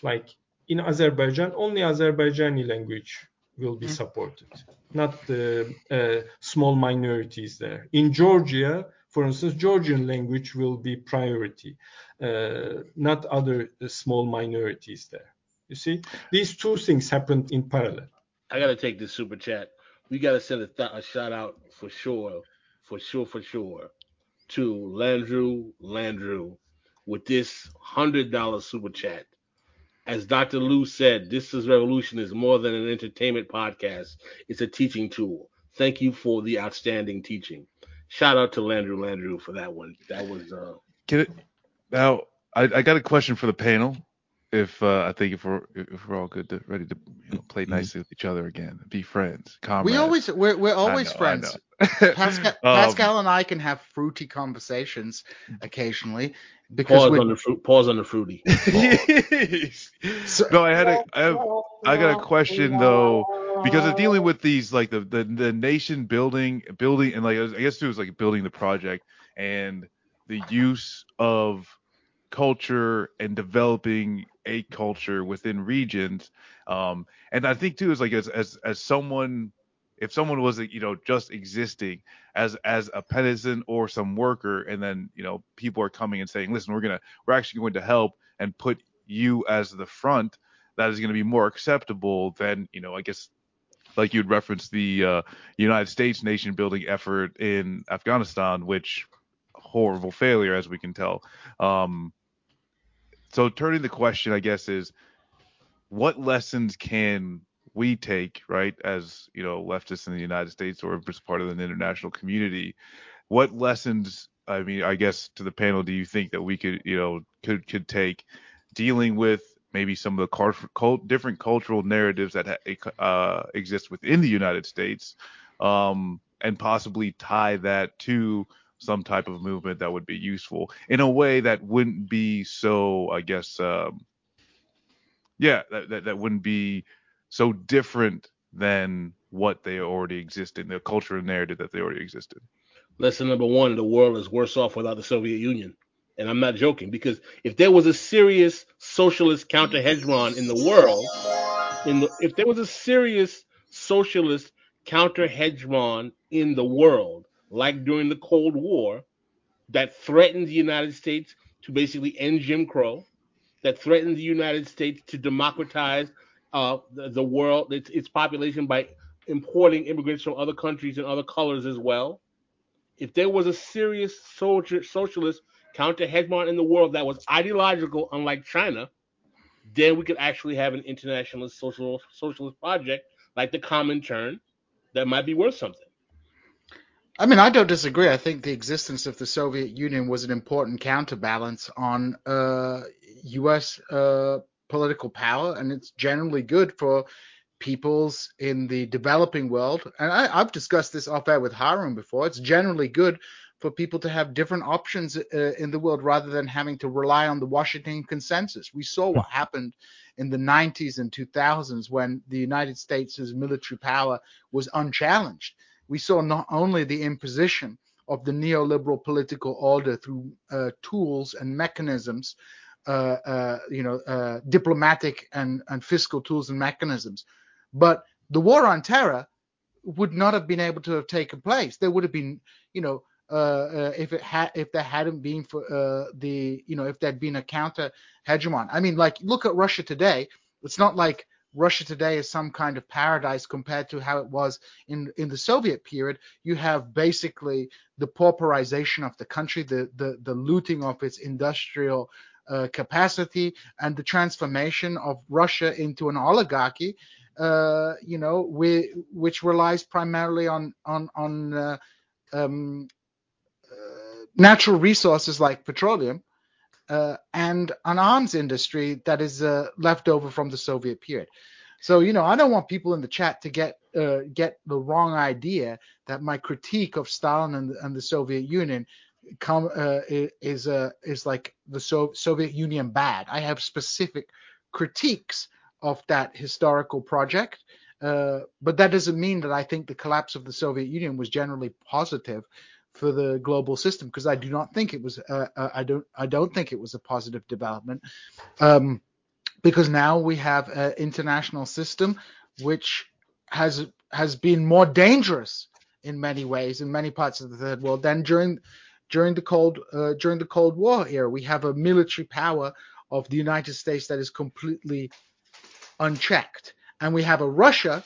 like in Azerbaijan, only Azerbaijani language will be mm. supported, not the uh, small minorities there. In Georgia, for instance, Georgian language will be priority, uh, not other small minorities there. You see, these two things happened in parallel. I gotta take this super chat. We gotta send a, th- a shout out for sure, for sure, for sure, to Landrew Landrew with this hundred dollar super chat as Dr. Lou said, This is Revolution is more than an entertainment podcast. It's a teaching tool. Thank you for the outstanding teaching. Shout out to Landrew Landrew for that one. That was uh Get it now I, I got a question for the panel. If uh, I think if we're if we're all good to ready to you know, play mm-hmm. nicely with each other again, be friends, comrades. We always we're we're always know, friends. Pascal, um, and I can have fruity conversations occasionally, because pause on the fruit. Pause on the fruity. so, no, I had a. I, have, I got a question though, because of dealing with these like the, the the nation building building and like I guess it was like building the project and the use of culture and developing a culture within regions. Um, and I think too is like as as as someone if someone was you know just existing as as a peasant or some worker and then you know people are coming and saying listen we're gonna we're actually going to help and put you as the front that is going to be more acceptable than you know I guess like you'd reference the uh, United States nation building effort in Afghanistan, which horrible failure as we can tell. Um, so turning the question, I guess, is what lessons can we take, right, as you know, leftists in the United States or as part of an international community? What lessons, I mean, I guess to the panel, do you think that we could, you know, could could take dealing with maybe some of the cult, different cultural narratives that uh, exist within the United States, um, and possibly tie that to some type of movement that would be useful in a way that wouldn't be so, I guess, um, yeah, that, that, that wouldn't be so different than what they already exist in the cultural narrative that they already existed. Lesson number one: the world is worse off without the Soviet Union. And I'm not joking because if there was a serious socialist counter hegemon in the world, in the, if there was a serious socialist counter hegemon in the world, like during the Cold War, that threatened the United States to basically end Jim Crow, that threatened the United States to democratize uh, the, the, world, its, its population by importing immigrants from other countries and other colors as well. If there was a serious soldier, socialist counter hegemon in the world that was ideological, unlike China, then we could actually have an internationalist social socialist project like the Comintern that might be worth something. I mean, I don't disagree. I think the existence of the Soviet Union was an important counterbalance on uh, U.S. Uh, political power, and it's generally good for peoples in the developing world. And I, have discussed this off air with Harun before. It's generally good for people to have different options uh, in the world rather than having to rely on the Washington consensus. We saw what happened in the 90s and 2000s when the United States' military power was unchallenged. We saw not only the imposition of the neoliberal political order through uh, tools and mechanisms, uh, uh you know, uh, diplomatic and, and fiscal tools and mechanisms, but the war on terror would not have been able to have taken place. There would have been, you know, uh, uh, if it had if there hadn't been for the you know if there'd been a counter hegemon. I mean, like look at Russia today. It's not like Russia today is some kind of paradise compared to how it was in in the Soviet period. You have basically the pauperization of the country, the the, the looting of its industrial uh, capacity, and the transformation of Russia into an oligarchy. Uh, you know, we, which relies primarily on on on uh, um, natural resources like petroleum uh, and an arms industry that is uh, left over from the Soviet period. So you know, I don't want people in the chat to get uh, get the wrong idea that my critique of Stalin and, and the Soviet Union come uh, is uh, is like the so- Soviet Union bad. I have specific critiques of that historical project. Uh, but that doesn't mean that I think the collapse of the Soviet Union was generally positive for the global system because I do not think it was uh, uh, I don't I don't think it was a positive development um, because now we have an international system which has has been more dangerous in many ways in many parts of the third world than during during the cold uh, during the Cold War era. We have a military power of the United States that is completely unchecked, and we have a Russia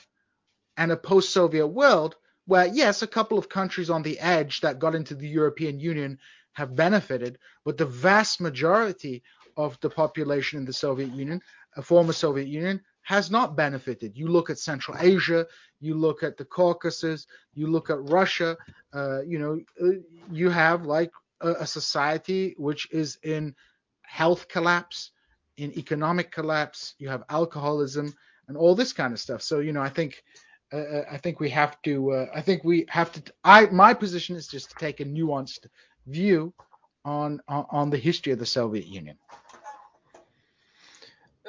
and a post-Soviet world where yes, a couple of countries on the edge that got into the European Union have benefited, but the vast majority of the population in the Soviet Union, a former Soviet Union, has not benefited. You look at Central Asia, you look at the Caucasus, you look at Russia. Uh, you know, uh, you have like a, a society which is in health collapse, in economic collapse. You have alcoholism and all this kind of stuff. So you know, I think uh, uh, I think we have to. Uh, I think we have to. I my position is just to take a nuanced view on on, on the history of the Soviet Union.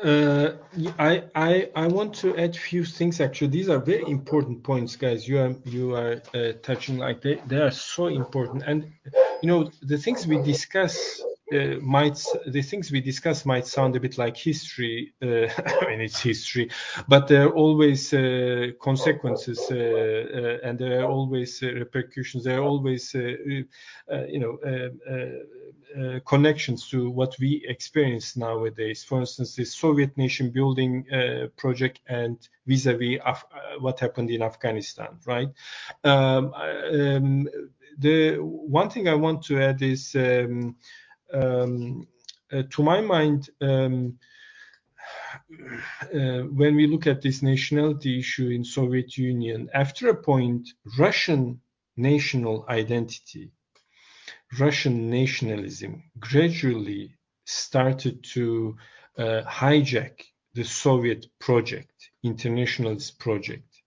Uh, I, I I want to add few things. Actually, these are very important points, guys. You are you are uh, touching like they they are so important. And you know the things we discuss uh, might the things we discuss might sound a bit like history. Uh, I mean, it's history, but there are always uh, consequences, uh, uh, and there are always uh, repercussions. There are always, you know, connections to what we experience nowadays. For instance, the Soviet nation building project and vis-a-vis Af- what happened in Afghanistan, right? Um, um, the one thing I want to add is. Um, to my mind, um, uh, when we look at this nationality issue in Soviet Union, after a point, Russian national identity, Russian nationalism gradually started to uh, hijack the Soviet project, internationalist project.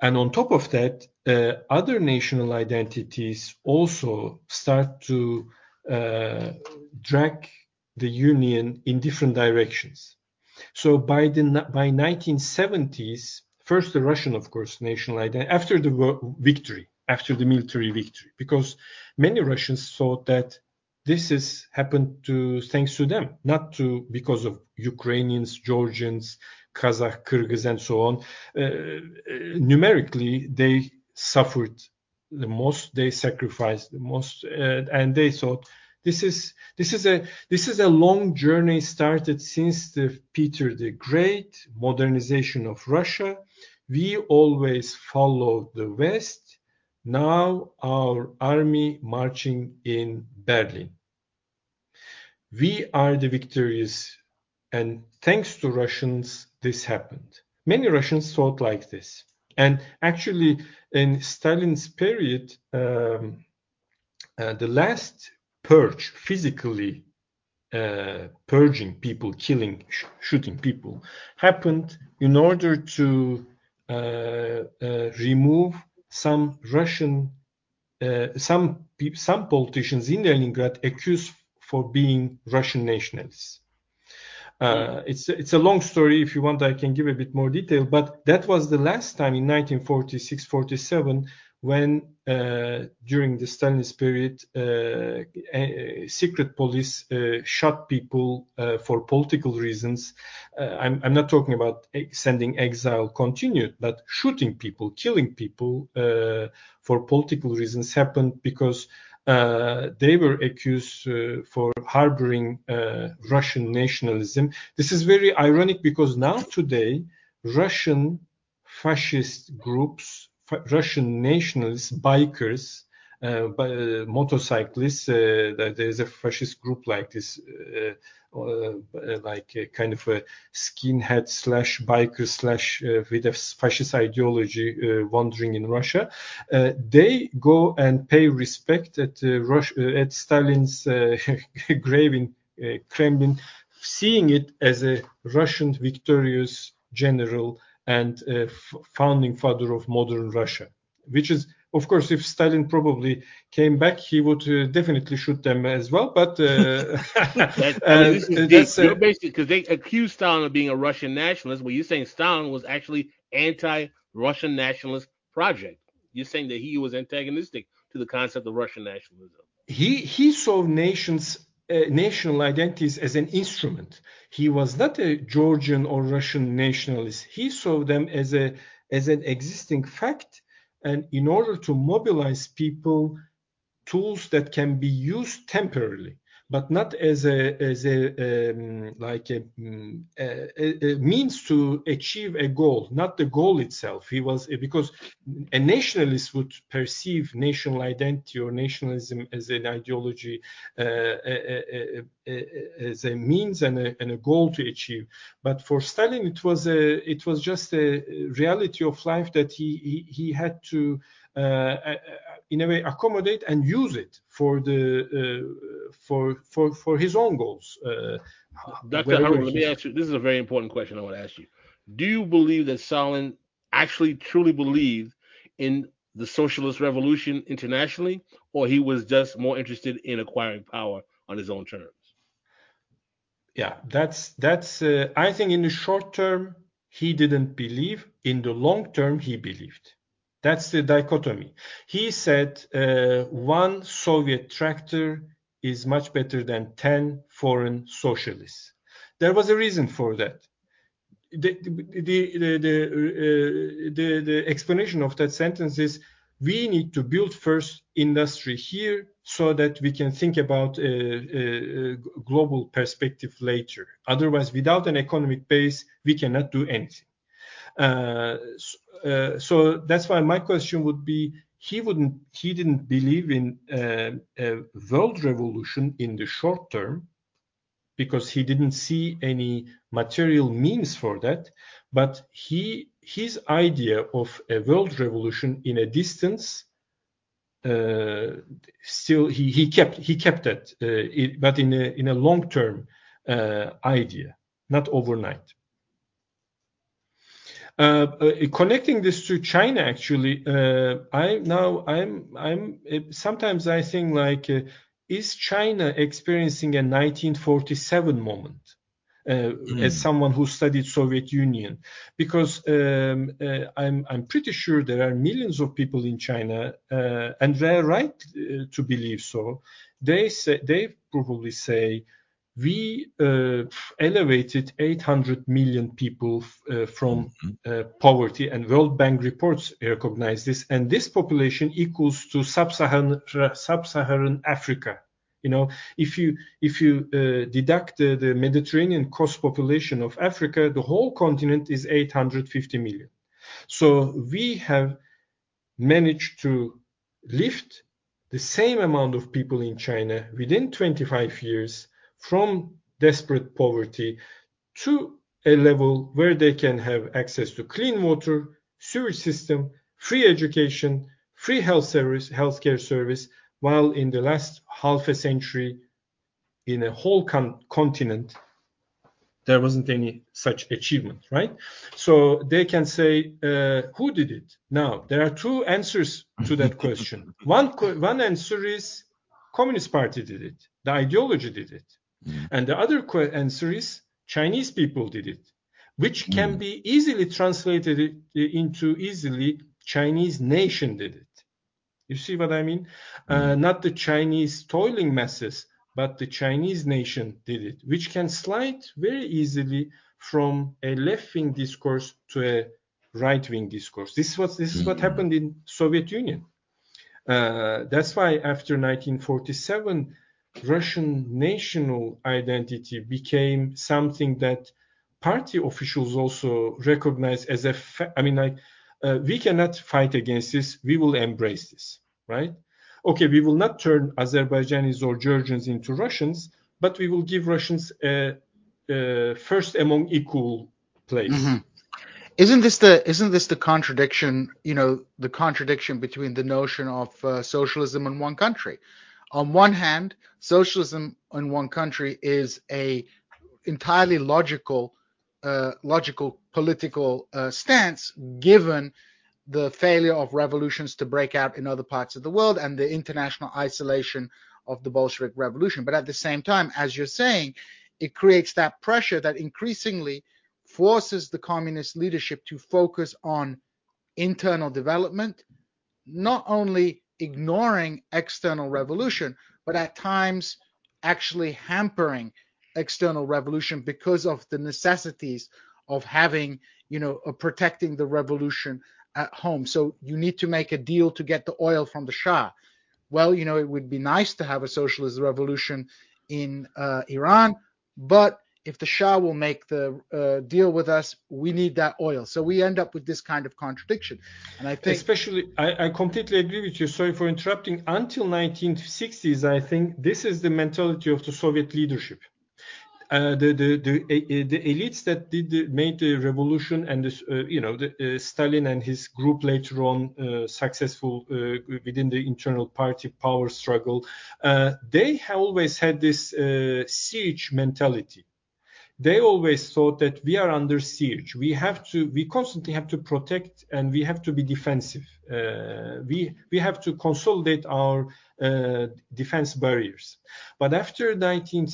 And on top of that, uh, other national identities also start to uh, drag the union in different directions. So by the by 1970s, first the Russian, of course, national identity after the victory, after the military victory, because many Russians thought that this has happened to thanks to them, not to because of Ukrainians, Georgians, Kazakh, Kyrgyz, and so on. Uh, numerically, they suffered the most, they sacrificed the most, uh, and they thought this is this is a this is a long journey started since the Peter the Great modernization of Russia. We always follow the West. Now our army marching in Berlin. We are the victorious, and thanks to Russians, this happened. Many Russians thought like this, and actually, in Stalin's period, um, uh, the last purge, physically uh, purging people, killing, sh- shooting people, happened in order to uh, uh, remove some Russian, uh, some some politicians in Leningrad accused for being Russian nationalists. Uh, it's it's a long story. If you want, I can give a bit more detail. But that was the last time in 1946-47 when uh, during the Stalinist period, uh, secret police uh, shot people uh, for political reasons. Uh, I'm, I'm, not talking about sending exile continued, but shooting people, killing people for political reasons happened because Uh, they were accused uh, for harboring uh, Russian nationalism. This is very ironic because now today, Russian fascist groups Russian nationalists, bikers, uh, uh, motorcyclists. Uh, there's a fascist group like this, uh, uh, uh, like a kind of a skinhead slash biker slash with a fascist ideology wandering in Russia. they go and pay respect at at Stalin's grave in Kremlin, seeing it as a Russian victorious general and uh, founding father of modern Russia, which is of course, if Stalin probably came back, he would uh, definitely shoot them as well. But uh, that, I mean, that's uh, basically because they accused Stalin of being a Russian nationalist. Well, you're saying Stalin was actually anti-Russian nationalist project. You're saying that he was antagonistic to the concept of Russian nationalism. He he saw nations uh, national identities as an instrument. He was not a Georgian or Russian nationalist. He saw them as a as an existing fact, and in order to mobilize people, tools that can be used temporarily but not as a as a um, like a, mm, a, a, means to achieve a goal, not the goal itself. He was because a nationalist would perceive national identity or nationalism as an ideology, uh, a, as a means and a, and a goal to achieve. But for Stalin, it was a it was just a reality of life that he he, he had to. Uh, in a way accommodate and use it for the uh, for for for his own goals. Uh, Dr. Harun, let me ask you. This is a very important question. I want to ask you. Do you believe that Stalin actually truly believed in the socialist revolution internationally, or he was just more interested in acquiring power on his own terms? Yeah, that's that's. Uh, I think in the short term he didn't believe. In the long term, he believed. That's the dichotomy. He said uh, one Soviet tractor is much better than 10 foreign socialists. There was a reason for that. The, the, the, the, uh, the, the explanation of that sentence is we need to build first industry here so that we can think about a, a, a, global perspective later. Otherwise, without an economic base, we cannot do anything. Uh, uh, so that's why my question would be: he wouldn't, he didn't believe in uh, a world revolution in the short term because he didn't see any material means for that. But he, his idea of a world revolution in a distance uh, still he, he kept he kept that uh, it, but in a in a long term uh, idea not overnight connecting this to China actually uh, I now I'm I'm sometimes I think like is China experiencing a 1947 moment uh, mm. as someone who studied Soviet Union, because um, uh, I'm I'm pretty sure there are millions of people in China, uh, and they're right uh, to believe so. They say they probably say we uh, elevated 800 million people uh, from mm-hmm. poverty, and World Bank reports recognize this, and this population equals to sub-Saharan sub-Saharan Africa you know, if you if you uh, deduct the, the, Mediterranean coast population of Africa, the whole continent is 850 million. So we have managed to lift the same amount of people in China within 25 years from desperate poverty to a level where they can have access to clean water, sewage system, free education, free health service, healthcare service, while in the last half a century, in a whole con- continent, there wasn't any such achievement, right? So they can say, uh, who did it? Now, there are two answers to that question. one, one answer is Communist Party did it. The ideology did it. Mm. And the other answer is Chinese people did it, which can mm. be easily translated into easily Chinese nation did it. You see what I mean? Uh, mm-hmm. not the Chinese toiling masses, but the Chinese nation did it, which can slide very easily from a left-wing discourse to a right-wing discourse. This was this is what mm-hmm. happened in Soviet Union. Uh, that's why after 1947, Russian national identity became something that party officials also recognize as a. Fa- I mean, like uh, we cannot fight against this. We will embrace this, right? Okay, we will not turn Azerbaijanis or Georgians into Russians, but we will give Russians a, a first among equal place. Mm-hmm. Isn't this the isn't this the contradiction? You know, the contradiction between the notion of uh, socialism in one country. On one hand, socialism in one country is a entirely logical uh, logical political uh, stance given the failure of revolutions to break out in other parts of the world and the international isolation of the Bolshevik revolution. But at the same time, as you're saying, it creates that pressure that increasingly forces the communist leadership to focus on internal development, not only ignoring external revolution, but at times actually hampering external revolution because of the necessities of having, you know, protecting the revolution at home. So you need to make a deal to get the oil from the Shah. Well, you know, it would be nice to have a socialist revolution in uh, Iran, but if the Shah will make the uh, deal with us, we need that oil. So we end up with this kind of contradiction. And I think, especially, I, I, completely agree with you. Sorry for interrupting. Until 1960s, I think this is the mentality of the Soviet leadership uh, the, the the the elites that did the, made the revolution and this, uh, you know the, uh, Stalin and his group later on uh, successful uh, within the internal party power struggle, they always had this siege mentality they always thought that we are under siege. We have to, we constantly have to protect and we have to be defensive. Uh, we we have to consolidate our uh, defense barriers. But after 19, uh,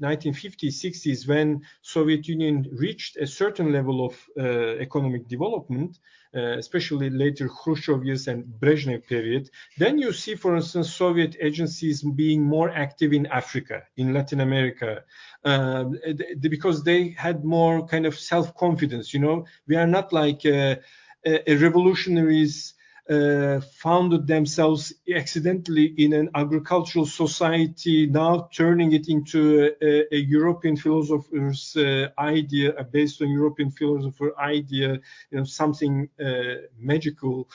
1950s, 60s, when Soviet Union reached a certain level of uh, economic development, uh, especially later Khrushchev years and Brezhnev period, then you see, for instance, Soviet agencies being more active in Africa, in Latin America, um, because they had more kind of self-confidence. You know, we are not like uh, revolutionaries uh, founded themselves accidentally in an agricultural society, now turning it into a, a European philosopher's uh, idea, uh, based on European philosopher idea, you know, something uh, magical,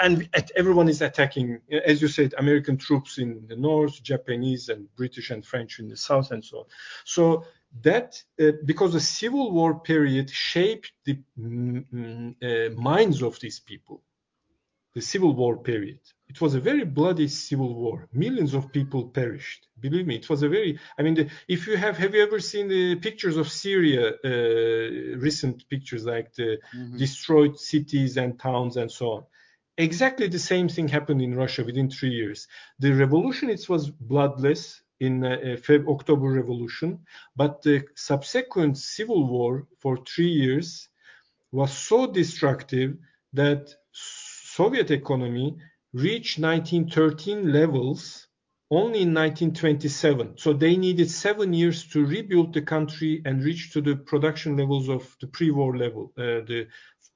and everyone is attacking, as you said, American troops in the north, Japanese and British and French in the south, and so on. So that uh, because the civil war period shaped the mm, mm, uh, minds of these people the civil war period. It was a very bloody civil war. Millions of people perished. Believe me, it was a very. I mean, the, if you have, have you ever seen the pictures of Syria? Uh, recent pictures like the mm-hmm. destroyed cities and towns and so on. Exactly the same thing happened in Russia within three years. The revolution it was bloodless in uh, Feb October Revolution, but the subsequent civil war for three years was so destructive that Soviet economy reached 1913 levels only in 1927. So they needed seven years to rebuild the country and reach to the production levels of the pre-war level, uh, the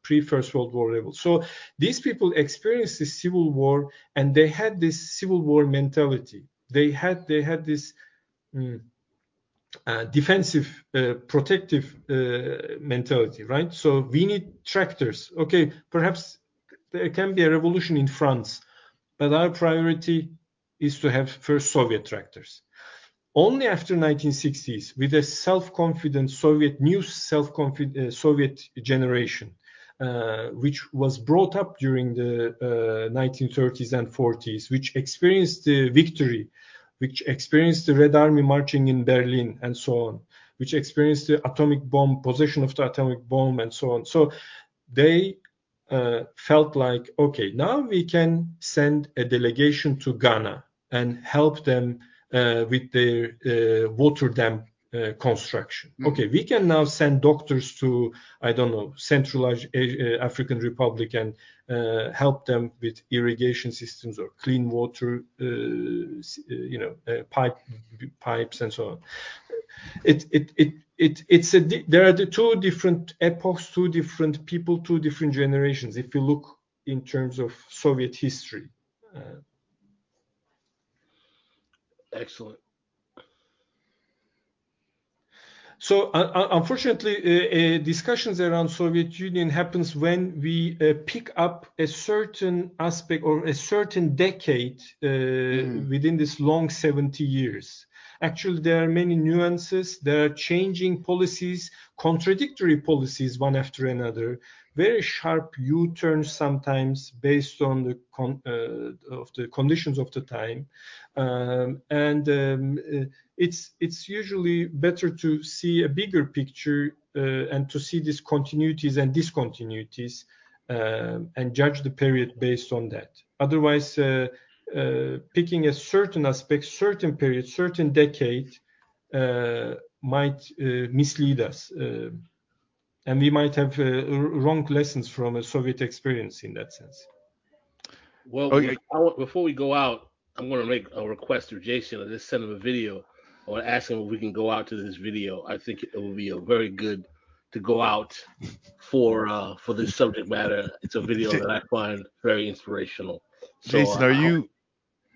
pre-First World War level. So these people experienced the civil war and they had this civil war mentality. They had they had this. Mm, uh, defensive, uh, protective uh, mentality, right? So we need tractors. Okay, perhaps there can be a revolution in France, but our priority is to have first Soviet tractors. Only after 1960s, with a self-confident Soviet, new self-confident uh, Soviet generation, uh, which was brought up during the uh, 1930s and 40s, which experienced the victory, which experienced the Red Army marching in Berlin and so on, which experienced the atomic bomb, possession of the atomic bomb and so on. So they uh, felt like, okay, now we can send a delegation to Ghana and help them uh, with their uh, water dam uh, construction. Mm-hmm. Okay, we can now send doctors to, I don't know, Central uh, African Republic and uh, help them with irrigation systems or clean water, you know, pipe pipes and so on. It it it it, it's a there are the two different epochs, two different people, two different generations. If you look in terms of Soviet history. Uh, Excellent. So uh, unfortunately, uh, uh, discussions around Soviet Union happens when we uh, pick up a certain aspect or a certain decade mm. within this long 70 years. Actually, there are many nuances. There are changing policies, contradictory policies one after another, very sharp U-turns sometimes based on the con- uh, of the conditions of the time, um, and um, uh, it's it's usually better to see a bigger picture uh, and to see these continuities and discontinuities um, and judge the period based on that. Otherwise, uh, uh, picking a certain aspect, certain period, certain decade uh, might uh, mislead us. and we might have wrong lessons from a Soviet experience in that sense. Well, okay. before we go out, I'm going to make a request to Jason. I just send him a video. I want to ask him if we can go out to this video. I think it will be a very good to go out for uh, for this subject matter. It's a video that I find very inspirational. So, Jason, are uh, you.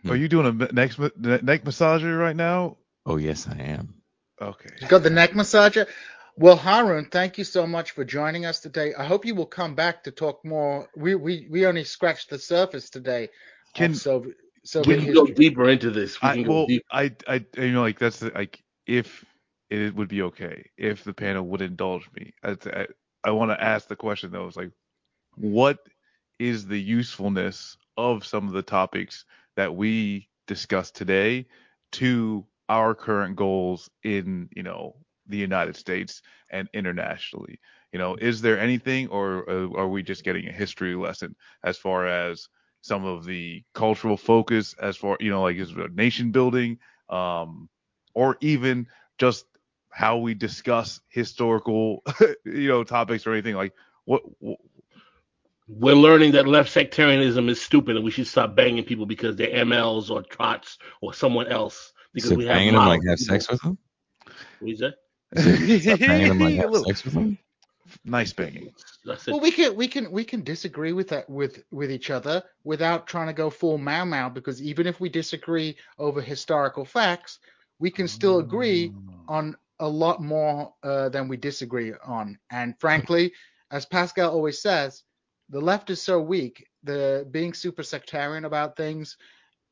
Are you doing a neck neck massager right now? Oh yes, I am. Okay. You got the neck massager. Well, Harun, thank you so much for joining us today. I hope you will come back to talk more. We we, we only scratched the surface today. Can so so we can go deeper into this. We I, well, I I you know like that's the, like if it would be okay if the panel would indulge me. I I, I want to ask the question though. It's like, what is the usefulness of some of the topics that we discussed today to our current goals in, you know, the United States and internationally? You know, is there anything, or uh, are we just getting a history lesson as far as some of the cultural focus, as far you know, like is nation building, um, or even just how we discuss historical, you know, topics or anything like what We're learning that left sectarianism is stupid and we should stop banging people because they're MLs or trots or someone else. Because So we have banging them like models. have sex with them? What is that? Stop banging them like have sex with them? nice banging. Well, we can we can we can disagree with that with with each other without trying to go full Mao Mao because even if we disagree over historical facts, we can still agree on a lot more uh, than we disagree on. And frankly, as Pascal always says, the left is so weak. The being super sectarian about things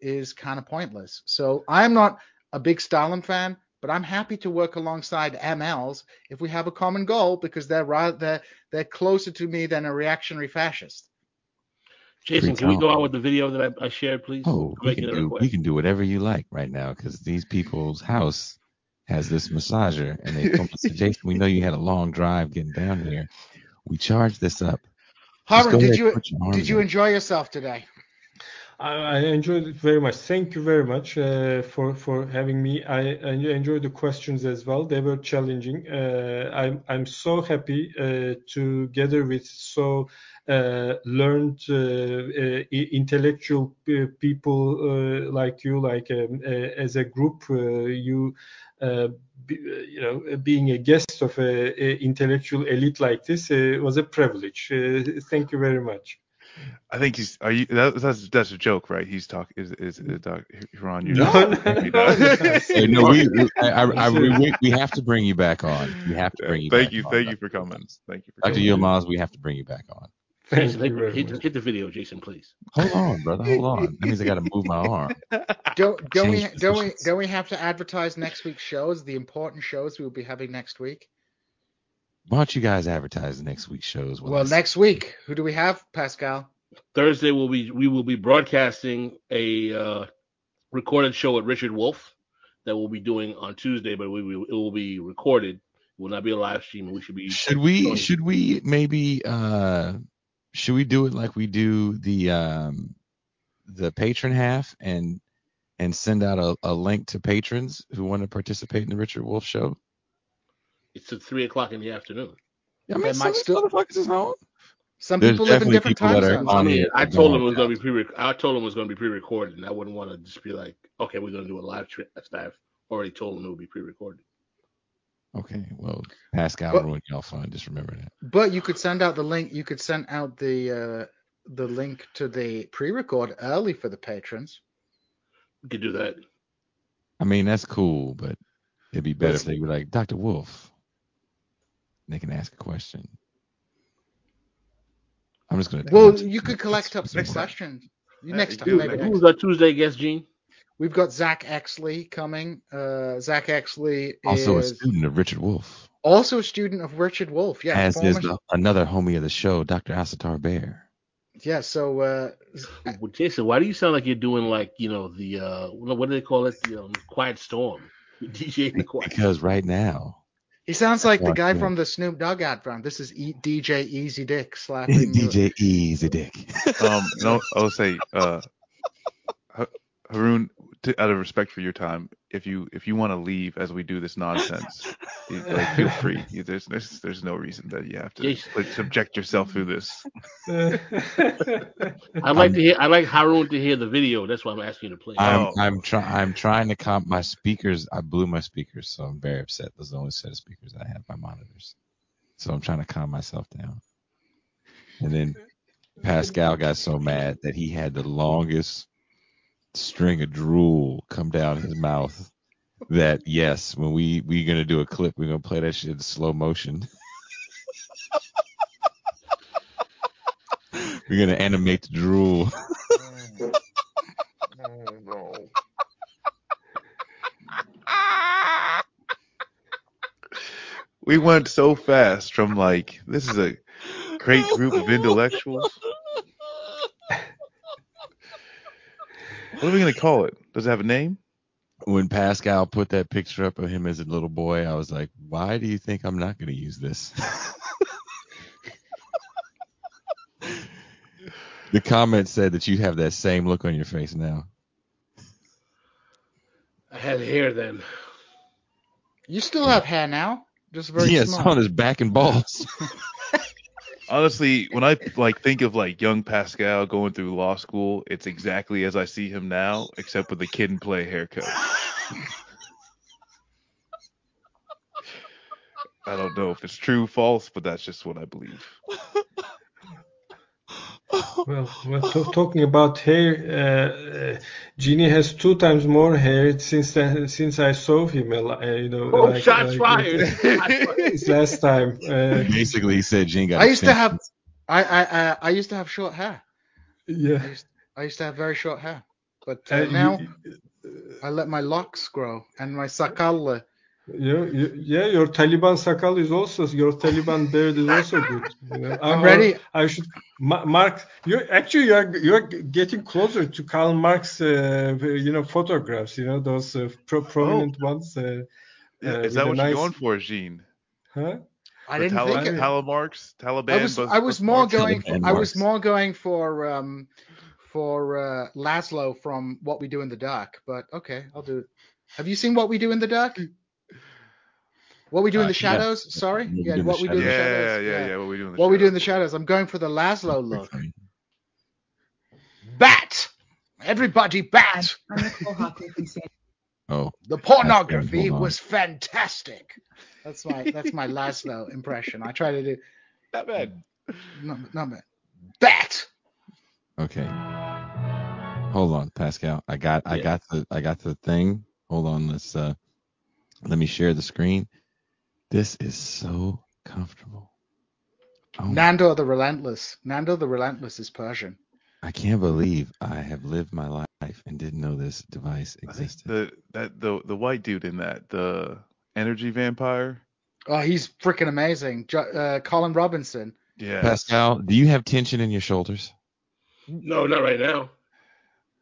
is kind of pointless. So I'm not a big Stalin fan, but I'm happy to work alongside MLs if we have a common goal because they're rather they're, they're closer to me than a reactionary fascist. Jason, can we go on with the video that I, I shared, please? Oh, we can do we can do whatever you like right now because these people's house has this massager and they told me, "So, Jason, we know you had a long drive getting down here. We charge this up. Just Harun, did you put your arms did you enjoy yourself today? I, I enjoyed it very much. Thank you very much uh, for for having me. I, I enjoyed the questions as well. They were challenging. Uh, I'm I'm so happy uh, together with so uh, learned uh, uh, intellectual people uh, like you, like um, uh, as a group, uh, you. Uh, be, you know, being a guest of a, a intellectual elite like this uh, was a privilege. Uh, thank you very much. I think he's. Are you? That, that's that's a joke, right? He's talking. Is is, is Doc Harun? You're No, not- no, no, you're no, not. no. Hey, no, we, we, I, I, I, we, we have to bring you back on. We have to bring you Thank back you, on, thank you for coming. Thank you for Dr. Yilmaz, we have to bring you back on. Thank Jason, you hit, hit, the video, Jason, please. Hold on, brother. Hold on. That means I got to move my arm. Don't don't we Change don't we don't we have to advertise next week's shows, the important shows we will be having next week? Why don't you guys advertise next week's shows? Well, I- next week, who do we have, Pascal? Thursday will be we will be broadcasting a uh, recorded show with Richard Wolff that we'll be doing on Tuesday, but we will it will be recorded. It will not be a live stream. We should be Should we showing- should we maybe uh should we do it like we do the um the patron half and and send out a, a link to patrons who want to participate in the Richard Wolff show? It's at three o'clock in the afternoon. I mean, They some might of these still- motherfuckers is home. Some There's people live in different time zones. I mean, I told don't him it was going to be pre. I told him it was going to be pre-recorded, and I wouldn't want to just be like, okay, we're going to do a live stream. I've already told him it would be pre-recorded. Okay, well, Pascal Well- ruined y'all fun. Just remember that. But you could send out the link. You could send out the uh, the link to the pre-record early for the patrons. We could do that. I mean, that's cool, but it'd be better if Listen. they were like, Dr. Wolff. They can ask a question. I'm just gonna. Well, you could collect up some questions. Uh, next time, maybe man. next. Who's our Tuesday guest, Gene? We've got Zack Exley coming. Uh, Zack Exley also a student of Richard Wolff, also a student of Richard Wolff. Yeah, as is the, another homie of the show, Dr. Asatar Bair. yeah. So uh, Well, Jason, why do you sound like you're doing like you know the uh what what do they call it? The um, Quiet Storm. DJ the Quiet. Because right now, he sounds like the guy from the Snoop Dogg ad from. This is e- DJ Easy Dick slapping. DJ Easy Dick. um, no, I'll say, uh, Ha- Harun, to, out of respect for your time, if you if you want to leave as we do this nonsense, you, like, feel free. You, there's, there's there's no reason that you have to Yes. subject yourself through this. I'd like to hear. I like Harun to hear the video. That's why I'm asking you to play. I'm Oh. I'm trying I'm trying to comp my speakers. I blew my speakers, so I'm very upset. Those are the only set of speakers I have. My monitors, so I'm trying to calm myself down. And then Pascal got so mad that he had the longest string of drool come down his mouth. That yes, when we we gonna do a clip, we're gonna play that shit in slow motion. we're gonna animate the drool. We went so fast from like this is a great group of intellectuals. What are we gonna call it? Does it have a name? when Pascal put that picture up of him as a little boy, I was like, why do you think I'm not going to use this? the comment said that you have that same look on your face now. I had hair then. You still have hair now, just very yes, small. on his back and balls. Honestly, when I like think of like young Pascal going through law school, it's exactly as I see him now, except with a kid and play haircut. I don't know if it's true, or false, but that's just what I believe. Well, well to- talking about hair, uh, uh, Genie has two times more hair since the, since I saw him. uh, You know, Oh, like- shots like, fired. It's last time. Uh, Basically, he said Gene got. I used to have. I I I, I used to have short hair. I yeah. used, I used to have very short hair, but Uh, uh, you- now I let my locks grow and my sakal. You, you, yeah, your Taliban sakal is also your Taliban beard is also good. You know, I'm Or ready. I should Mark. You actually you are you're getting closer to Karl Marx. Uh, you know photographs. You know those uh, pro- prominent ones. Uh, Yeah, Uh, Is that what a you're going for, Gene? huh? I didn't Tali- think it. Talamarks, Taliban. I was bus- I was more marks? going for Taliban I was more going for um for uh, Laszlo from What We Do in the Dark, but okay, I'll do it. Have you seen What We Do in the Dark? What We Do in Uh, the yeah. Shadows? Sorry, What We yeah, What We Do in the Shadows. yeah, yeah. What we do in the What We Do in the shadows. Shadows. I'm going for the Laszlo look. Bat, everybody, bat. I'm Nicole Hawkins. Oh, The pornography hold was fantastic. That's my that's my Laszlo impression. I try to do Not bad. Not, no man. Bat. okay. Hold on, Pascal. I got I Yeah. got the I got the thing. Hold on. Let's uh let me share the screen. This is so comfortable. Oh, Nandor the Relentless. Nandor the Relentless is Persian. I can't believe I have lived my life and didn't know this device existed. the that the the white dude in that the energy vampire. Oh, he's freaking amazing. Jo- uh, Colin Robinson. Yeah. Pascal, do you have tension in your shoulders? no, not right now.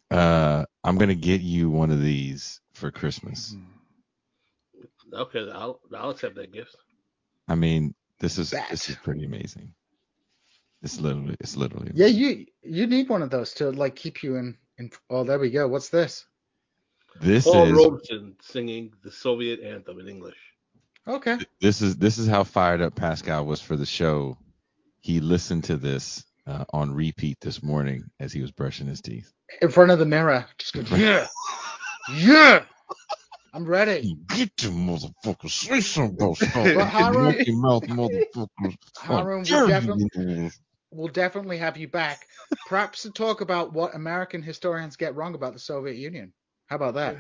Uh, I'm gonna get you one of these for Christmas. Okay, I'll I'll accept that gift. I mean, this is That. this is pretty amazing. It's literally it's literally Yeah, you you need one of those to like keep you in. in oh, there we go. What's this? this Paul is Robeson singing the Soviet anthem in English. Okay. this is this is how fired up Pascal was for the show. He listened to this uh, on repeat this morning as he was brushing his teeth. In front of the mirror. Just go, yeah. Yeah. I'm ready. Get to motherfucker, say something about Well, Harun- Monkey mouth motherfuckers. Harun How will dare definitely- We'll definitely have you back. Perhaps to talk about what American historians get wrong about the Soviet Union. How about that?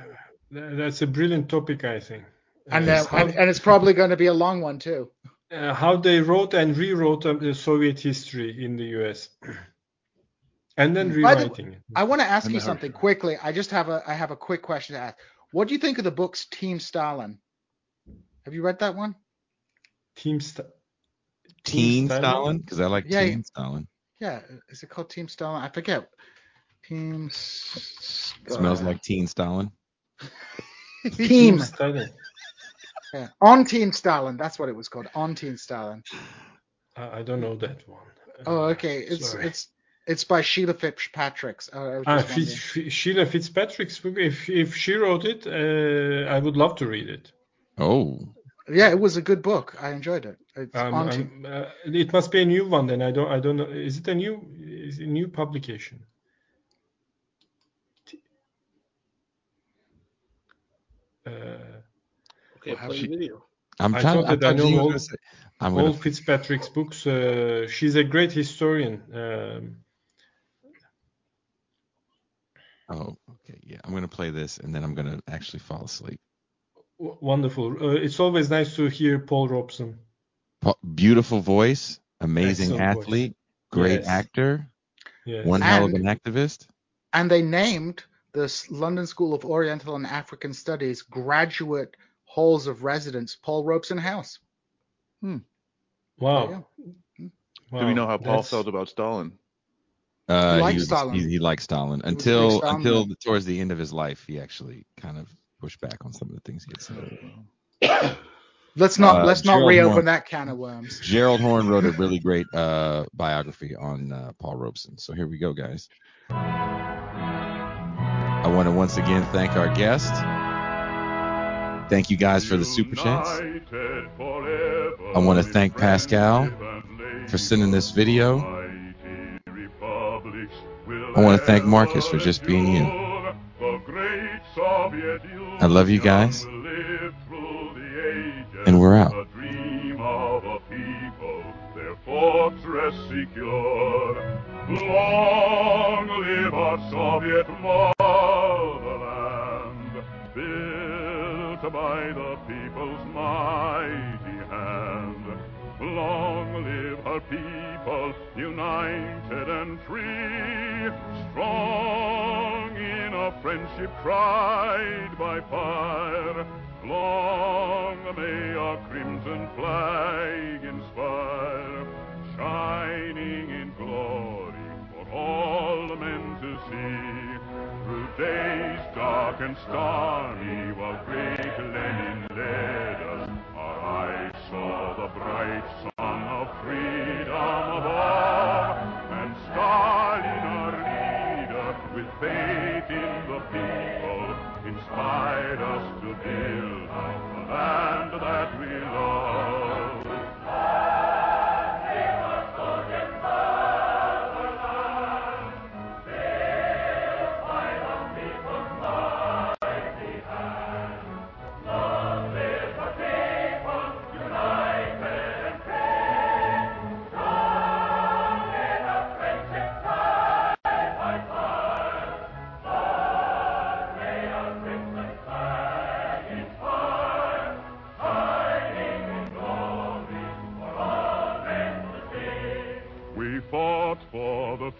Th- That's a brilliant topic, I think. And, Uh, uh, how, and and it's probably going to be a long one too. uh, how they wrote and rewrote um, the Soviet history in the U.S. and then By the- rewriting it. I want to ask And you something quickly. I just have a I have a quick question to ask. What do you think of the books Team Stalin? Have you read that one? Team Sta- Teen Stalin? Stalin? Because I like Yeah, Teen yeah. Stalin. Yeah, is it called Team Stalin? I forget. Team It smells like Teen Stalin. Team. Stalin. Yeah. On Team Stalin. That's what it was called. On Team Stalin. I I don't know that one. Oh, Uh, okay. It's sorry. it's it's by Sheila Fitzpatrick. Uh, I Ah, Fitz, wondering. Sheila Fitzpatrick's book. If if she wrote it, uh, I would love to read it. Oh, Yeah, it was a good book. I enjoyed it. It's Um, on um, uh, it must be a new one then. I don't. I don't know. Is it a new? Is it a new publication? Uh, Okay, Well, play she- the video. I'm I trying. thought I that I thought know all- I'm all gonna. Fitzpatrick's books. Uh, she's a great historian. Um, Oh, okay. Yeah, I'm gonna play this and then I'm gonna actually fall asleep. w- wonderful. Uh, it's always nice to hear Paul Robeson. Pa- Beautiful voice, amazing Excellent voice. athlete, great Yes. actor, Yes. one hell of an activist. And they named the London School of Oriental and African Studies graduate halls of residence Paul Robeson House. Hmm. Wow. Do Wow, we know how Paul that's- felt about Stalin? Uh, liked he, was- Stalin. He, he liked Stalin was a until Stalin until man. towards the end of his life. He actually kind of pushed back on some of the things he had said. Let's not Uh, let's not Gerald reopen Moore. that can of worms. Gerald Horne wrote a really great uh, biography on uh, Paul Robeson. So here we go, guys. I want to once again thank our guest. Thank you guys for the super chats. I want to thank Pascal for sending this video. I want to thank Marcus for just being you. I love you guys. And we're out. fortress secure. Long live our Soviet motherland, built by the people's mighty hand. Long live our people, united and free, strong in our friendship tried by fire. Long may our crimson flag inspire, shining in glory for all men to see. Through days dark and stormy, while great Lenin led us, saw the bright sun of freedom above, and Stalin, our leader, with faith in the people, inspired us to build the land that we love.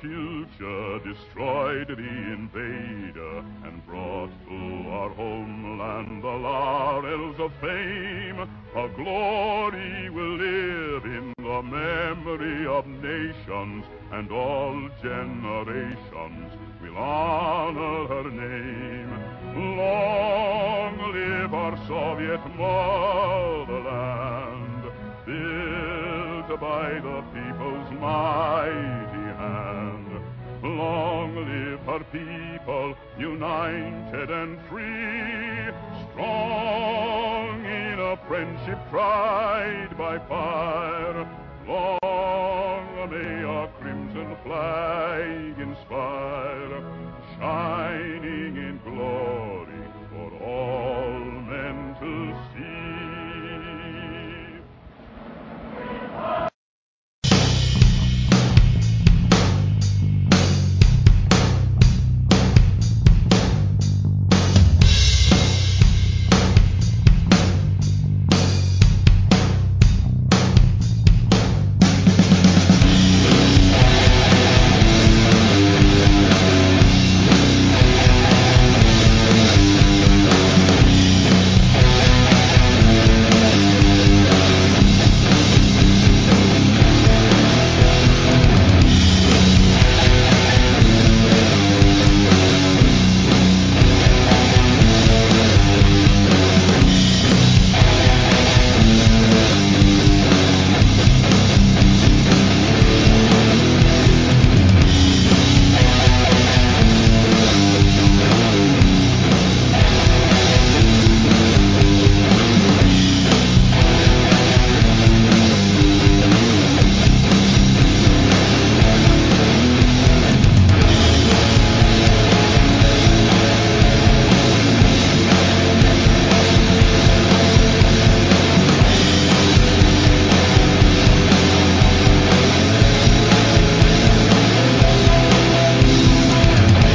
Future, destroyed the invader, and brought to our homeland the laurels of fame. Our glory will live in the memory of nations, and all generations will honor her name. Long live our Soviet motherland, built by the people's mighty hand. Long live her people, united and free, strong in a friendship tried by fire. Long may our crimson flag inspire, shining in glory